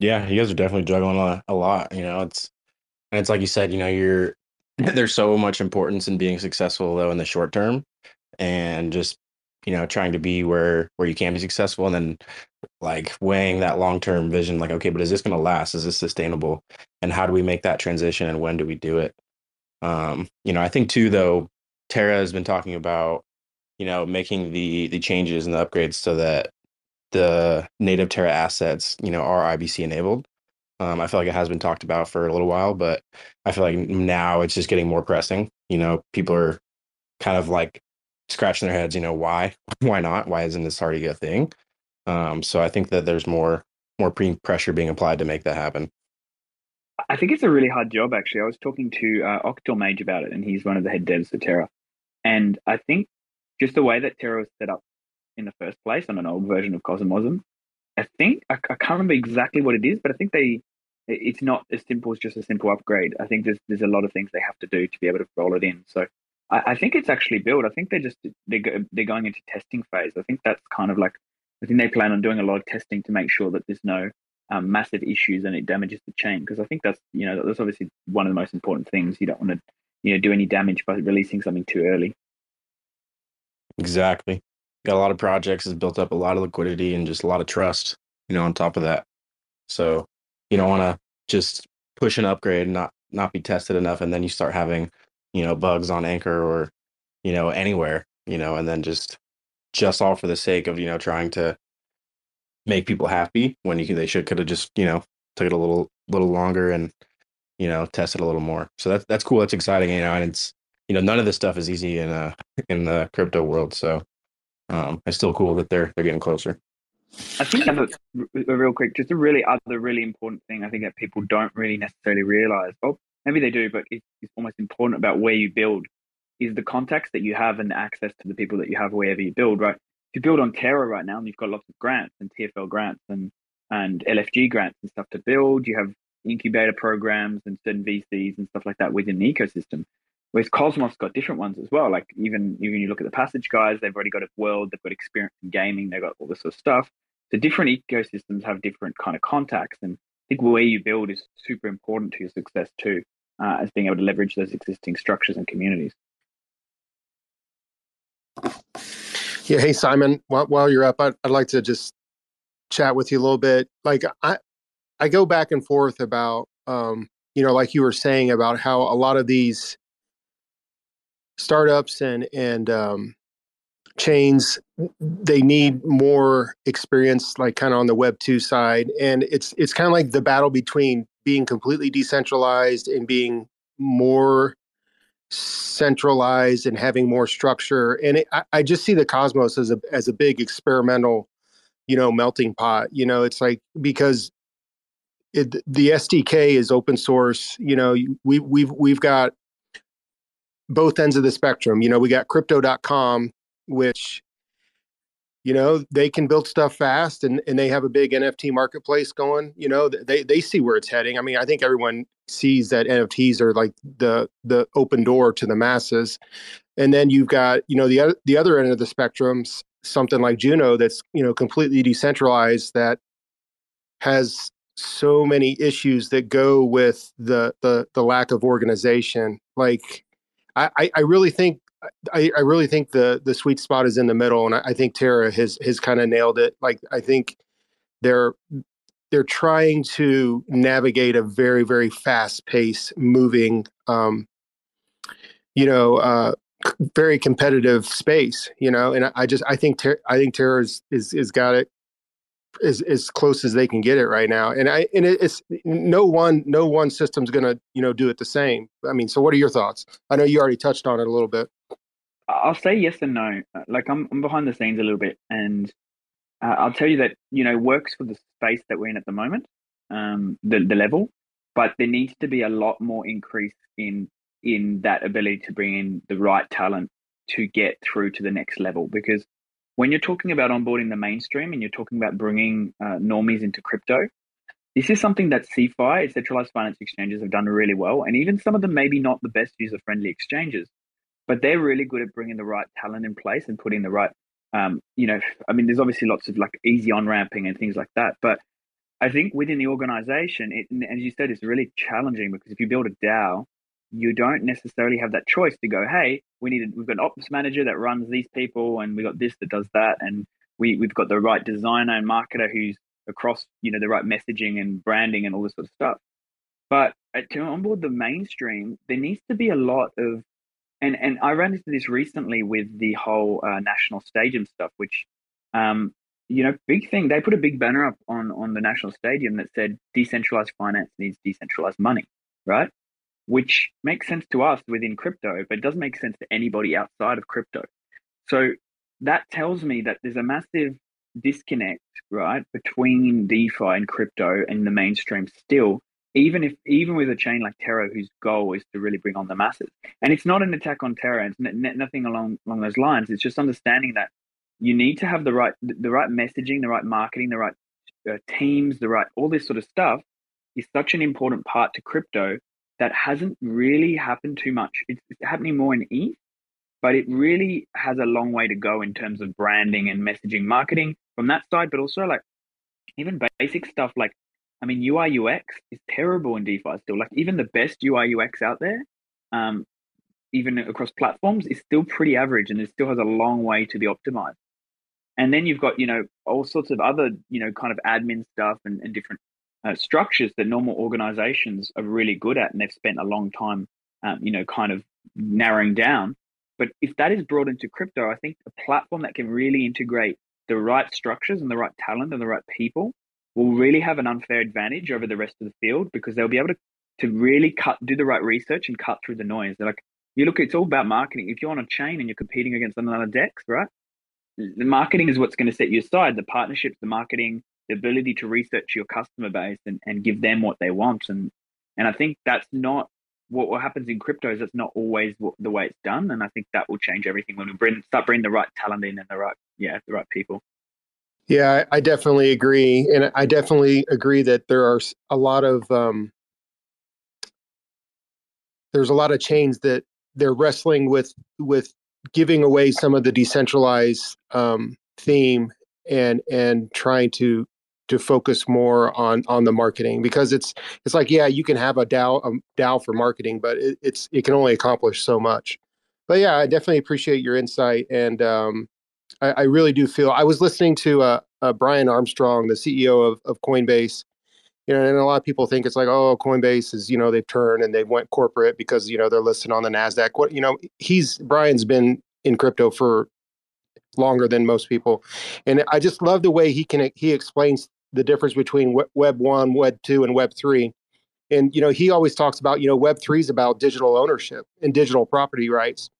Yeah, you guys are definitely juggling a, a lot. You know, it's and it's like you said. You know, you're there's so much importance in being successful though in the short term, and just you know trying to be where where you can be successful, and then like weighing that long term vision. Like, okay, but is this going to last? Is this sustainable? And how do we make that transition? And when do we do it? Um, you know, I think too though, Terra has been talking about you know making the the changes and the upgrades so that the native Terra assets, you know, are IBC enabled. Um, I feel like it has been talked about for a little while, but I feel like now it's just getting more pressing. You know, people are kind of like scratching their heads. You know, why? Why not? Why isn't this already a thing? Um, so I think that there's more more pre pressure being applied to make that happen.
I think it's a really hard job. Actually, I was talking to uh, Octal Mage about it, and he's one of the head devs for Terra. And I think just the way that Terra was set up in the first place on an old version of CosmWasm. I think I, I can't remember exactly what it is, but I think they it's not as simple as just a simple upgrade. I think there's there's a lot of things they have to do to be able to roll it in. So I, I think it's actually built. I think they're just they're they're going into testing phase. I think that's kind of like I think they plan on doing a lot of testing to make sure that there's no um, massive issues and it damages the chain because I think that's you know that's obviously one of the most important things. You don't want to you know do any damage by releasing something too early.
Exactly. Got a lot of projects, has built up a lot of liquidity and just a lot of trust, you know, on top of that. So you don't want to just push an upgrade and not not be tested enough and then you start having, you know, bugs on anchor or, you know, anywhere, you know, and then just just all for the sake of, you know, trying to make people happy when you they should could have just, you know, took it a little little longer and, you know, tested a little more. So that's that's cool. That's exciting, you know, and it's you know, none of this stuff is easy in uh in the crypto world. So um, it's still cool that they're they're getting closer.
I think real quick, just a really other really important thing I think that people don't really necessarily realize. Oh, maybe they do, but it's, almost important about where you build is the contacts that you have and the access to the people that you have wherever you build. Right, if you build on Terra right now, and you've got lots of grants and TFL grants and and LFG grants and stuff to build, you have incubator programs and certain VCs and stuff like that within the ecosystem. Whereas Cosmos got different ones as well. Like even even you look at the Passage guys, they've already got a world, they've got experience in gaming, they've got all this sort of stuff. So different ecosystems have different kind of contacts, and I think where you build is super important to your success too, uh, as being able to leverage those existing structures and communities.
Yeah, hey Simon, while, while you're up, I'd, I'd like to just chat with you a little bit. Like I, I go back and forth about, um, you know, like you were saying about how a lot of these startups and and um, chains they need more experience like kind of on the web 2 side and it's it's kind of like the battle between being completely decentralized and being more centralized and having more structure and it, I, I just see the cosmos as a as a big experimental you know melting pot you know it's like because it, the SDK is open source you know we we've we've got both ends of the spectrum. You know, we got crypto.com, which, you know, they can build stuff fast and, and they have a big NFT marketplace going. You know, they, they see where it's heading. I mean, I think everyone sees that NFTs are like the the open door to the masses. And then you've got, you know, the other the other end of the spectrum, something like Juno that's, you know, completely decentralized that has so many issues that go with the the the lack of organization. Like I, I really think I, I, really think the the sweet spot is in the middle, and I, I think Terra has has kind of nailed it. Like I think they're they're trying to navigate a very very fast pace, moving, um, you know, uh, very competitive space. You know, and I, I just I think Ter- I think Terra is, is is got it as as close as they can get it right now. And I and it's no one no one system's going to you know do it the same. I mean, so what are your thoughts? I know you already touched on it a little bit.
I'll say yes and no. Like I'm I'm behind the scenes a little bit, and uh, I'll tell you that you know works for the space that we're in at the moment, um, the the level, but there needs to be a lot more increase in in that ability to bring in the right talent to get through to the next level because when you're talking about onboarding the mainstream and you're talking about bringing uh, normies into crypto, this is something that CeFi, centralized finance exchanges, have done really well. And even some of them maybe not the best user friendly exchanges, but they're really good at bringing the right talent in place and putting the right, um, you know, I mean, there's obviously lots of like easy on ramping and things like that. But I think within the organization, it, as you said, it's really challenging because if you build a DAO, you don't necessarily have that choice to go, hey, we need we've got an ops manager that runs these people, and we got this that does that, and we we've got the right designer and marketer who's across you know the right messaging and branding and all this sort of stuff. But to onboard the mainstream, there needs to be a lot of and and I ran into this recently with the whole uh, national stadium stuff, which um, you know, big thing. They put a big banner up on on the national stadium that said decentralized finance needs decentralized money, right? which makes sense to us within crypto, but it doesn't make sense to anybody outside of crypto. So that tells me that there's a massive disconnect, right, between DeFi and crypto and the mainstream still, even if even with a chain like Terra, whose goal is to really bring on the masses. And it's not an attack on Terra. It's n- n- nothing along along those lines. It's just understanding that you need to have the right the right messaging, the right marketing, the right uh, teams, the right all this sort of stuff is such an important part to crypto that hasn't really happened too much. It's, it's happening more in ETH, but it really has a long way to go in terms of branding and messaging marketing from that side, but also like even basic stuff like I mean UI UX is terrible in DeFi still. Like even the best UI UX out there, um, even across platforms, is still pretty average and it still has a long way to be optimized. And then you've got, you know, all sorts of other, you know, kind of admin stuff and, and different uh, structures that normal organizations are really good at and they've spent a long time, um, you know, kind of narrowing down. But if that is brought into crypto, I think a platform that can really integrate the right structures and the right talent and the right people will really have an unfair advantage over the rest of the field because they'll be able to, to really cut, do the right research and cut through the noise. They're like, you look, it's all about marketing. If you're on a chain and you're competing against another DEX, right? The marketing is what's going to set you aside. The partnerships, the marketing, the ability to research your customer base and, and give them what they want. And and I think that's not what, what happens in crypto is that's not always what, the way it's done. And I think that will change everything when we bring start bringing the right talent in and the right yeah the right people.
Yeah, I definitely agree, and I definitely agree that there are a lot of um, there's a lot of chains that they're wrestling with with giving away some of the decentralized um, theme and and trying to to focus more on on the marketing because it's it's like yeah you can have a DAO a DAO for marketing but it, it's it can only accomplish so much. But yeah, I definitely appreciate your insight and um, I, I, really do feel. I was listening to uh, uh, Brian Armstrong, the CEO of of Coinbase. You know, and a lot of people think it's like, oh, Coinbase is, you know, they've turned and they went corporate because you know they're listed on the Nasdaq. What you know, he's Brian's been in crypto for longer than most people, and I just love the way he can he explains the difference between web 1 web 2 and web 3 and you know he always talks about you know web 3 is about digital ownership and digital property rights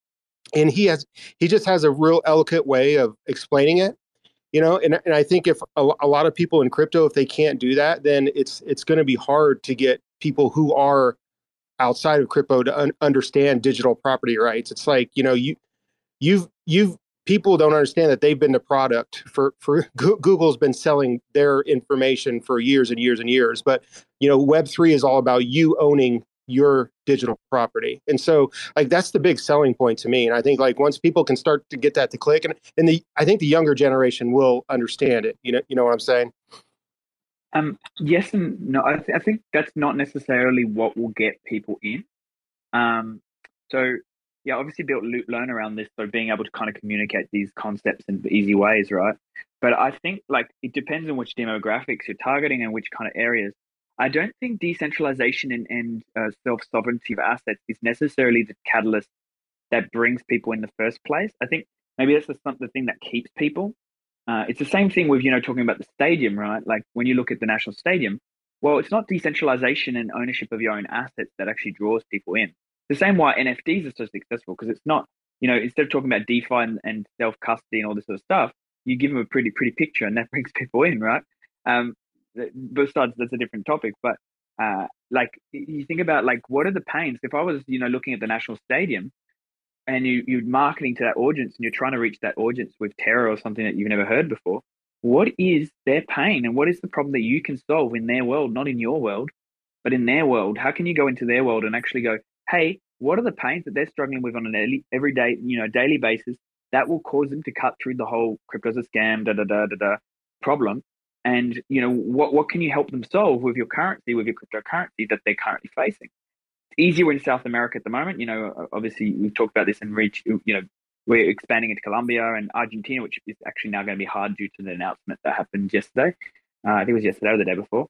and he has he just has a real eloquent way of explaining it you know and, and i think if a, a lot of people in crypto if they can't do that then it's it's going to be hard to get people who are outside of crypto to un- understand digital property rights it's like you know you you've you've people don't understand that they've been the product for for Google's been selling their information for years and years and years. But you know, Web three is all about you owning your digital property, and so like that's the big selling point to me. And I think like once people can start to get that to click, and and the I think the younger generation will understand it. You know, you know what I'm saying.
Um, yes and no. I, th- I think that's not necessarily what will get people in. Um, so yeah, obviously built learn around this, so being able to kind of communicate these concepts in easy ways, right? But I think like it depends on which demographics you're targeting and which kind of areas. I don't think decentralization and, and uh, self sovereignty of assets is necessarily the catalyst that brings people in the first place. I think maybe that's the, the thing that keeps people. Uh, it's the same thing with you know talking about the stadium, right? Like when you look at the national stadium, well, it's not decentralization and ownership of your own assets that actually draws people in the same why NFTs are so successful because it's not, you know, instead of talking about DeFi and, and self custody and all this sort of stuff, you give them a pretty pretty picture and that brings people in, right? Um, besides, that's a different topic, but uh, like you think about like what are the pains? If I was, you know, looking at the national stadium and you you're marketing to that audience and you're trying to reach that audience with Terra or something that you've never heard before, what is their pain and what is the problem that you can solve in their world, not in your world, but in their world? How can you go into their world and actually go, hey, what are the pains that they're struggling with on an everyday, you know, daily basis that will cause them to cut through the whole crypto's a scam, da da da da da problem. And you know, what what can you help them solve with your currency, with your cryptocurrency that they're currently facing? It's easier in South America at the moment. You know, obviously we've talked about this and reach. You know, we're expanding into Colombia and Argentina, which is actually now going to be hard due to the announcement that happened yesterday. Uh, I think it was yesterday or the day before.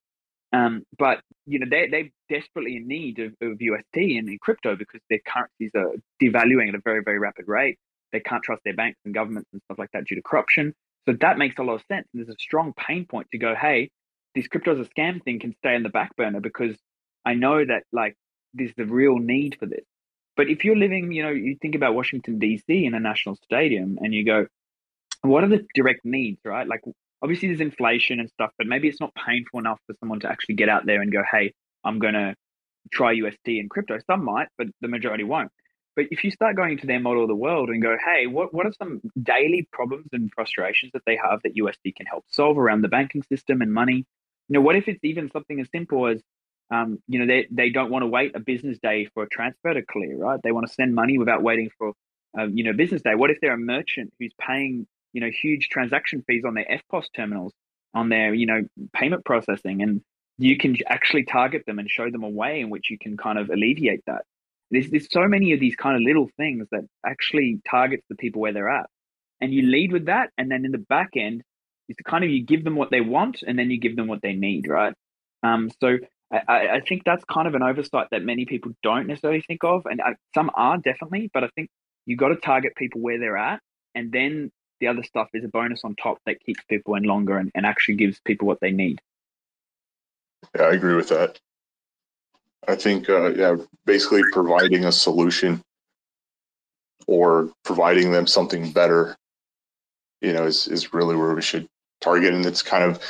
Um, but you know they they desperately in need of, of UST and, in crypto because their currencies are devaluing at a very very rapid rate. They can't trust their banks and governments and stuff like that due to corruption. So that makes a lot of sense. And there's a strong pain point to go, hey, this crypto as a scam thing can stay on the back burner because I know that like there's the real need for this. But if you're living, you know, you think about Washington DC in a national stadium and you go, what are the direct needs, right? Like obviously there's inflation and stuff, but maybe it's not painful enough for someone to actually get out there and go, hey, I'm going to try USD and crypto. Some might, but the majority won't. But if you start going to their model of the world and go, hey, what, what are some daily problems and frustrations that they have that USD can help solve around the banking system and money? You know, what if it's even something as simple as, um, you know, they, they don't want to wait a business day for a transfer to clear, right? They want to send money without waiting for, um, you know, business day. What if they're a merchant who's paying, you know, huge transaction fees on their EFTPOS terminals, on their, you know, payment processing, and you can actually target them and show them a way in which you can kind of alleviate that. There's, there's so many of these kind of little things that actually targets the people where they're at. And you lead with that. And then in the back end, it's kind of you give them what they want and then you give them what they need, right? Um, so I, I think that's kind of an oversight that many people don't necessarily think of. And I, some are definitely, but I think you got to target people where they're at. And then the other stuff is a bonus on top that keeps people in longer and, and actually gives people what they need.
Yeah, I agree with that. I think, uh, yeah, basically providing a solution or providing them something better, you know, is, is really where we should target. And it's kind of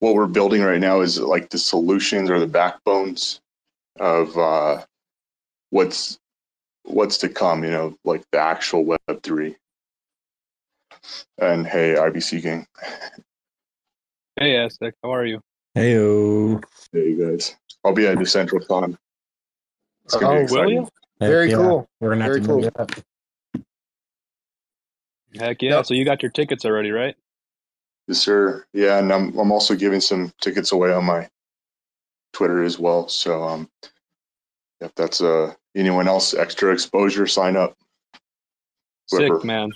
what we're building right now is like the solutions or the backbones of uh, what's what's to come, you know, like the actual Web three. And hey, IBC gang.
Hey, Aztec, how are you?
Heyo.
Hey, you guys. I'll be at DecentralCon. It's gonna be
Oh, will
exciting.
you? Very
yeah.
cool.
We're gonna have
Very
to
cool.
meet up.
Heck yeah! So you got your tickets already, right?
Yes, sir. Yeah, and I'm I'm also giving some tickets away on my Twitter as well. So um, if that's uh anyone else extra exposure, sign up.
Sick, man.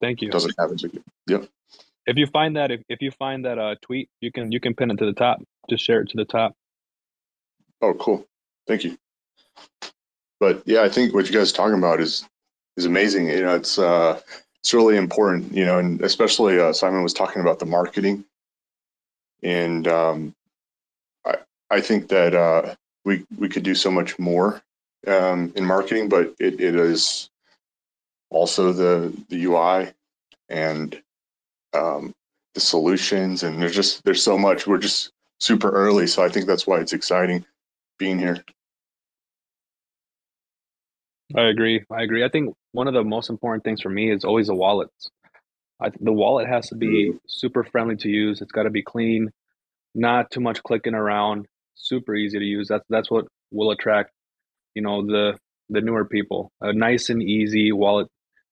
Thank you.
Doesn't have a ticket. Yep.
If you find that, if, if you find that uh tweet, you can you can pin it to the top. Just share it to the top.
Oh, cool. Thank you. But yeah, I think what you guys are talking about is is amazing. You know, it's uh it's really important. You know, and especially uh, Simon was talking about the marketing, and um, I I think that uh, we we could do so much more um, in marketing, but it, it is also the the UI and um, the solutions, and there's just there's so much. We're just super early, so I think that's why it's exciting being here.
I agree. I agree. I think one of the most important things for me is always the wallets. I, the wallet has to be super friendly to use. It's got to be clean, not too much clicking around, super easy to use. That's that's what will attract, you know, the the newer people. A nice and easy wallet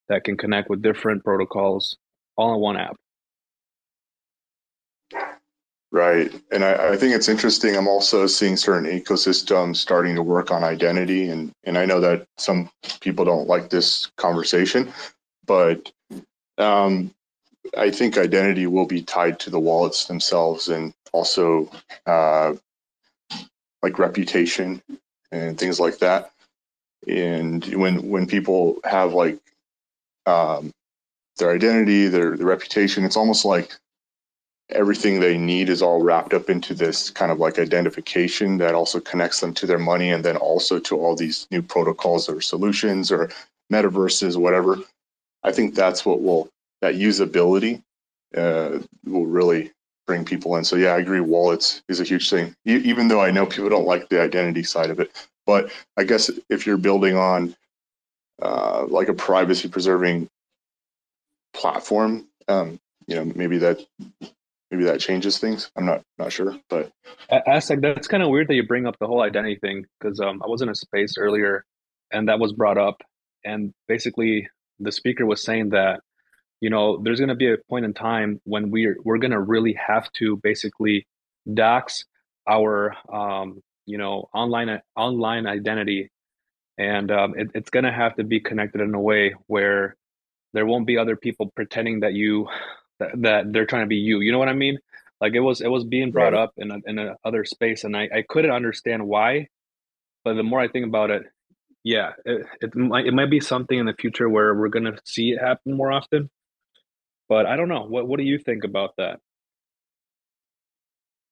that can connect with different protocols all in one app.
Right. And I, I think it's interesting. I'm also seeing certain ecosystems starting to work on identity. And, and I know that some people don't like this conversation, but um, I think identity will be tied to the wallets themselves and also uh, like reputation and things like that. And when when people have like um, their identity, their, their reputation, it's almost like everything they need is all wrapped up into this kind of like identification that also connects them to their money and then also to all these new protocols or solutions or metaverses whatever. I think that's what will that usability uh, will really bring people in. So yeah i agree wallets is a huge thing e- even though i know people don't like the identity side of it. But i guess if you're building on uh, like a privacy preserving platform um, you know maybe that maybe that changes things. I'm not not sure, but
Aztec, that's kind of weird that you bring up the whole identity thing because um, I was in a space earlier and that was brought up. And basically, the speaker was saying that, you know, there's going to be a point in time when we're, we're going to really have to basically dox our, um, you know, online, online identity. And um, it, it's going to have to be connected in a way where there won't be other people pretending that you that, that they're trying to be you. You know what I mean? Like it was it was being brought
Right.
up in a, in a other space, and I, I couldn't understand why. But the more I think about it, yeah, it, it might it might be something in the future where we're gonna see it happen more often. But I don't know. What what do you think about that?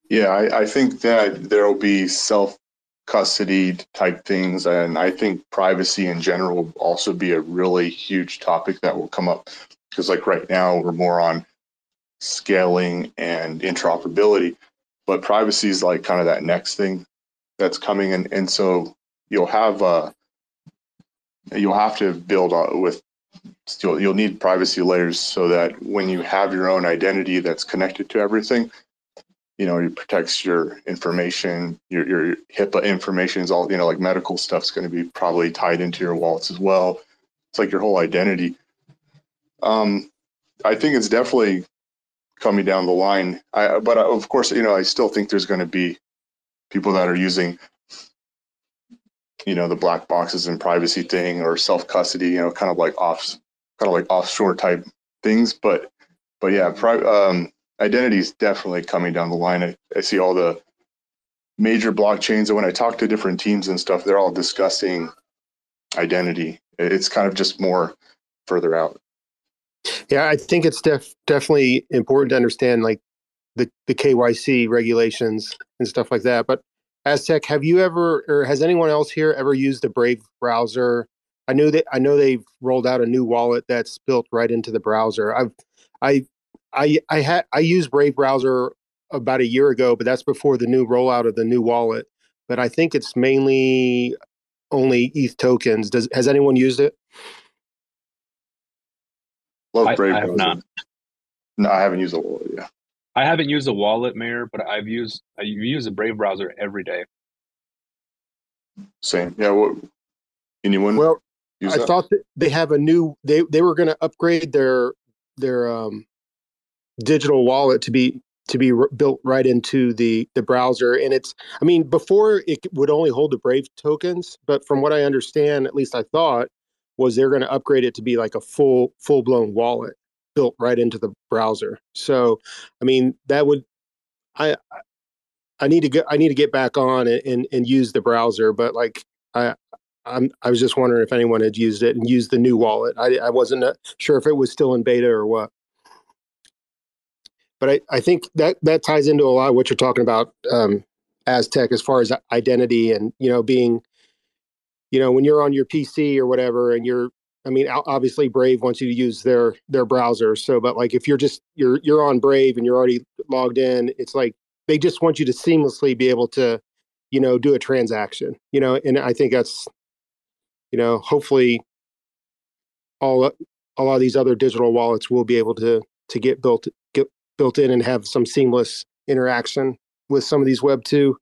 yeah, I, I think that there will be self custody type things, and I think privacy in general will also be a really huge topic that will come up because, like right now, we're more on scaling and interoperability, but privacy is like kind of that next thing that's coming, and and so you'll have uh, you'll have to build with you'll, you'll need privacy layers so that when you have your own identity that's connected to everything you know it protects your information your, your hipaa information is all you know like medical stuff's going to be probably tied into your wallets as well. It's like your whole identity. Um i think it's definitely coming down the line. I but I, of course you know i still think there's going to be people that are using you know the black boxes and privacy thing or self custody you know kind of like off kind of like offshore type things. But but yeah pri- um, identity is definitely coming down the line. I, I see all the major blockchains and when i talk to different teams and stuff they're all discussing identity. It's kind of just more further out
yeah i think it's def- definitely important to understand like the, the kyc regulations and stuff like that but Aztec, have you ever, or has anyone else here ever used the Brave browser? I know that I know they've rolled out a new wallet that's built right into the browser. I've, I, I, I had I used Brave browser about a year ago, but that's before the new rollout of the new wallet. But I think it's mainly only ETH tokens. Does has anyone used it?
Love Brave
I, I have not.
No, I haven't used a wallet. Yeah.
I haven't used a wallet, Mayor, but I've used I use a Brave browser every day.
Same. Yeah. What? Anyone?
Well,
use
I
that?
thought that they have a new they they were going to upgrade their their um, digital wallet to be to be r- built right into the the browser and it's I mean before it would only hold the Brave tokens but from what I understand at least I thought was they're going to upgrade it to be like a full full blown wallet built right into the browser. So I mean that would I I need to get I need to get back on and, and, and use the browser but like I I'm, I was just wondering if anyone had used it and used the new wallet. I, I wasn't uh, sure if it was still in beta or what. But I, I think that that ties into a lot of what you're talking about, um, Aztec, as far as identity and you know being, you know, when you're on your PC or whatever, and you're, I mean, obviously Brave wants you to use their their browser. So, but like if you're just you're you're on Brave and you're already logged in, it's like they just want you to seamlessly be able to, you know, do a transaction. You know, and I think that's you know, hopefully all a lot of these other digital wallets will be able to to get built get built in and have some seamless interaction with some of these Web two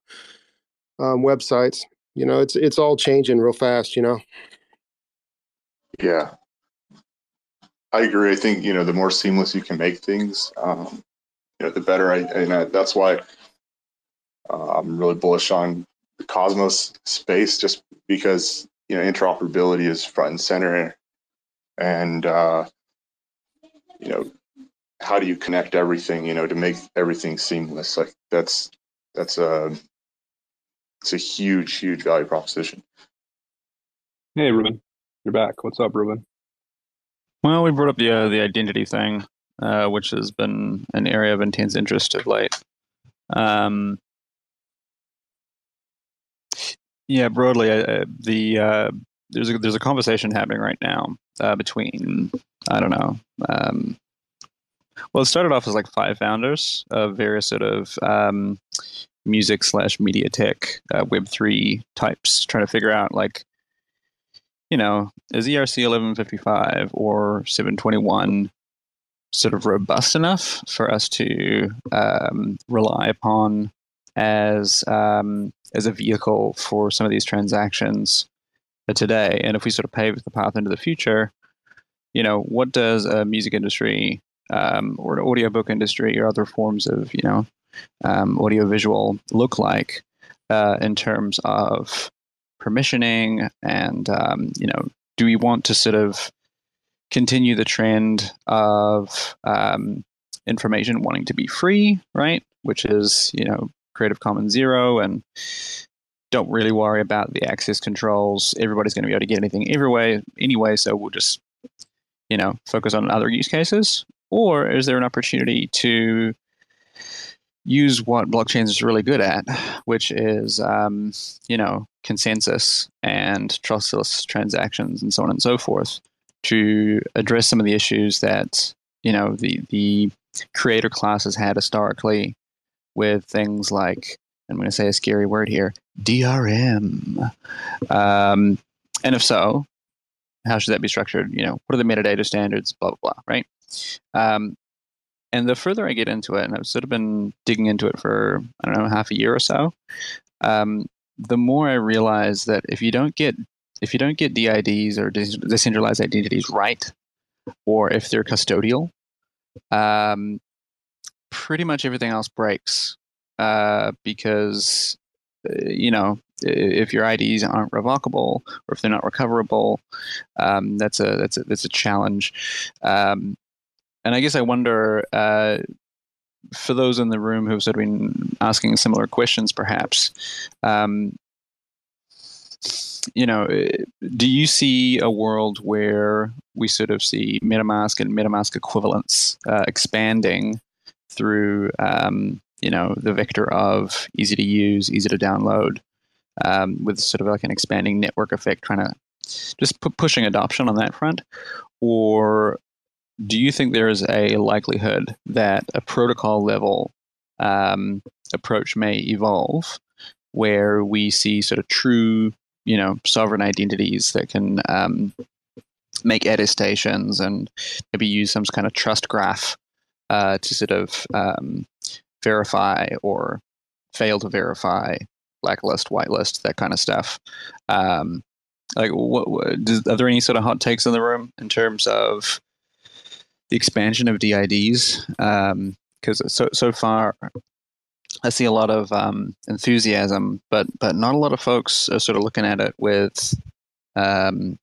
um, websites. You know, it's it's all changing real fast. You know.
Yeah. I agree. I think you know the more seamless you can make things, um, you know, the better. I and I, that's why uh, I'm really bullish on the Cosmos space, just because you know interoperability is front and center, and uh, you know how do you connect everything, you know, to make everything seamless? Like that's that's a it's a huge, huge value proposition.
Hey, Ruben, you're back. What's up, Ruben?
Well, we brought up the uh, the identity thing, uh, which has been an area of intense interest of late. Um, yeah, broadly, uh, the uh, there's a there's a conversation happening right now uh, between I don't know. Um, well, it started off as like five founders of various sort of um, music slash media tech uh, Web three types, trying to figure out like you know, is ERC 1155 or 721 sort of robust enough for us to um, rely upon as um, as a vehicle for some of these transactions today? And if we sort of pave the path into the future, you know, what does a music industry um, or an audiobook industry or other forms of you know um, audiovisual look like uh, in terms of permissioning and um, you know do we want to sort of continue the trend of um, information wanting to be free right? Which is you know creative commons zero and don't really worry about the access controls. Everybody's going to be able to get anything everywhere anyway so we'll just you know focus on other use cases. Or is there an opportunity to use what blockchains is really good at, which is um, you know consensus and trustless transactions and so on and so forth, to address some of the issues that you know the the creator class has had historically with things like I'm going to say a scary word here DRM, um, and if so, how should that be structured? You know, what are the metadata standards? Blah blah blah. Right. Um, and the further I get into it, and I've sort of been digging into it for I don't know half a year or so, um, the more I realize that if you don't get if you don't get DIDs or decentralized identities right, or if they're custodial, um, pretty much everything else breaks uh, because uh, you know if your IDs aren't revocable or if they're not recoverable, um, that's a that's a that's a challenge. Um, and I guess I wonder uh, for those in the room who've sort of been asking similar questions, perhaps. Um, you know, do you see a world where we sort of see MetaMask and MetaMask equivalents uh, expanding through, um, you know, the vector of easy to use, easy to download, um, with sort of like an expanding network effect, trying to just p- pushing adoption on that front? Or do you think there is a likelihood that a protocol level um, approach may evolve where we see sort of true, you know, sovereign identities that can um, make attestations and maybe use some kind of trust graph uh, to sort of um, verify or fail to verify, blacklist, whitelist, that kind of stuff. Um, like, what, what does, are there any sort of hot takes in the room in terms of the expansion of DIDs? Because um, so so far, I see a lot of um, enthusiasm, but but not a lot of folks are sort of looking at it with. Um,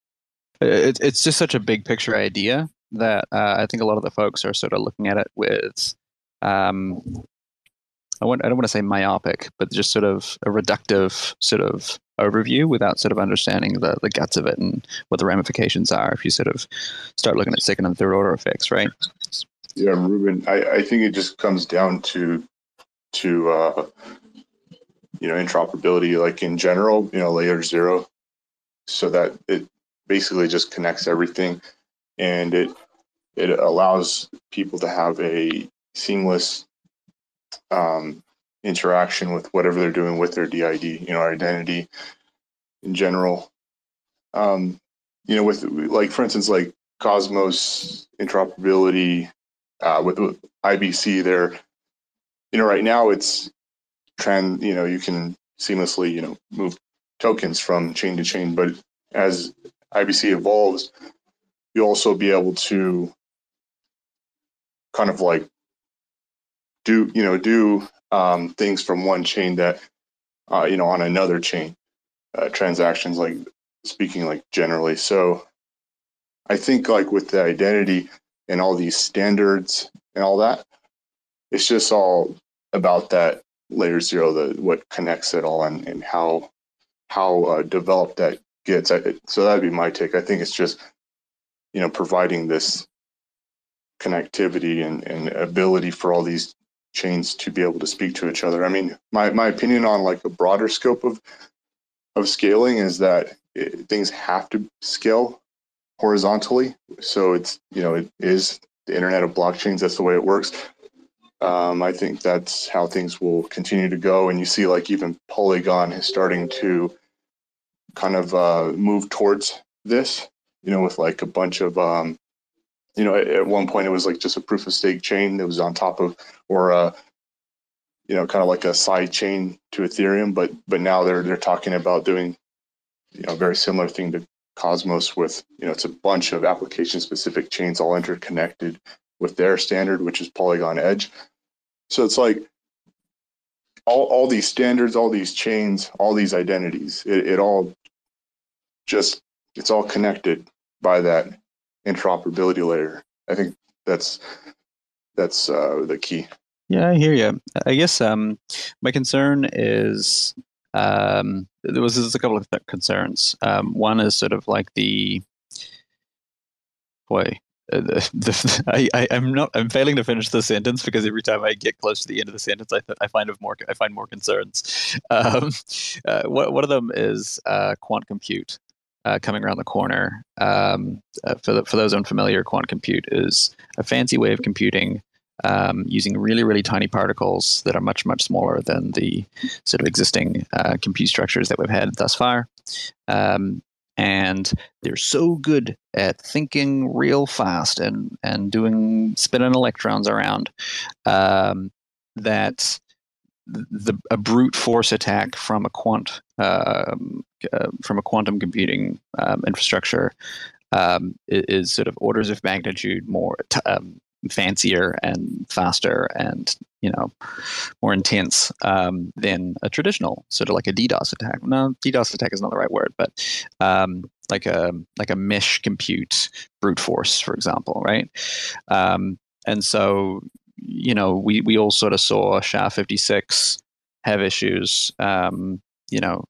it, it's just such a big picture idea that uh, I think a lot of the folks are sort of looking at it with, um, I, want, I don't want to say myopic, but just sort of a reductive sort of overview without sort of understanding the, the guts of it and what the ramifications are if you sort of start looking at second and third order effects, right?
Yeah, Ruben, I, I think it just comes down to to uh, you know interoperability, like in general, you know, layer zero, so that it basically just connects everything and it it allows people to have a seamless um, interaction with whatever they're doing with their DID, you know, identity in general. Um, you know, with like for instance, like Cosmos interoperability uh, with, with IBC, there, you know, right now it's trend. You know, you can seamlessly, you know, move tokens from chain to chain, but as IBC evolves, you'll also be able to kind of like do you know do um, things from one chain that uh, you know on another chain uh, transactions like speaking like generally. So i think like with the identity and all these standards and all that it's just all about that layer zero the what connects it all and, and how how uh, developed that gets. So that'd be my take. I think it's just you know, providing this connectivity and, and ability for all these chains to be able to speak to each other. I mean, my, my opinion on like a broader scope of of scaling is that it, things have to scale horizontally. So it's you know it is the internet of blockchains. That's the way it works. Um, I think that's how things will continue to go. And you see, like even Polygon is starting to kind of uh, move towards this you know, with like a bunch of, um, you know, at, at one point it was like just a proof of stake chain that was on top of, or a, uh, you know, kind of like a side chain to Ethereum, but but now they're they're talking about doing, you know, a very similar thing to Cosmos with, you know, it's a bunch of application specific chains all interconnected with their standard, which is Polygon Edge. So it's like all, all these standards, all these chains, all these identities, it, it all just it's all connected by that interoperability layer. I think that's that's uh, the key.
Yeah, I hear you. I guess um, my concern is um, there was a couple of concerns. Um, one is sort of like the boy. Uh, the, the, I, I, am not. I'm failing to finish the sentence because every time I get close to the end of the sentence, I, th- I find of more. I find more concerns. Um, uh, one of them is uh, quant compute, uh, coming around the corner. Um, uh, for, the, for those unfamiliar, quantum compute is a fancy way of computing um, using really, really tiny particles that are much, much smaller than the sort of existing uh, compute structures that we've had thus far. Um, and they're so good at thinking real fast and and doing spinning electrons around um, that the a brute force attack from a quant um, uh, from a quantum computing um, infrastructure um, is, sort of orders of magnitude more t- um, fancier and faster and you know more intense um, than a traditional sort of like a DDoS attack. No, DDoS attack is not the right word, but um, like a like a mesh compute brute force, for example, right? And so you know we we all sort of saw SHA fifty six have issues. Um, you know,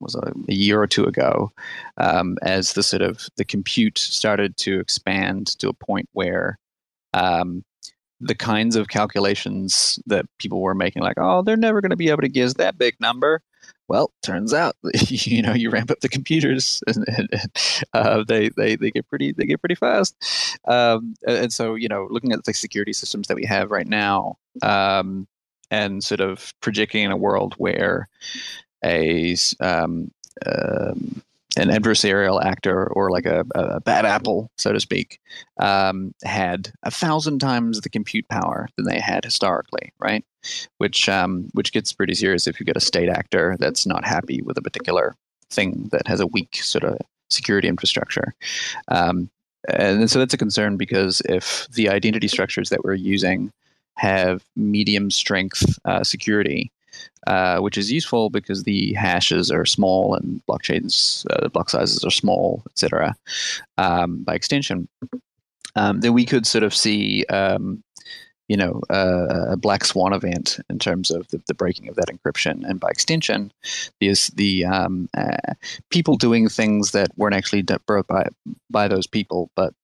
was a, a, year or two ago, um, as the sort of the compute started to expand to a point where um, the kinds of calculations that people were making, like, oh, they're never going to be able to guess that big number. Well, turns out, you know, you ramp up the computers, and, and uh, they, they they get pretty they get pretty fast. Um, and so, you know, looking at the security systems that we have right now, um, and sort of projecting in a world where a um, um an adversarial actor or like a, a bad apple, so to speak, um, had a thousand times the compute power than they had historically, right? Which um, which gets pretty serious if you get a state actor that's not happy with a particular thing that has a weak sort of security infrastructure. Um, and so that's a concern because if the identity structures that we're using have medium strength uh, security, uh, which is useful because the hashes are small and blockchains uh, block sizes are small, etc. Um, by extension, um, then we could sort of see. Um, you know, uh, a black swan event in terms of the, the, breaking of that encryption, and by extension, is the um, uh, people doing things that weren't actually brought by by those people, but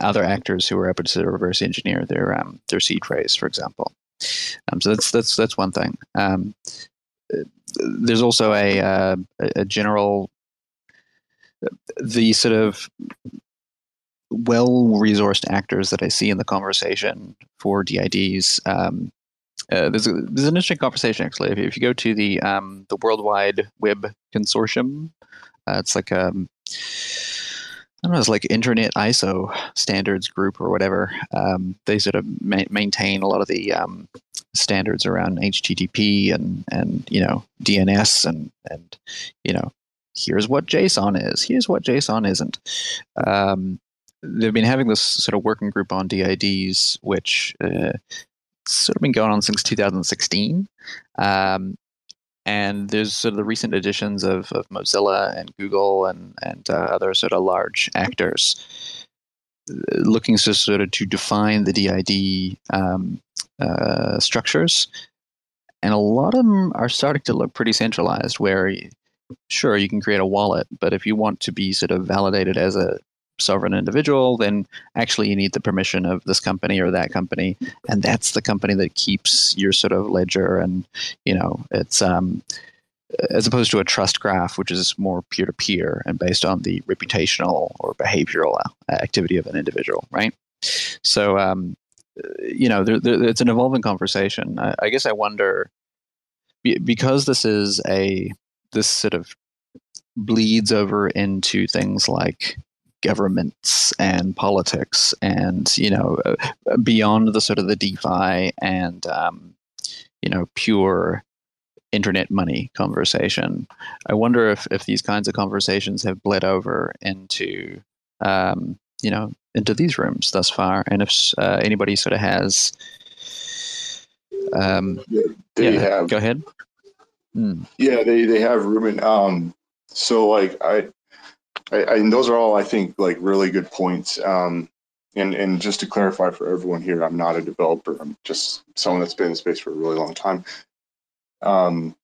other actors who were able to reverse engineer their um, their seed phrase, for example. Um, so that's that's that's one thing. Um, there's also a uh, a general the sort of well resourced actors that I see in the conversation for DIDs. Um, uh, there's, a, there's an interesting conversation actually. If, if you go to the um, the World Wide Web Consortium, uh, it's like um, I don't know, it's like Internet ISO standards group or whatever. Um, they sort of ma- maintain a lot of the um, standards around HTTP and and you know DNS and and you know here's what JSON is, here's what JSON isn't. Um, they've been having this sort of working group on DIDs, which uh, sort of been going on since 2016. Um, and there's sort of the recent additions of, of Mozilla and Google and and uh, other sort of large actors uh, looking to sort of to define the DID um, uh, structures, and a lot of them are starting to look pretty centralized. Where sure you can create a wallet, but if you want to be sort of validated as a sovereign individual, then actually you need the permission of this company or that company, and that's the company that keeps your sort of ledger. And you know, it's um, as opposed to a trust graph, which is more peer to peer and based on the reputational or behavioral activity of an individual, right? So, um, you know, there, there, it's an evolving conversation. I, I guess I wonder because this is a this sort of bleeds over into things like governments and politics and you know uh, beyond the sort of the defi and um, you know pure internet money conversation. I wonder if if these kinds of conversations have bled over into um, you know into these rooms thus far. And if uh, anybody sort of has um,
they
yeah,
have.
go ahead.
Hmm. yeah they they have ruben um so like i I, I, and those are all, I think, like really good points. Um, and and just to clarify for everyone here, I'm not a developer. I'm just someone that's been in space for a really long time. Um,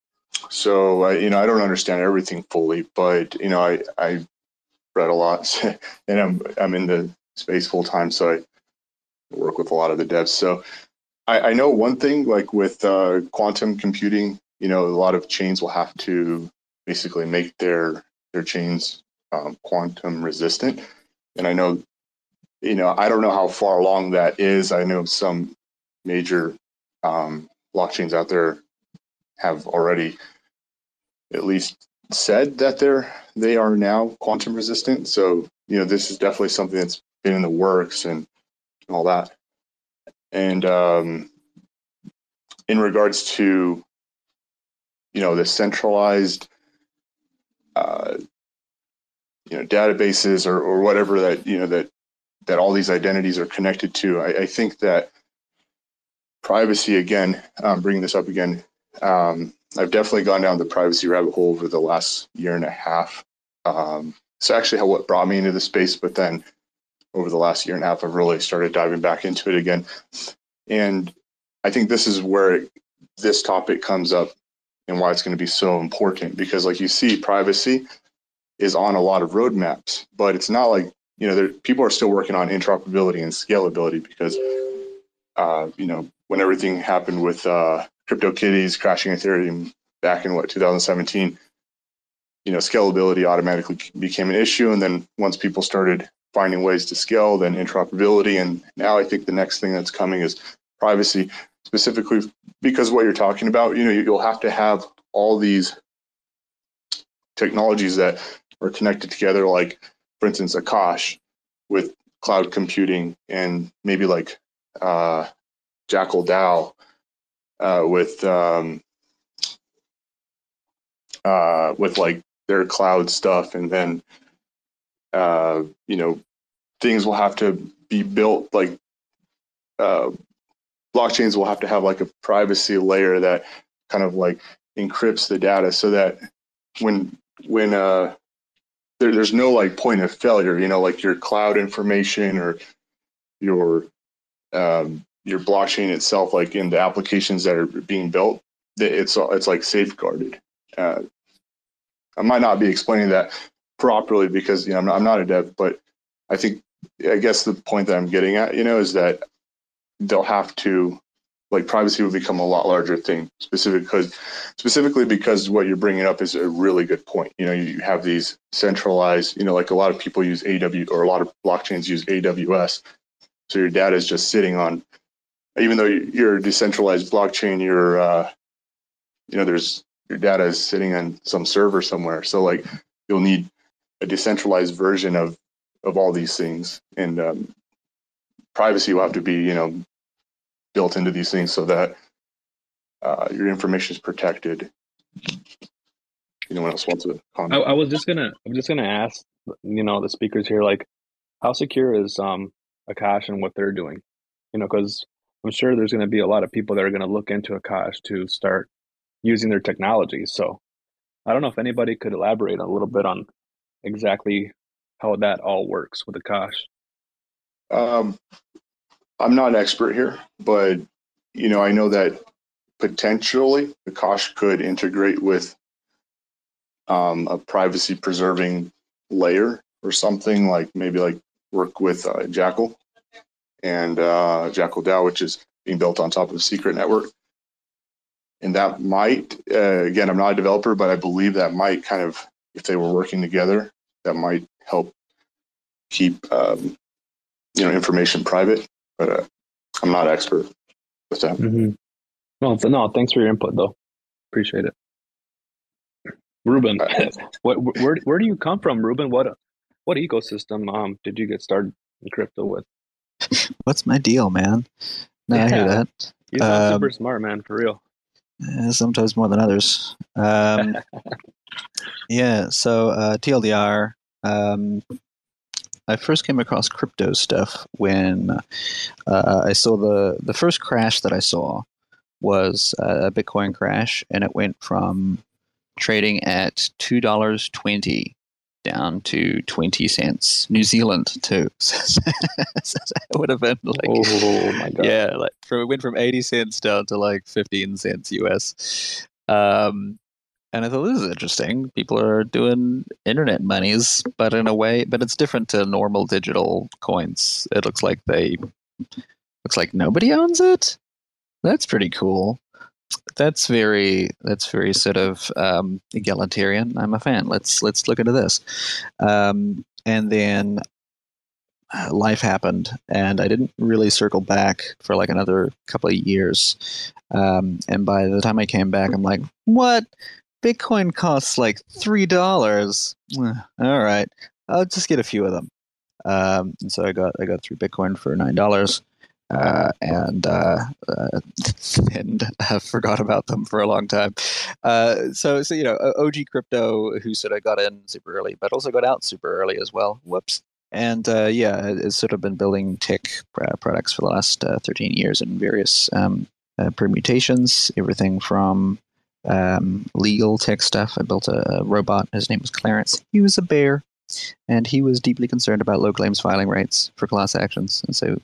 so I, you know, I don't understand everything fully, but you know, I I read a lot, and I'm I'm in the space full time, so I work with a lot of the devs. So I, I know one thing, like with uh, quantum computing, you know, a lot of chains will have to basically make their their chains um, quantum resistant. And I know, you know, I don't know how far along that is. I know some major um, blockchains out there have already at least said that they're they are now quantum resistant. So you know, this is definitely something that's been in the works and all that. And um, in regards to you know the centralized uh, you know databases or, or whatever that you know that that all these identities are connected to i, I think that privacy again um, bringing this up again um, i've definitely gone down the privacy rabbit hole over the last year and a half. Um, it's actually how what brought me into the space but then over the last year and a half i've really started diving back into it again. And i think this is where this topic comes up and why it's going to be so important because like you see privacy is on a lot of roadmaps but it's not like you know there, people are still working on interoperability and scalability because uh, you know when everything happened with uh, CryptoKitties crashing ethereum back in what 2017 you know scalability automatically became an issue. And then once people started finding ways to scale then interoperability. And now i think the next thing that's coming is privacy specifically because what you're talking about, you know, you'll have to have all these technologies that are connected together, like, for instance, Akash with cloud computing and maybe like uh, Jackal DAO uh, with um, uh, with like their cloud stuff, and then uh, you know things will have to be built like uh, blockchains will have to have like a privacy layer that kind of like encrypts the data so that when when uh there, there's no like point of failure you know like your cloud information or your um your blockchain itself like in the applications that are being built it's it's like safeguarded. Uh, i might not be explaining that properly because you know I'm not, I'm not a dev but i think i guess the point that i'm getting at you know is that they'll have to like privacy will become a lot larger thing specifically because what you're bringing up is a really good point. You know you have these centralized you know like a lot of people use aw or a lot of blockchains use aws so your data is just sitting on even though you're a decentralized blockchain you're uh, you know there's your data is sitting on some server somewhere. So like you'll need a decentralized version of of all these things. And um, privacy will have to be you know built into these things so that uh, your information is protected. Anyone else wants to comment?
I, I, was just gonna, I'm just gonna ask, you know, the speakers here, like, how secure is um Akash and what they're doing? You know, because I'm sure there's going to be a lot of people that are going to look into Akash to start using their technology. So I don't know if anybody could elaborate a little bit on exactly how that all works with Akash.
Um, I'm not an expert here, but you know, I know that potentially Akash could integrate with um, a privacy preserving layer or something like maybe like work with uh, Jackal and uh, Jackal DAO, which is being built on top of a secret network. And that might, uh, again, I'm not a developer, but I believe that might kind of, if they were working together, that might help keep um, you know information private but uh, I'm not expert with that.
Mm-hmm. No, no, thanks for your input though. Appreciate it. Ruben, uh, what, where, where do you come from, Ruben? What, what ecosystem um, did you get started in crypto with?
What's my deal, man? No, yeah. I hear that.
You sound um, super smart, man, for real.
Yeah, sometimes more than others. Um, yeah, so uh, TLDR, um, I first came across crypto stuff when uh, I saw the the first crash that I saw was a Bitcoin crash, and it went from trading at two dollars twenty down to 20 cents New Zealand too. so it would have been like,
oh my God.
Yeah, like from, it went from 80 cents down to like 15 cents US. Um, and I thought this is interesting. People are doing internet monies, but in a way, but it's different to normal digital coins. It looks like they looks like nobody owns it. That's pretty cool. That's very that's very sort of um, egalitarian. I'm a fan. Let's let's look into this. Um, and then uh, life happened, and I didn't really circle back for like another couple of years. Um, and by the time I came back, I'm like, what? Bitcoin costs like three dollars. All right, I'll just get a few of them. Um, and so I got I got three Bitcoin for nine dollars, uh, and uh, uh, and I forgot about them for a long time. Uh, so so you know, OG crypto who sort of got in super early, but also got out super early as well. Whoops. And uh, yeah, it's sort of been building tech products for the last uh, 13 years in various um, permutations, everything from um, legal tech stuff. I built a robot. His name was Clarence. He was a bear and he was deeply concerned about low claims filing rates for class actions. And so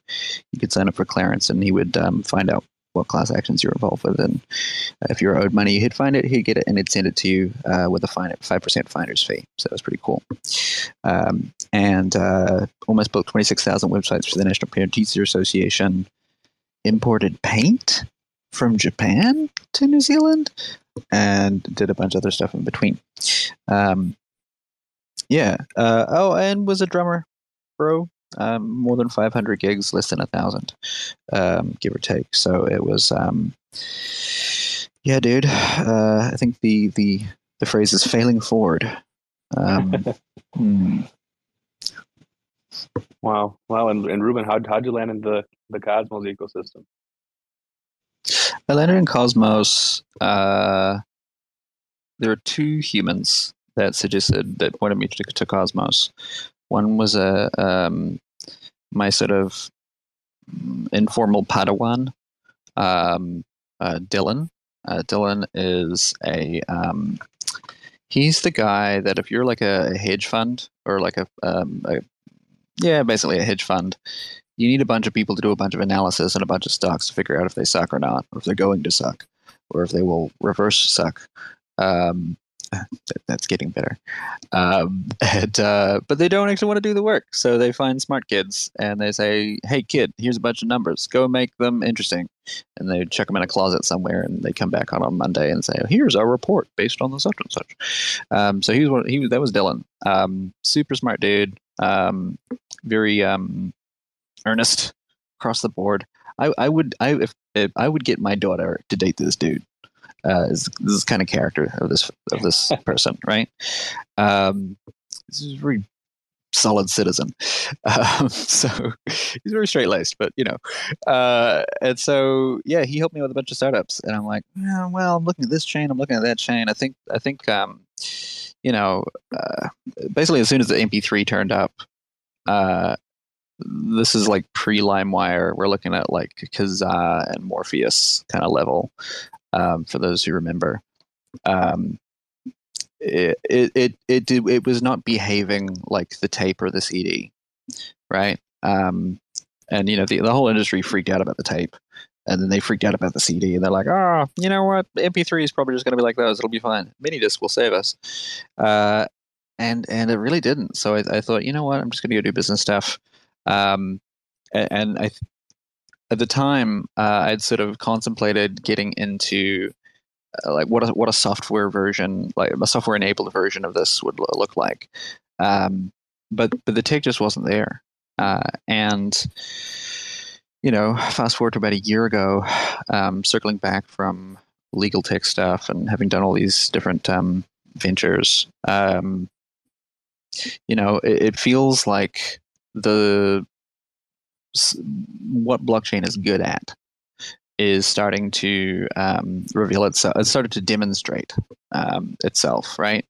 you could sign up for Clarence, and he would um, find out what class actions you're involved with, and uh, if you're owed money, he'd find it, he'd get it, and he'd send it to you uh, with a fine five percent finder's fee. So that was pretty cool. Um, and uh, almost built twenty six thousand websites for the National Parent Teacher Association. Imported paint from Japan to New Zealand, and did a bunch of other stuff in between. Um, yeah. Uh, oh, and was a drummer, bro. Um, more than 500 gigs, less than a thousand, um, give or take. So it was, um, yeah, dude. Uh, I think the the the phrase is failing forward. Um, hmm.
Wow, wow, and, and Ruben, how how'd you land in the the Cosmos ecosystem?
I landed in Cosmos. Uh, there are two humans that suggested that pointed me to, to Cosmos. One was a um, my sort of informal Padawan, um, uh, Dylan. Uh, Dylan is a um, he's the guy that if you're like a, hedge fund or like a, um, a yeah basically a hedge fund you need a bunch of people to do a bunch of analysis and a bunch of stocks to figure out if they suck or not, or if they're going to suck, or if they will reverse suck. Um, that's getting better. Um, and, uh, but they don't actually want to do the work. So they find smart kids and they say, hey, kid, here's a bunch of numbers. Go make them interesting. And they chuck them in a closet somewhere and they come back on on Monday and say, here's our report based on the such and such. Um, so he was, he that was Dylan. Um, super smart dude. Um, very earnest across the board. I, I would I if, if I would get my daughter to date this dude uh, is this kind of character of this of this person, right? Um, this is a very solid citizen. Um, so he's very straight laced, but you know, uh, and so yeah, he helped me with a bunch of startups, and I'm like, yeah, well, I'm looking at this chain, I'm looking at that chain. I think I think um, you know, uh, basically as soon as the MP3 turned up. Uh, this is like pre LimeWire. We're looking at like Kazaa and Morpheus kind of level um, for those who remember. Um, it, it it it did, it was not behaving like the tape or the CD, right? Um, and you know the the whole industry freaked out about the tape, and then they freaked out about the CD, and they're like, "Oh, you know what? MP3 is probably just going to be like those. It'll be fine. Mini disc will save us." Uh, and and it really didn't. So I, I thought, you know what? I'm just going to go do business stuff. Um, and, I at the time, uh, I'd sort of contemplated getting into uh, like what a, what a software version, like a software enabled version of this would look like. Um, but but the tech just wasn't there, uh, and you know, fast forward to about a year ago, um, circling back from legal tech stuff and having done all these different um, ventures, um, you know, it, it feels like the what blockchain is good at is starting to um, reveal itself. It started to demonstrate um, itself, right?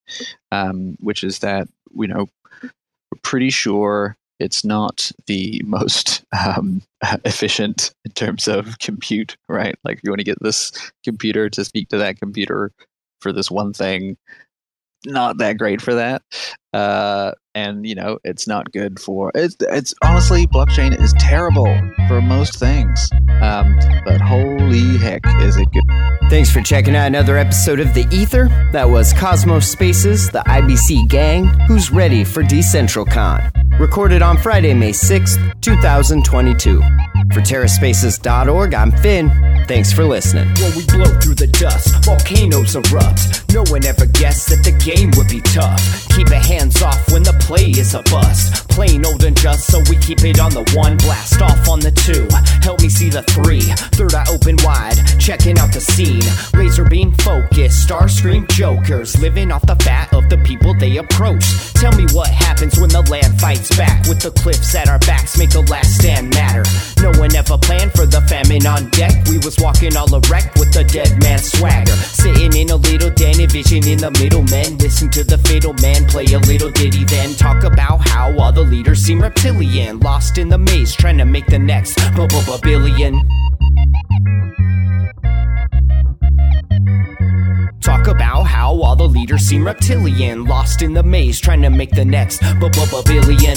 Um, which is that you know, we're pretty sure it's not the most um, efficient in terms of compute, right? Like you want to get this computer to speak to that computer for this one thing, not that great for that. Uh, and you know, it's not good for it's. It's honestly, blockchain is terrible for most things. Um, but holy heck, is it good!
Thanks for checking out another episode of the Ether. That was Cosmos Spaces, the IBC gang, who's ready for DecentralCon. Recorded on Friday, May 6th, 2022.
For TerraSpaces.org, I'm Finn. Thanks for listening.
When we blow through the dust, volcanoes erupt. No one ever guessed that the game would be tough. Keep it hands off when the play is a bust. Plain old and just, so we keep it on the one. Blast off on the two. Help me see the three. Third eye open wide, checking out the scene. Laser beam focus, star scream jokers. Living off the fat of the people they approach. Tell me what happens when the land fights back. With the cliffs at our backs, make the last stand matter. No one ever planned for the famine on deck. We was walking all erect with the dead man swagger. Sitting in a little den, vision in the middle. Men listen to the fatal man play a little ditty, then talk about how all the leaders seem reptilian. Lost in the maze, trying to make the next billion. Talk about how all the leaders seem reptilian. Lost in the maze, trying to make the next billion.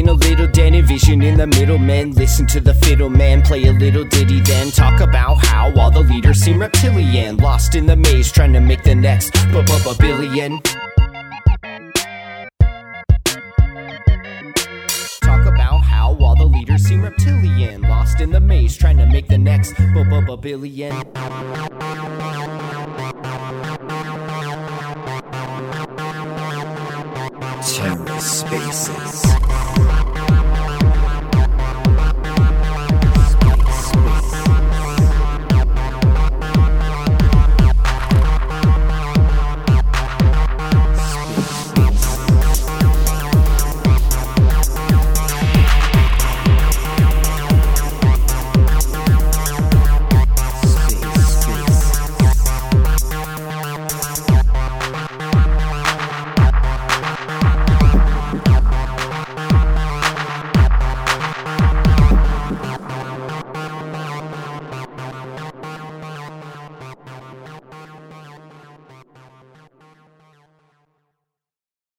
In a little den, envision in the middle men. Listen to the fiddle man play a little ditty, then talk about how all the leaders seem reptilian. Lost in the maze, trying to make the next billion. Talk about how all the leaders seem reptilian. Lost in the maze, trying to make the next billion.
spaces.